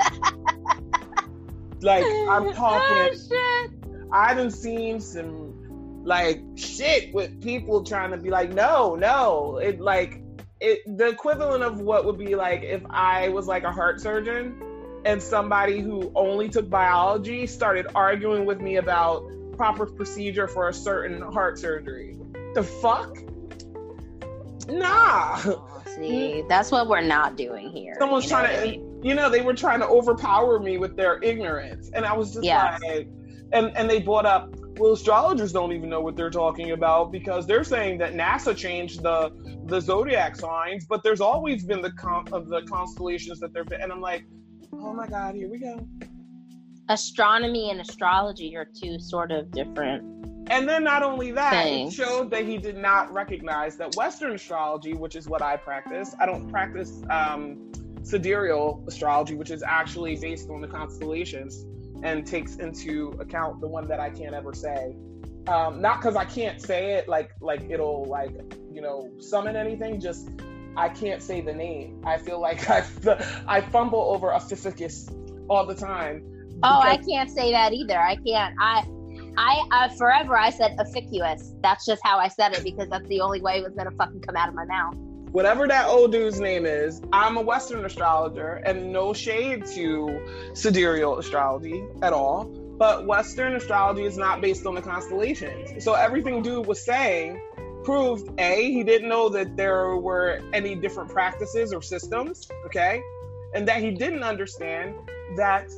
Speaker 2: like I'm oh, talking.
Speaker 3: Oh, shit.
Speaker 2: I done seen some like shit with people trying to be like, no, no. It like it the equivalent of what would be like if I was like a heart surgeon and somebody who only took biology started arguing with me about proper procedure for a certain heart surgery. The fuck? Nah.
Speaker 3: Oh, see, that's what we're not doing here.
Speaker 2: Someone's
Speaker 3: you know
Speaker 2: trying to, you know, they were trying to overpower me with their ignorance, and I was just
Speaker 3: Yes.
Speaker 2: like, and and they brought up, well, astrologers don't even know what they're talking about because they're saying that NASA changed the the zodiac signs, but there's always been the con- of the constellations that they're, and I'm like, oh my god, here we go.
Speaker 3: Astronomy and astrology are two sort of different.
Speaker 2: And then not only that,
Speaker 3: Thanks.
Speaker 2: it showed that he did not recognize that Western astrology, which is what I practice, I don't practice um, sidereal astrology, which is actually based on the constellations and takes into account the one that I can't ever say. Um, not because I can't say it, like like it'll like you know summon anything. Just I can't say the name. I feel like I I fumble over Ophiuchus all the time.
Speaker 3: Oh, I can't say that either. I can't. I, I, uh, forever I said officious. That's just how I said it because that's the only way it was gonna fucking come out of my mouth.
Speaker 2: whatever that old dude's name is, I'm a Western astrologer and no shade to sidereal astrology at all. but Western astrology is not based on the constellations. So everything dude was saying proved A, he didn't know that there were any different practices or systems, okay? And that he didn't understand that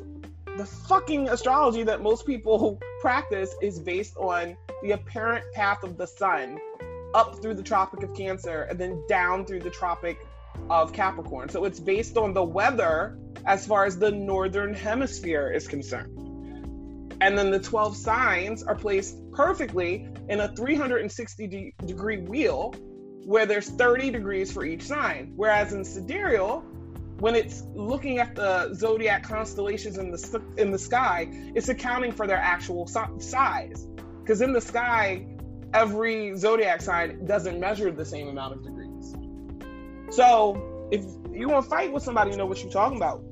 Speaker 2: the fucking astrology that most people practice is based on the apparent path of the sun up through the Tropic of Cancer and then down through the Tropic of Capricorn. So it's based on the weather as far as the northern hemisphere is concerned. And then the 12 signs are placed perfectly in a 360 de- degree wheel where there's 30 degrees for each sign. Whereas in sidereal, when it's looking at the zodiac constellations in the in the sky, it's accounting for their actual si- size. Because in the sky, every zodiac sign doesn't measure the same amount of degrees. So if you want to fight with somebody, you know what you're talking about.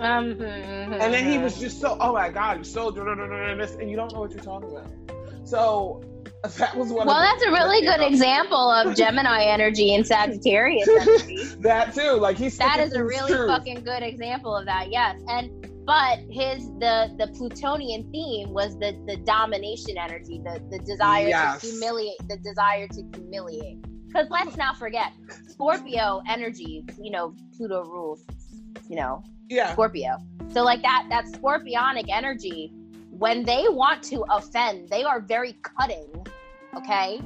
Speaker 3: Um,
Speaker 2: And then he was just so, oh my God, you're so, and you don't know what you're talking about. So that was one
Speaker 3: well,
Speaker 2: of the-
Speaker 3: that's a really good example of Gemini energy and Sagittarius energy.
Speaker 2: that too. Like he's
Speaker 3: that
Speaker 2: sticking
Speaker 3: a really
Speaker 2: truth.
Speaker 3: fucking good example of that yes and but his the the plutonian theme was the the domination energy the the desire
Speaker 2: Yes.
Speaker 3: to humiliate the desire to humiliate because let's not forget scorpio energy you know pluto rules you know
Speaker 2: Yeah.
Speaker 3: scorpio so like that that scorpionic energy when they want to offend they are very cutting okay?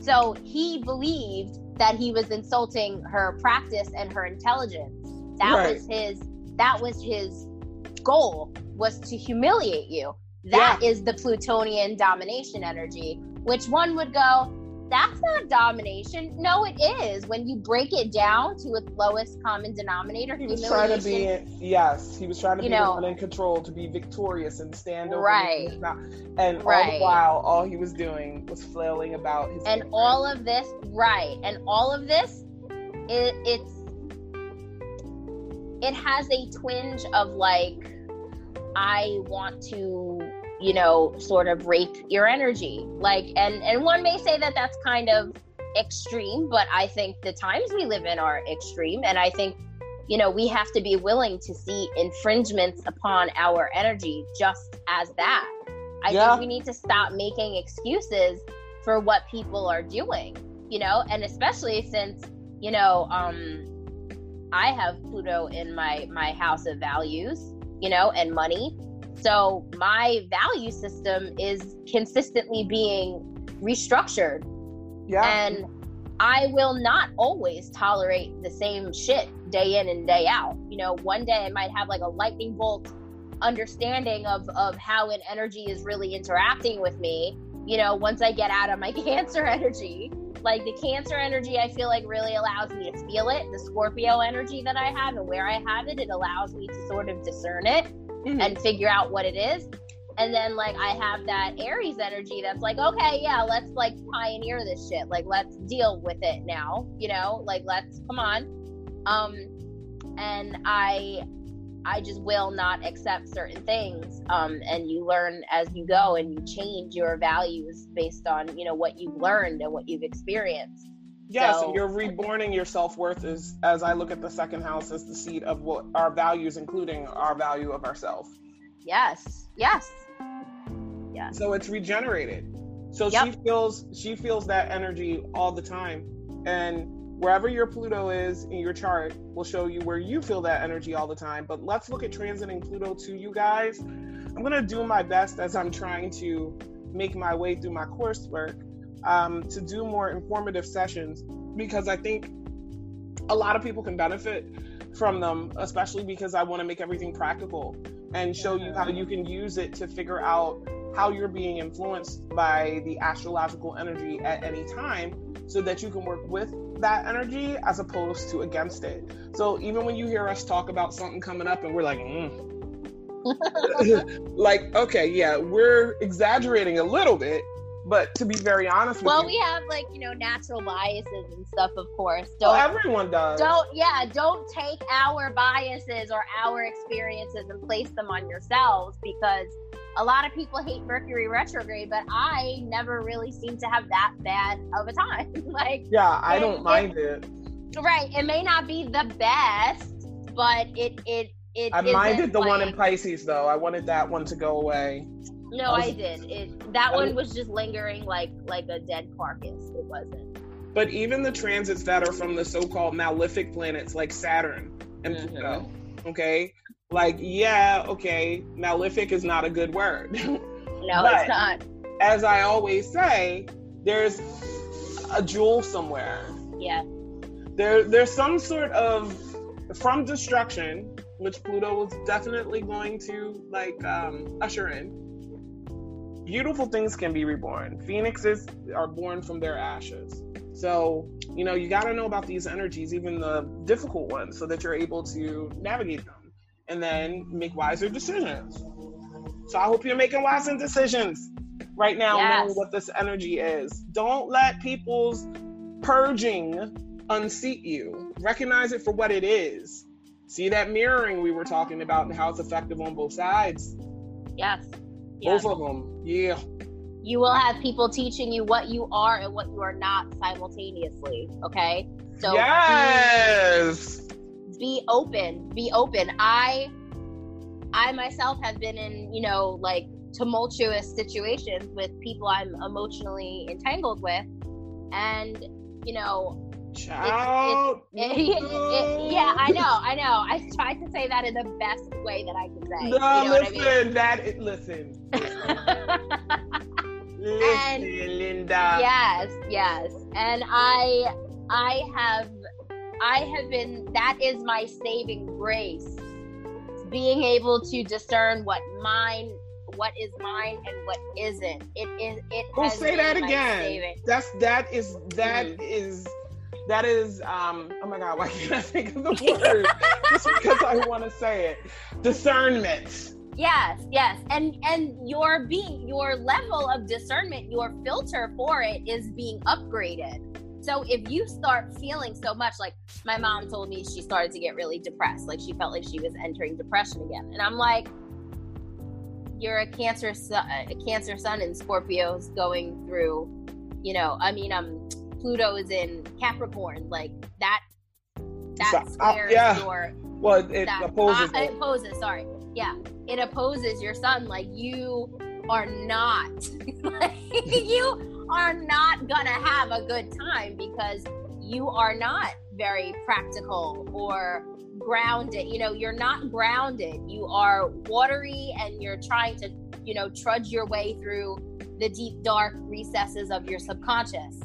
Speaker 3: So he believed that he was insulting her practice and her intelligence. That
Speaker 2: Right.
Speaker 3: was his that was his goal was to humiliate you. That is the plutonian domination energy which one would go that's not domination no it is when you break it down to its lowest common denominator
Speaker 2: He was trying to be, yes, he was trying to be
Speaker 3: know-
Speaker 2: in control, to be victorious and stand over.
Speaker 3: Right.
Speaker 2: And all
Speaker 3: Right.
Speaker 2: the while, all he was doing was flailing about his.
Speaker 3: and all of this right and all of this it, it's it has a twinge of like i want to you know sort of rape your energy. Like and and one may say that that's kind of extreme but i think the times we live in are extreme. And i think you know we have to be willing to see infringements upon our energy just as that. I
Speaker 2: Yeah.
Speaker 3: think we need to stop making excuses for what people are doing you know? And especially since you know um i have pluto in my my house of values you know and money so my value system is consistently being restructured
Speaker 2: yeah,
Speaker 3: and I will not always tolerate the same shit day in and day out. You know, one day I might have like a lightning bolt understanding of of how an energy is really interacting with me. You know, once I get out of my Cancer energy, like the Cancer energy, I feel like really allows me to feel it. The Scorpio energy that I have and where I have it, it allows me to sort of discern it
Speaker 2: Mhm.
Speaker 3: and figure out what it is. And then like I have that Aries energy that's like, okay, yeah, let's like pioneer this shit. Like let's deal with it now, you know? Like let's come on. Um and I I just will not accept certain things. Um and you learn as you go and you change your values based on, you know, what you've learned and what you've experienced.
Speaker 2: Yes,
Speaker 3: so-
Speaker 2: you're reborning your self worth is as I look at the second house as the seat of what our values, including our value of ourself.
Speaker 3: Yes. Yes. Yes.
Speaker 2: So it's regenerated. So
Speaker 3: Yep.
Speaker 2: she feels she feels that energy all the time, and wherever your Pluto is in your chart will show you where you feel that energy all the time. But let's look at transiting Pluto to you guys. I'm gonna do my best as I'm trying to make my way through my coursework um, to do more informative sessions because I think a lot of people can benefit from them, especially because I want to make everything practical and show you how you can use it to figure out how you're being influenced by the astrological energy at any time so that you can work with that energy as opposed to against it. So even when you hear us talk about something coming up and we're like, mm. like, okay, yeah, we're exaggerating a little bit, but to be very honest with
Speaker 3: Well,
Speaker 2: you,
Speaker 3: we have like, you know, natural biases and stuff, of course.
Speaker 2: well,
Speaker 3: Don't
Speaker 2: everyone does.
Speaker 3: don't yeah don't take our biases or our experiences and place them on yourselves because a lot of people hate mercury retrograde but i never really seem to have that bad of a time like
Speaker 2: yeah, I
Speaker 3: it-
Speaker 2: don't
Speaker 3: it-
Speaker 2: mind it.
Speaker 3: right it may not be the best but it it it
Speaker 2: I minded the one in Pisces though. I wanted that one to go away.
Speaker 3: No,
Speaker 2: I was-
Speaker 3: I did. It that
Speaker 2: I
Speaker 3: one
Speaker 2: was-
Speaker 3: just lingering like like a dead carcass. It wasn't.
Speaker 2: But even the transits that are from the so-called malefic planets like Saturn and
Speaker 3: Mhm.
Speaker 2: Pluto, okay? Like, yeah, okay, malefic is not a good word.
Speaker 3: No,
Speaker 2: But-
Speaker 3: it's not.
Speaker 2: As I always say, there's a jewel somewhere.
Speaker 3: Yeah.
Speaker 2: There, there's some sort of from destruction, which Pluto was definitely going to like um, usher in. Beautiful things can be reborn. Phoenixes are born from their ashes. So, you know, you got to know about these energies, even the difficult ones, so that you're able to navigate them and then make wiser decisions. So, I hope you're making wiser decisions right now,
Speaker 3: Yes.
Speaker 2: knowing what this energy is. Don't let people's purging unseat you. Recognize it for what it is. See that mirroring we were talking about and how it's effective on both sides.
Speaker 3: Yes.
Speaker 2: Both of them. Yeah.
Speaker 3: You will have people teaching you what you are and what you are not simultaneously. Okay. So be-
Speaker 2: yes.
Speaker 3: be open be open i i myself have been in you know like tumultuous situations with people i'm emotionally entangled with and you know
Speaker 2: Child.
Speaker 3: it- it- yeah i know i know i tried to say that in the best way that i could say
Speaker 2: No,
Speaker 3: you know
Speaker 2: listen,
Speaker 3: what
Speaker 2: that is, listen.
Speaker 3: i mean
Speaker 2: Listen, Linda.
Speaker 3: yes yes and i i have i have been that is my saving grace being able to discern what mine what is mine and what isn't it is it
Speaker 2: Go
Speaker 3: has
Speaker 2: say that again. That's that is that
Speaker 3: Mhm.
Speaker 2: is that is um oh my god, why can't I think of the word? Just because I want to say it. Discernment.
Speaker 3: yes yes and and your being your level of discernment your filter for it is being upgraded so if you start feeling so much like my mom told me she started to get really depressed like she felt like she was entering depression again and i'm like you're a cancer sun, a cancer sun in scorpio's going through you know i mean um pluto is in capricorn like that that
Speaker 2: So, uh,
Speaker 3: square
Speaker 2: yeah.
Speaker 3: your
Speaker 2: Well, it, it
Speaker 3: that
Speaker 2: opposes
Speaker 3: uh,
Speaker 2: it.
Speaker 3: it opposes sorry yeah it opposes your sun like you are not like, you are not gonna have a good time because you are not very practical or grounded you know you're not grounded you are watery and you're trying to you know trudge your way through the deep dark recesses of your subconscious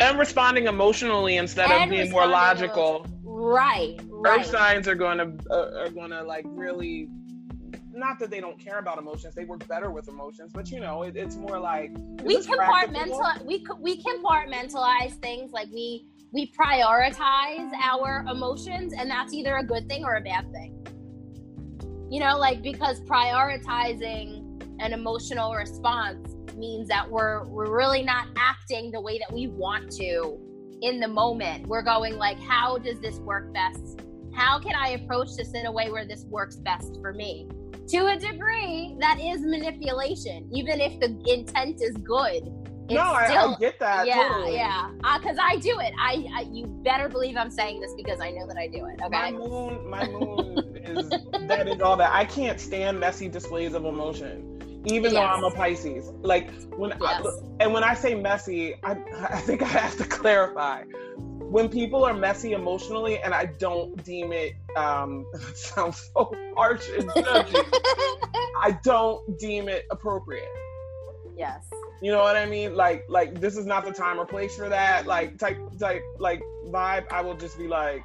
Speaker 2: and responding emotionally instead of
Speaker 3: And
Speaker 2: being more logical.
Speaker 3: right
Speaker 2: Earth signs are going to uh, are going to like really not that they don't care about emotions they work better with emotions but you know it, it's more like
Speaker 3: we compartmentalize we we compartmentalize things like we we prioritize our emotions and that's either a good thing or a bad thing. You know like because prioritizing an emotional response means that we're we're really not acting the way that we want to in the moment. We're going like how does this work best? How can i approach this in a way where this works best for me? To a degree that is manipulation even if the intent is good.
Speaker 2: No I,
Speaker 3: still
Speaker 2: I get that
Speaker 3: yeah
Speaker 2: totally.
Speaker 3: yeah. Uh, because i do it. I, I you better believe i'm saying this because i know that i do it Okay.
Speaker 2: my moon my moon is that is all that. I can't stand messy displays of emotion even though i'm a pisces like when
Speaker 3: Yes.
Speaker 2: I, and when i say messy I, I think i have to clarify when people are messy emotionally and i don't deem it um it sounds so harsh and judgy i don't deem it appropriate
Speaker 3: yes
Speaker 2: you know what I mean? Like, like this is not the time or place for that. Like, type, type, like vibe. I will just be like,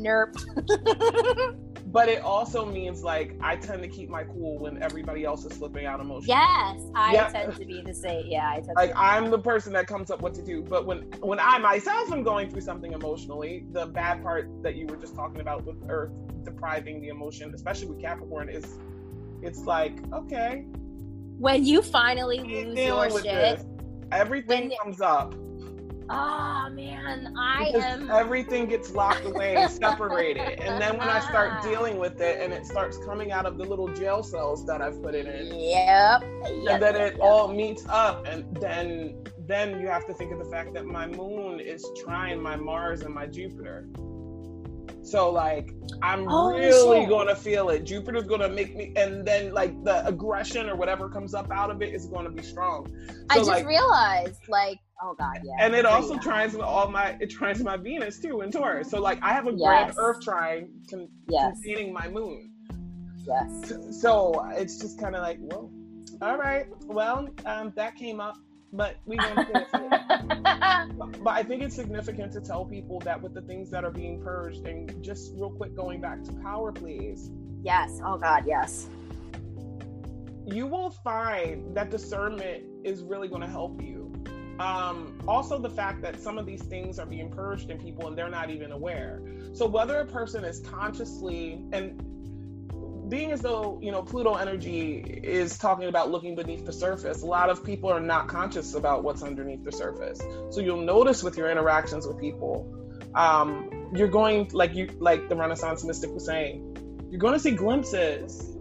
Speaker 3: nerp
Speaker 2: but it also means like I tend to keep my cool when everybody else is slipping out emotionally.
Speaker 3: yes i
Speaker 2: Yeah.
Speaker 3: tend to be the same yeah i tend to be Like
Speaker 2: I'm the person that comes up what to do. But when when I myself am going through something emotionally, the bad part that you were just talking about with Earth depriving the emotion, especially with Capricorn, is it's like okay,
Speaker 3: when you finally lose your shit
Speaker 2: this. Everything
Speaker 3: When-
Speaker 2: comes up.
Speaker 3: Oh man i
Speaker 2: because
Speaker 3: am
Speaker 2: everything gets locked away, separated. And then when I start
Speaker 3: Ah.
Speaker 2: dealing with it and it starts coming out of the little jail cells that I've put it in,
Speaker 3: yep
Speaker 2: and
Speaker 3: yep,
Speaker 2: then it
Speaker 3: yep.
Speaker 2: all meets up and then then you have to think of the fact that my moon is trining my Mars and my Jupiter. So like I'm
Speaker 3: Holy
Speaker 2: really
Speaker 3: shit.
Speaker 2: gonna feel it. Jupiter's gonna make me, and then like the aggression or whatever comes up out of it is gonna be strong.
Speaker 3: I just
Speaker 2: like-
Speaker 3: realized, like, oh god, yeah.
Speaker 2: and it also
Speaker 3: young.
Speaker 2: trines with all my it trines my Venus too in Taurus. So like I have a grand Earth trine con-
Speaker 3: Yes,
Speaker 2: containing my moon.
Speaker 3: yes.
Speaker 2: So it's just kind of like, whoa. All right. Well, um, that came up, but we won't get it. But I think it's significant to tell people that with the things that are being purged, and just real quick going back to power plays,
Speaker 3: yes. Oh god, yes.
Speaker 2: you will find that discernment is really going to help you. Um, also, the fact that some of these things are being purged in people and they're not even aware. So, whether a person is consciously and being as though you know Pluto energy is talking about looking beneath the surface, a lot of people are not conscious about what's underneath the surface. So you'll notice with your interactions with people, um, you're going like you like the Renaissance mystic was saying, you're going to see glimpses,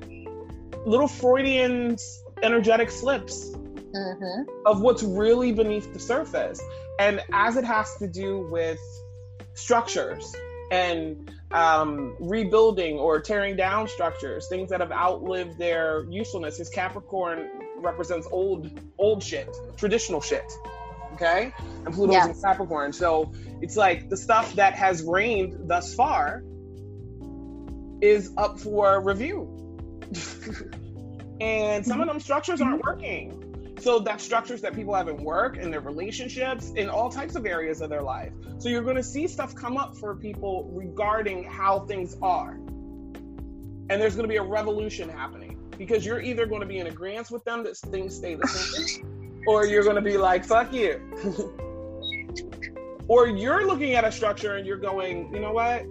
Speaker 2: little Freudian energetic slips
Speaker 3: hmm
Speaker 2: of what's really beneath the surface. And as it has to do with structures and um, rebuilding or tearing down structures, things that have outlived their usefulness. His Capricorn represents old, old shit, traditional shit. Okay, and Pluto's in
Speaker 3: Yes.
Speaker 2: Capricorn, so it's like the stuff that has reigned thus far is up for review. and some of them structures aren't working. So that structures that people have in work and their relationships in all types of areas of their life. So you're going to see stuff come up for people regarding how things are. And there's going to be a revolution happening because you're either going to be in agreement with them that things stay the same, or you're going to be like, fuck you. or you're looking at a structure and you're going, you know what?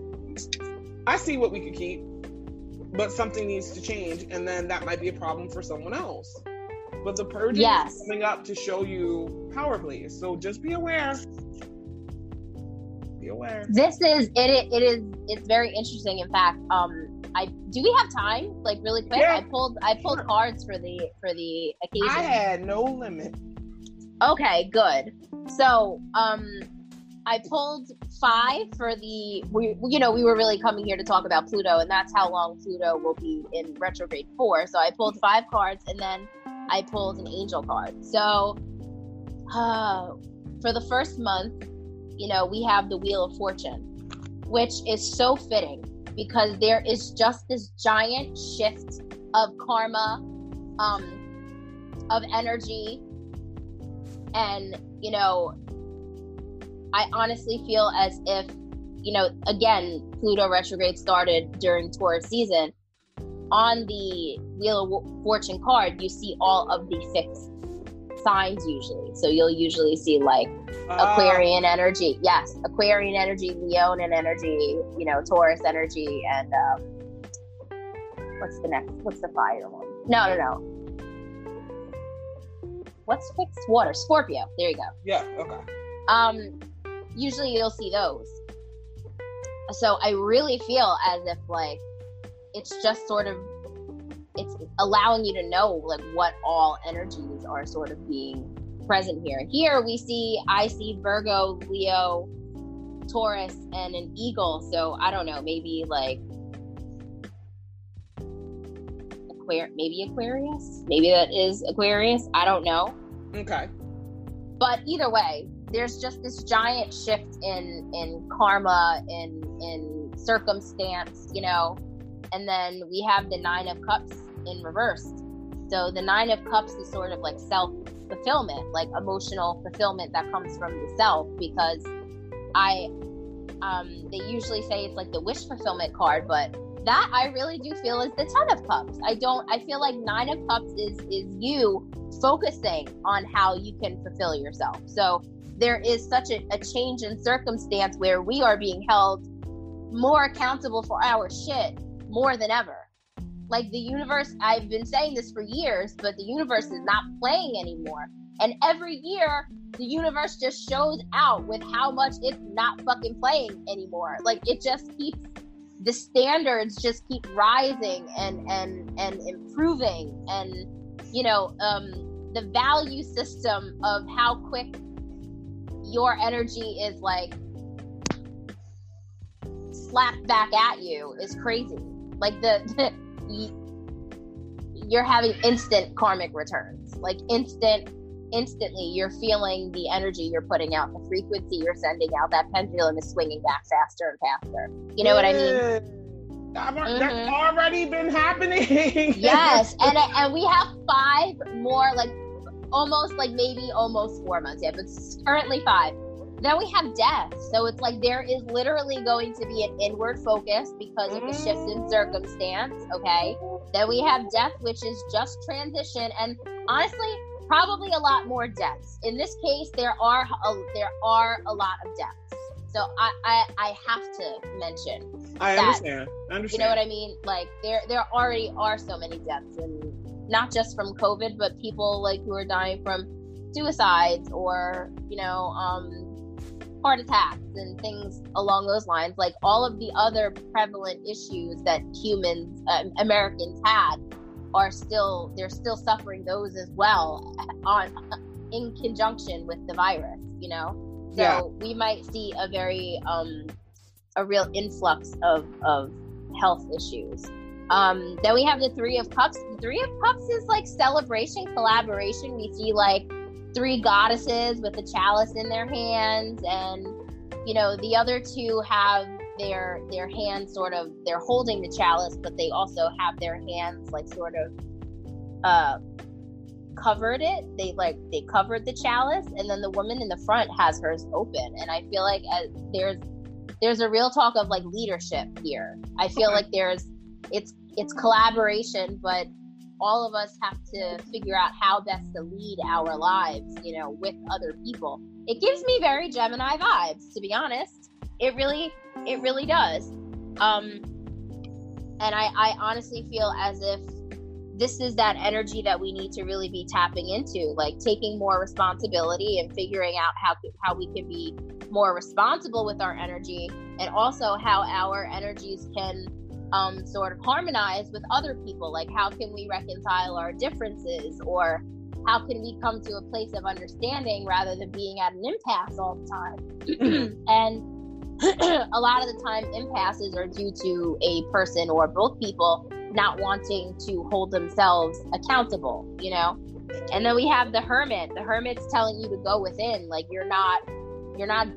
Speaker 2: I see what we could keep, but something needs to change. And then that might be a problem for someone else. But the purging
Speaker 3: Yes.
Speaker 2: is coming up to show you power plays. So just be aware. Be aware.
Speaker 3: This is it. It is. It's very interesting. In fact, um, I do we have time? Like really quick.
Speaker 2: Yeah.
Speaker 3: I pulled. I pulled
Speaker 2: Sure.
Speaker 3: cards for the for the occasion.
Speaker 2: I had no limit.
Speaker 3: Okay, good. So, um, I pulled five for the. We, you know, we were really coming here to talk about Pluto, and that's how long Pluto will be in retrograde four. So I pulled five cards, and then I pulled an angel card. So, uh, for the first month, you know, we have the Wheel of Fortune, which is so fitting because there is just this giant shift of karma, um, of energy and you know i honestly feel as if you know again pluto retrograde started during taurus season on the wheel of fortune card you see all of the fixed signs usually. So you'll usually see like
Speaker 2: Uh,
Speaker 3: aquarian energy yes aquarian energy leonin energy you know taurus energy and um what's the next what's the fire one? No no no. What's fixed? Water scorpio there you go.
Speaker 2: Yeah. Okay.
Speaker 3: um usually you'll see those. So i really feel as if like it's just sort of it's allowing you to know like what all energies are sort of being present here. Here we see i see virgo leo taurus and an eagle. So i don't know maybe like Aquar- maybe aquarius? Maybe that is aquarius? I don't know.
Speaker 2: Okay.
Speaker 3: but either way there's just this giant shift in in karma in in circumstance you know and then we have the nine of cups in reverse so the nine of cups is sort of like self fulfillment like emotional fulfillment that comes from the self because i um they usually say it's like the wish fulfillment card but that i really do feel is the ten of cups i don't i feel like nine of cups is is you focusing on how you can fulfill yourself. So there is such a, a change in circumstance where we are being held more accountable for our shit more than ever. Like the universe, I've been saying this for years, but the universe is not playing anymore. And every year, the universe just shows out with how much it's not fucking playing anymore. Like it just keeps the standards just keep rising and and and improving and you know um the value system of how quick your energy is like slapped back at you is crazy. Like the, you're having instant karmic returns, like instant, instantly. You're feeling the energy you're putting out, the frequency you're sending out. That pendulum is swinging back faster and faster. You know what I mean?
Speaker 2: I've, mm-hmm. That's already been happening.
Speaker 3: yes, and and we have five more, like almost like maybe almost four months yet, but currently five. Then we have death. So it's like there is literally going to be an inward focus because of the shift in mm. circumstance. Okay. Then we have death, which is just transition, and honestly, probably a lot more deaths. In this case, there are a, there are a lot of deaths. So I, I, I have to mention.
Speaker 2: I that, understand. I understand.
Speaker 3: You know what I mean? Like there there already are so many deaths, and not just from COVID, but people like who are dying from suicides or you know um, heart attacks and things along those lines. Like all of the other prevalent issues that humans uh, Americans had are still they're still suffering those as well on in conjunction with the virus. You know. So yeah. we might see a very um, a real influx of of health issues. Um, then we have the Three of Cups. The Three of Cups is like celebration, collaboration. We see like three goddesses with a chalice in their hands, and you know the other two have their their hands sort of they're holding the chalice, but they also have their hands like sort of uh covered it. They like they covered the chalice, and then the woman in the front has hers open. And I feel like as, uh, there's there's a real talk of like leadership here. I feel like there's it's it's collaboration, but all of us have to figure out how best to lead our lives, you know, with other people. It gives me very Gemini vibes, to be honest. It really, it really does. Um, and I, I honestly feel as if this is that energy that we need to really be tapping into like taking more responsibility and figuring out how how we can be more responsible with our energy and also how our energies can um, sort of harmonize with other people like how can we reconcile our differences or how can we come to a place of understanding rather than being at an impasse all the time and a lot of the time impasses are due to a person or both people not wanting to hold themselves accountable, you know? And then we have the hermit. The hermit's telling you to go within, like you're not you're not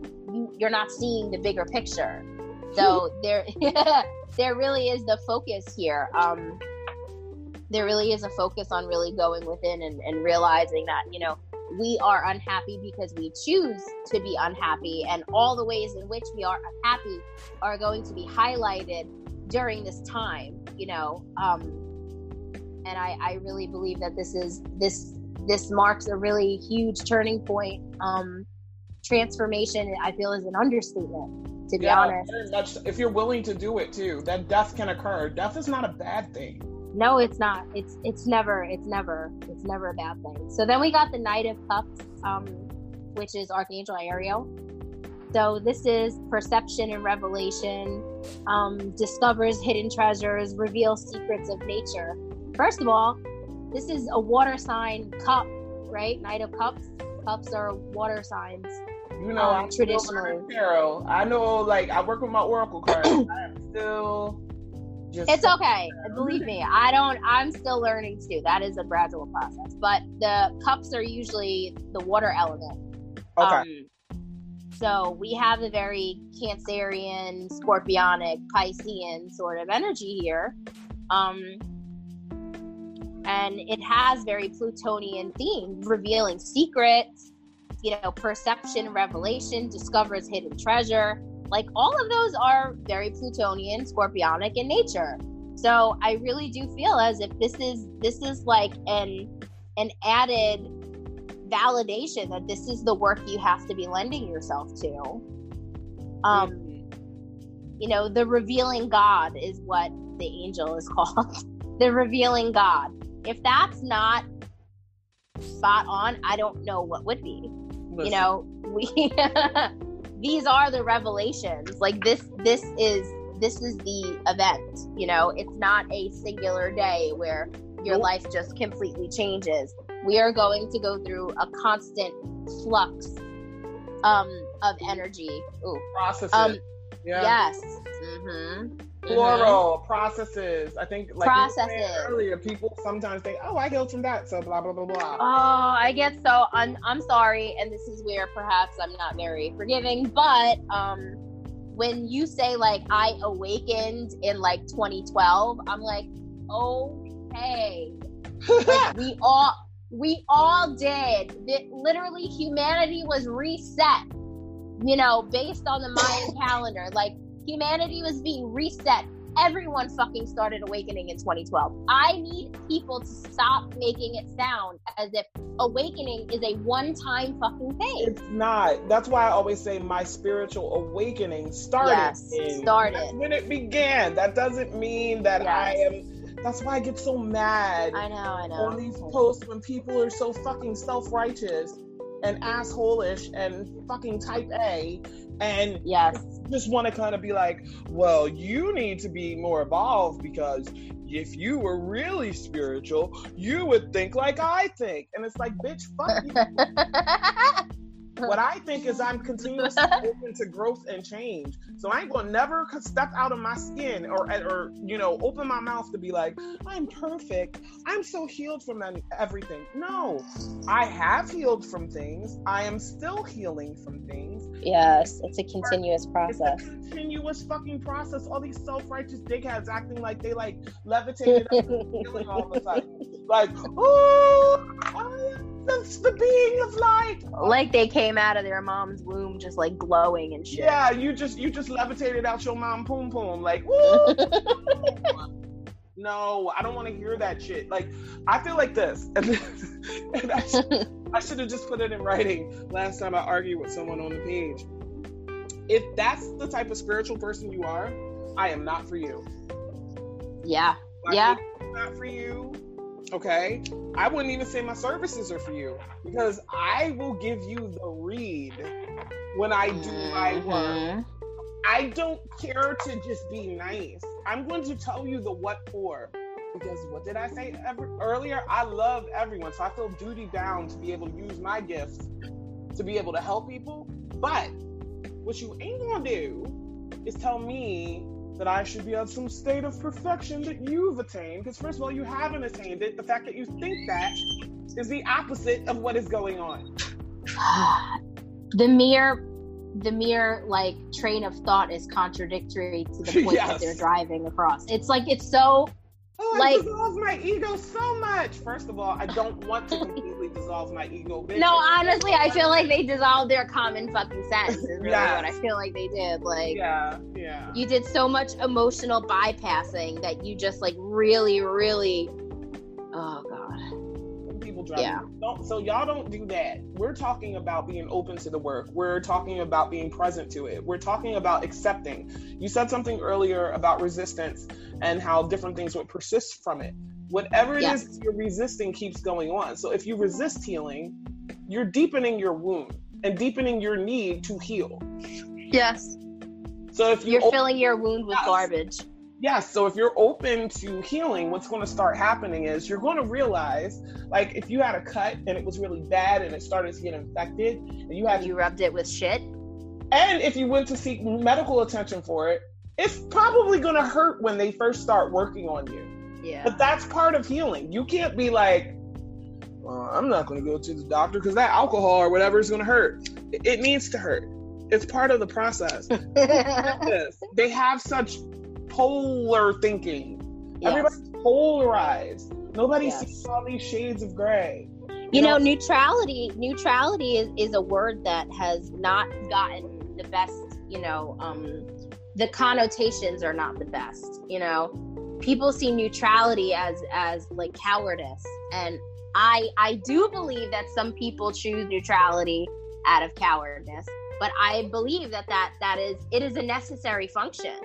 Speaker 3: you're not seeing the bigger picture. So there there really is the focus here. Um there really is a focus on really going within and, and realizing that, you know, we are unhappy because we choose to be unhappy and all the ways in which we are unhappy are going to be highlighted during this time you know? Um and i i really believe that this is this this marks a really huge turning point. Um transformation i feel is an understatement to be yeah, honest
Speaker 2: much, if you're willing to do it too that death can occur death is not a bad thing
Speaker 3: no it's not it's it's never it's never it's never a bad thing so then we got the knight of cups um which is archangel ariel so this is perception and revelation, um, discovers hidden treasures, reveals secrets of nature. First of all, this is a water sign cup, right? Knight of Cups. Cups are water signs.
Speaker 2: You know, um, traditionally. Tarot. I know, like, I work with my oracle cards. I'm still.
Speaker 3: Just it's okay. Believe me, I don't. I'm still learning too. That is a gradual process. But the cups are usually the water element.
Speaker 2: Okay. Um,
Speaker 3: so we have a very Cancerian, Scorpionic, Piscean sort of energy here. Um, and it has very Plutonian themes, revealing secrets, you know, perception, revelation, discovers hidden treasure. Like all of those are very Plutonian, Scorpionic in nature. So I really do feel as if this is this is like an an added validation that this is the work you have to be lending yourself to. Um, you know, the revealing God is what the angel is called. the revealing God. If that's not spot on, I don't know what would be. Listen. You know, we these are the revelations. Like this this is this is the event, you know. It's not a singular day where your life just completely changes we are going to go through a constant flux um, of energy. Ooh.
Speaker 2: Process
Speaker 3: um,
Speaker 2: Yeah.
Speaker 3: Yes. Mm-hmm.
Speaker 2: Plural processes. I think like you were saying
Speaker 3: Processes.
Speaker 2: earlier, people sometimes think, "Oh, I healed from that," so blah blah blah blah.
Speaker 3: Oh, I get so. I'm, I'm sorry, and this is where perhaps I'm not very forgiving, but um, when you say like I awakened in like 2012, I'm like, okay, like we all we all did. That literally humanity was reset. You know, based on the Mayan calendar, like humanity was being reset. Everyone fucking started awakening in 2012. I need people to stop making it sound as if awakening is a one-time fucking thing.
Speaker 2: It's not. That's why I always say my spiritual awakening started.
Speaker 3: Yes,
Speaker 2: in-
Speaker 3: started.
Speaker 2: When it began. That doesn't mean that I am. That's why I get so mad
Speaker 3: I know, I know.
Speaker 2: on these posts when people are so fucking self-righteous and asshole-ish and fucking type A and
Speaker 3: Yes.
Speaker 2: just want to kind of be like, well, you need to be more evolved because if you were really spiritual, you would think like I think. And it's like, bitch, fuck you. what I think is I'm continuously open to growth and change. So I ain't gonna never step out of my skin or or you know open my mouth to be like I'm perfect. I'm so healed from everything. No, I have healed from things. I am still healing from things.
Speaker 3: yes, it's a continuous
Speaker 2: It's
Speaker 3: process.
Speaker 2: a continuous fucking process. All these self-righteous dickheads acting like they like levitated up and healing all of a sudden. Like, oh, I am the, the being of light.
Speaker 3: like they came out of their mom's womb just like glowing and shit.
Speaker 2: Yeah, you just you just levitated out your mom poom poom. Like, woo. no, I don't want to hear that shit. Like, I feel like this, and, and I, should- I should have just put it in writing last time I argued with someone on the page. If that's the type of spiritual person you are, I am not for you.
Speaker 3: yeah.
Speaker 2: My
Speaker 3: Yeah.
Speaker 2: Not for you. Okay. I wouldn't even say my services are for you because I will give you the read when I do my work.
Speaker 3: Mhm.
Speaker 2: I don't care to just be nice. I'm going to tell you the what for. Because what did I say ever, earlier? I love everyone. So I feel duty bound to be able to use my gifts to be able to help people. But what you ain't to do is tell me that I should be at some state of perfection that you've attained. Because, first of all, you haven't attained it. The fact that you think that is the opposite of what is going on.
Speaker 3: the mere the mere like train of thought is contradictory to the point that they're driving across. It's like it's so
Speaker 2: Oh,
Speaker 3: Like-
Speaker 2: it dissolves my ego so much. First of all, I don't want to completely dissolve my ego.
Speaker 3: no, honestly, I feel like they dissolved their common fucking sense. Is really
Speaker 2: Yes.
Speaker 3: what I feel like they did. Like
Speaker 2: Yeah, yeah.
Speaker 3: you did so much emotional bypassing that you just like really, really. Oh
Speaker 2: people drive
Speaker 3: Yeah.
Speaker 2: Don't, so y'all don't do that. We're talking about being open to the work. We're talking about being present to it. We're talking about accepting. You said something earlier about resistance and how different things would persist from it. Whatever it is you're resisting keeps going on. So if you resist healing, you're deepening your wound and deepening your need to heal.
Speaker 3: Yes.
Speaker 2: So if you
Speaker 3: You're
Speaker 2: open-
Speaker 3: filling your wound with
Speaker 2: Yes.
Speaker 3: garbage.
Speaker 2: Yes, so if you're open to healing, what's going to start happening is you're going to realize, like, if you had a cut and it was really bad and it started to get infected, and you had,
Speaker 3: You rubbed it with shit.
Speaker 2: and if you went to seek medical attention for it, it's probably going to hurt when they first start working on you.
Speaker 3: Yeah.
Speaker 2: But that's part of healing. You can't be like, well, I'm not going to go to the doctor because that alcohol or whatever is going to hurt. It needs to hurt. It's part of the process. They have such polar thinking.
Speaker 3: Yes.
Speaker 2: Everybody's polarized. Nobody
Speaker 3: Yes.
Speaker 2: sees all these shades of gray.
Speaker 3: you know neutrality neutrality is, is a word that has not gotten the best you know um the connotations are not the best you know people see neutrality as as like cowardice and i i do believe that some people choose neutrality out of cowardice but i believe that that that is it is a necessary function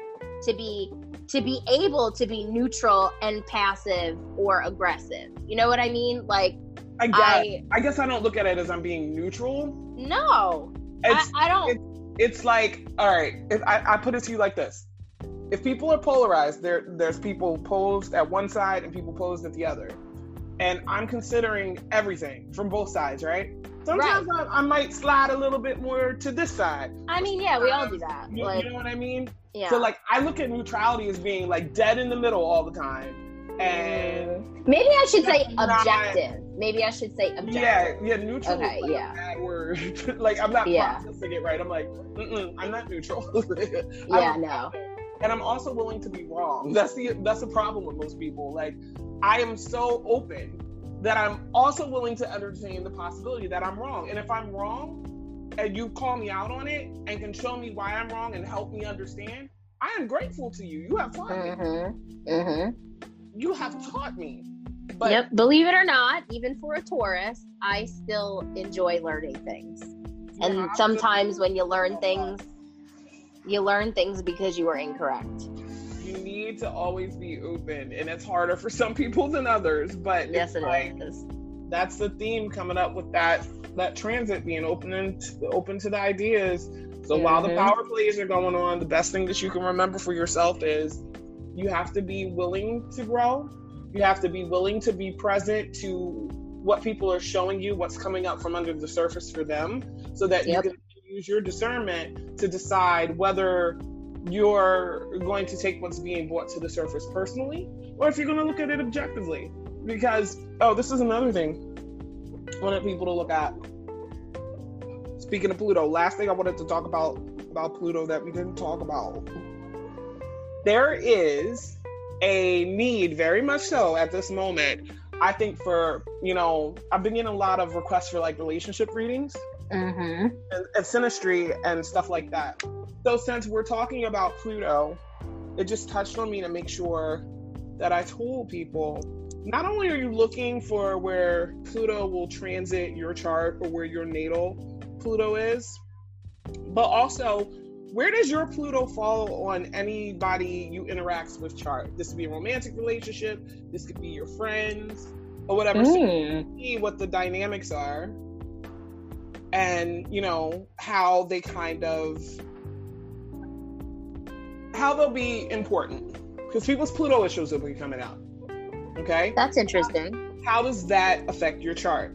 Speaker 3: to be to be able to be neutral and passive or aggressive you know what i mean like
Speaker 2: I guess. I,
Speaker 3: i
Speaker 2: guess I don't look at it as I'm being neutral.
Speaker 3: no
Speaker 2: It's
Speaker 3: I, I don't
Speaker 2: it's like all right. If I, I put it to you like this: if people are polarized, there there's people posed at one side and people posed at the other, and I'm considering everything from both sides, right? Sometimes I, I might slide a little bit more to this side.
Speaker 3: I mean, yeah, we all do that.
Speaker 2: You,
Speaker 3: Like,
Speaker 2: you know what I mean?
Speaker 3: Yeah.
Speaker 2: So like I look at neutrality as being like dead in the middle all the time. And mm.
Speaker 3: Maybe I should say
Speaker 2: not-
Speaker 3: objective. Maybe I should say objective.
Speaker 2: yeah, yeah, neutral
Speaker 3: Okay,
Speaker 2: is like
Speaker 3: yeah.
Speaker 2: a bad word. like I'm not
Speaker 3: Yeah.
Speaker 2: processing it right. I'm like, Mm-mm, I'm not neutral.
Speaker 3: Yeah,
Speaker 2: I'm-
Speaker 3: no.
Speaker 2: and I'm also willing to be wrong. That's the that's the problem with most people. Like I am so open that I'm also willing to entertain the possibility that I'm wrong. And if I'm wrong and you call me out on it and can show me why I'm wrong and help me understand, I am grateful to you. You have taught me.
Speaker 3: Mm-hmm. Mm-hmm.
Speaker 2: You have taught me. But
Speaker 3: yep. Believe it or not, even for a Taurus, I still enjoy learning things.
Speaker 2: you
Speaker 3: And
Speaker 2: have
Speaker 3: sometimes when you learn things, you learn things because you were incorrect.
Speaker 2: you need to always be open and it's harder for some people than others. But
Speaker 3: Yes,
Speaker 2: it's
Speaker 3: it
Speaker 2: like,
Speaker 3: is.
Speaker 2: That's the theme coming up with that that transit being open and open to the ideas. So while the power plays are going on, the best thing that you can remember for yourself is you have to be willing to grow. You have to be willing to be present to what people are showing you, what's coming up from under the surface for them, so that
Speaker 3: Yep.
Speaker 2: you can use your discernment to decide whether you're going to take what's being brought to the surface personally or if you're going to look at it objectively. Because, oh, this is another thing I wanted people to look at. Speaking of Pluto, last thing I wanted to talk about about Pluto that we didn't talk about. There is a need, very much so at this moment. I think for, you know, I've been getting a lot of requests for like relationship readings
Speaker 3: Mm-hmm.
Speaker 2: and, and synastry and stuff like that. So since we're talking about Pluto, it just touched on me to make sure that I told people not only are you looking for where Pluto will transit your chart or where your natal Pluto is, but also where does your Pluto fall on anybody you interact with chart? This could be a romantic relationship, this could be your friends, or whatever. So
Speaker 3: Mm.
Speaker 2: see what the dynamics are and you know how they kind of how they'll be important because people's pluto issues will be coming out okay
Speaker 3: That's interesting.
Speaker 2: how does that affect your chart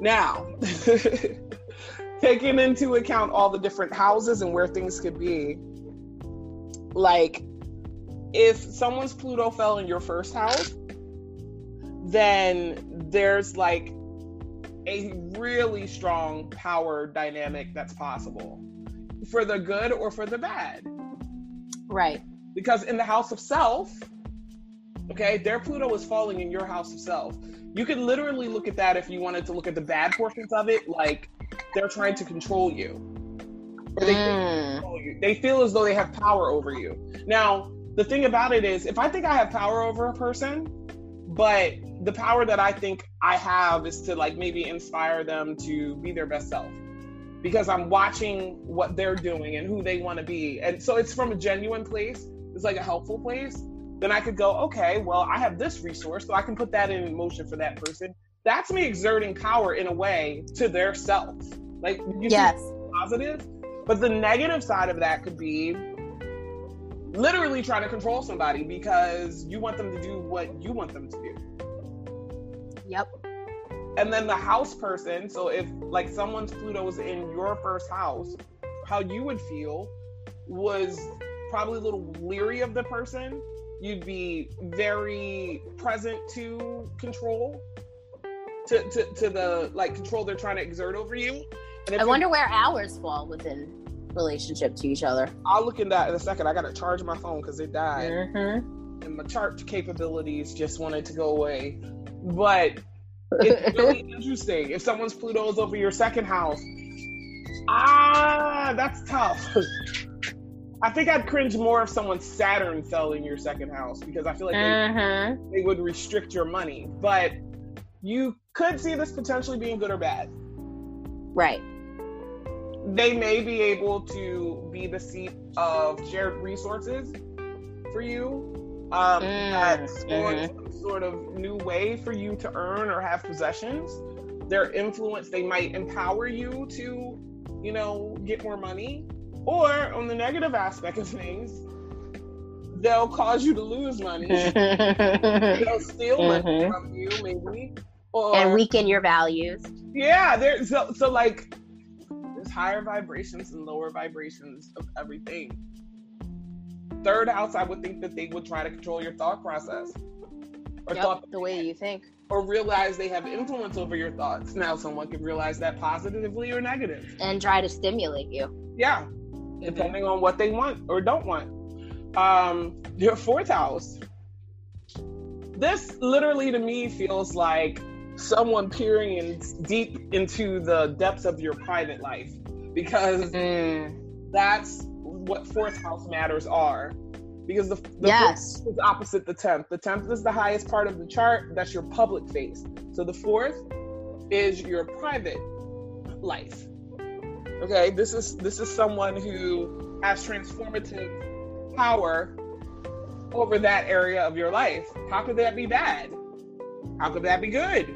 Speaker 2: now taking into account all the different houses and where things could be like if someone's pluto fell in your first house then there's like a really strong power dynamic that's possible for the good or for the bad
Speaker 3: Right.
Speaker 2: because in the house of self okay their pluto is falling in your house of self you can literally look at that if you wanted to look at the bad portions of it like they're trying to control you. Or they
Speaker 3: Mm.
Speaker 2: control you. they feel as though they have power over you. Now the thing about it is if i think i have power over a person but the power that i think i have is to like maybe inspire them to be their best self. Because i'm watching what they're doing and who they want to be. And so it's from a genuine place. It's like a helpful place then i could go okay well i have this resource so i can put that in motion for that person. That's me exerting power in a way to their self. Like you
Speaker 3: Yes.
Speaker 2: positive? But the negative side of that could be literally trying to control somebody because you want them to do what you want them to do.
Speaker 3: Yep.
Speaker 2: and then the house person so if like someone's pluto is in your first house how you would feel was probably a little leery of the person you'd be very present to control to, to, to the like control they're trying to exert over you and
Speaker 3: I wonder where ours fall within relationship to each other.
Speaker 2: i'll look in that in a second i gotta charge my phone because it died
Speaker 3: Mm-hmm.
Speaker 2: and my chart capabilities just wanted to go away. But it's really interesting. If someone's Pluto is over your second house, ah, that's tough. I think I'd cringe more if someone's Saturn fell in your second house because I feel like they,
Speaker 3: Mm-hmm.
Speaker 2: they would restrict your money. But you could see this potentially being good or bad.
Speaker 3: Right.
Speaker 2: They may be able to be the seat of shared resources for you. Um,
Speaker 3: Mm, mhm.
Speaker 2: some sort of new way for you to earn or have possessions. Their influence, they might empower you to, you know, get more money. Or on the negative aspect of things, they'll cause you to lose money. they'll steal money
Speaker 3: Mhm.
Speaker 2: from you, maybe. or
Speaker 3: and weaken your values.
Speaker 2: yeah, there's so, so like there's higher vibrations and lower vibrations of everything. Third house, I would think that they would try to control your thought process. Or
Speaker 3: Yep,
Speaker 2: thought
Speaker 3: the way you think.
Speaker 2: or realize they have influence over your thoughts. Now someone can realize that positively or negative.
Speaker 3: And try to stimulate you.
Speaker 2: Yeah. Depending on what they want or don't want. Um, your fourth house. This literally to me feels like someone peering in deep into the depths of your private life because
Speaker 3: Mm,
Speaker 2: that's what fourth house matters are. Because the, the
Speaker 3: yes.
Speaker 2: fourth is opposite the tenth. The tenth is the highest part of the chart. That's your public face. So the fourth is your private life. Okay, this is this is someone who has transformative power over that area of your life. How could that be bad? How could that be good?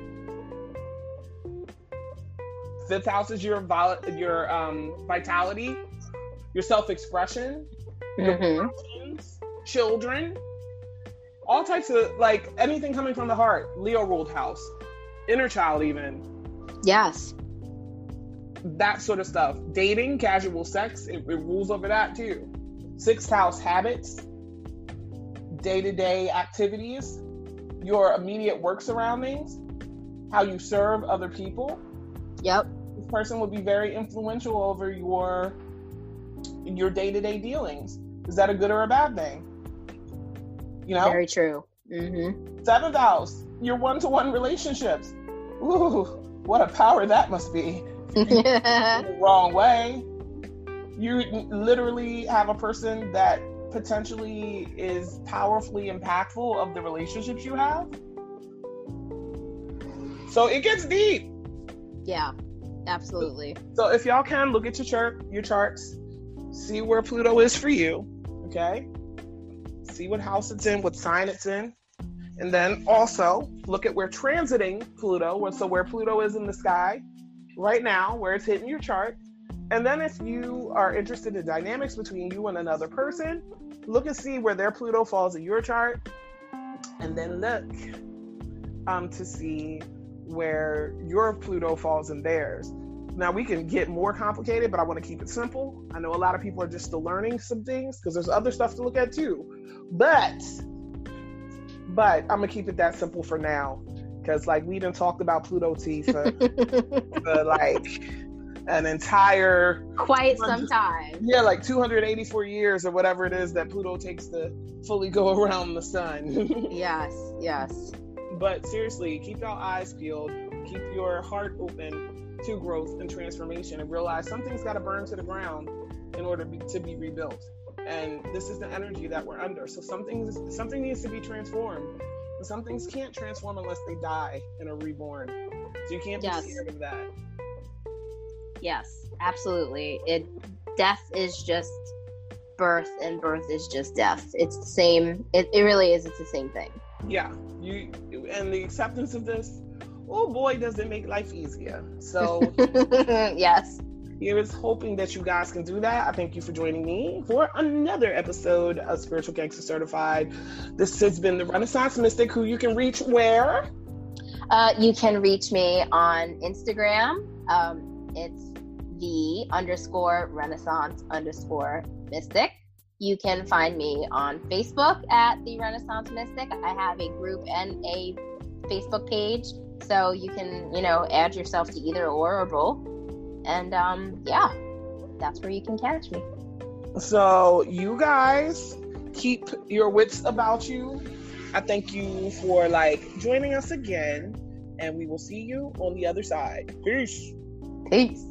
Speaker 2: Fifth house is your vol- your um, vitality, your self-expression, your
Speaker 3: hmm
Speaker 2: passions, children, all types of like anything coming from the heart. Leo ruled house, inner child, even
Speaker 3: Yes.
Speaker 2: That sort of stuff. Dating, casual sex, it, it rules over that too. Sixth house habits, day to day activities, your immediate work surroundings, how you serve other people.
Speaker 3: Yep.
Speaker 2: This person would be very influential over your your day to day dealings. Is that a good or a bad thing? You know,
Speaker 3: Very true. hmm
Speaker 2: seventh house, your one to one relationships. Ooh, what a power that must be. The wrong way. You literally have a person that potentially is powerfully impactful of the relationships you have. So it gets deep.
Speaker 3: yeah. Absolutely.
Speaker 2: So if y'all can look at your chart, your charts, see where Pluto is for you, okay? See what house it's in, what sign it's in, and then also look at where transiting Pluto, so where Pluto is in the sky right now, where it's hitting your chart. And then if you are interested in dynamics between you and another person, look and see where their Pluto falls in your chart, and then look um, to see where your Pluto falls in theirs. Now we can get more complicated, but I want to keep it simple. I know a lot of people are just still learning some things because there's other stuff to look at too. But but I'm gonna keep it that simple for now. Cause like we done talked about Pluto T for, for like an entire
Speaker 3: Quite some time.
Speaker 2: yeah, like 284 years or whatever it is that Pluto takes to fully go around the sun.
Speaker 3: Yes. Yes.
Speaker 2: but seriously, keep your eyes peeled, keep your heart open to growth and transformation, and realize something's got to burn to the ground in order be, to be rebuilt. And this is the energy that we're under. So something something needs to be transformed. Some things can't transform unless they die and are reborn. So you can't be
Speaker 3: Yes.
Speaker 2: scared of that.
Speaker 3: Yes. Absolutely. It death is just birth and birth is just death. It's the same it, it really is it's the same thing.
Speaker 2: Yeah, you and the acceptance of this. Oh boy, does it make life easier. So
Speaker 3: yes.
Speaker 2: Here's hoping that you guys can do that. I thank you for joining me for another episode of Spiritual Gangster Certified. This has been the Renaissance Mystic, who you can reach where?
Speaker 3: Uh, you can reach me on Instagram. Um, it's the underscore Renaissance underscore Mystic. You can find me on Facebook at the Renaissance Mystic. I have a group and a Facebook page, so you can you know add yourself to either or or both. And um, yeah, that's where you can catch me.
Speaker 2: So, you guys keep your wits about you. I thank you for like joining us again, and we will see you on the other side. Peace.
Speaker 3: Peace.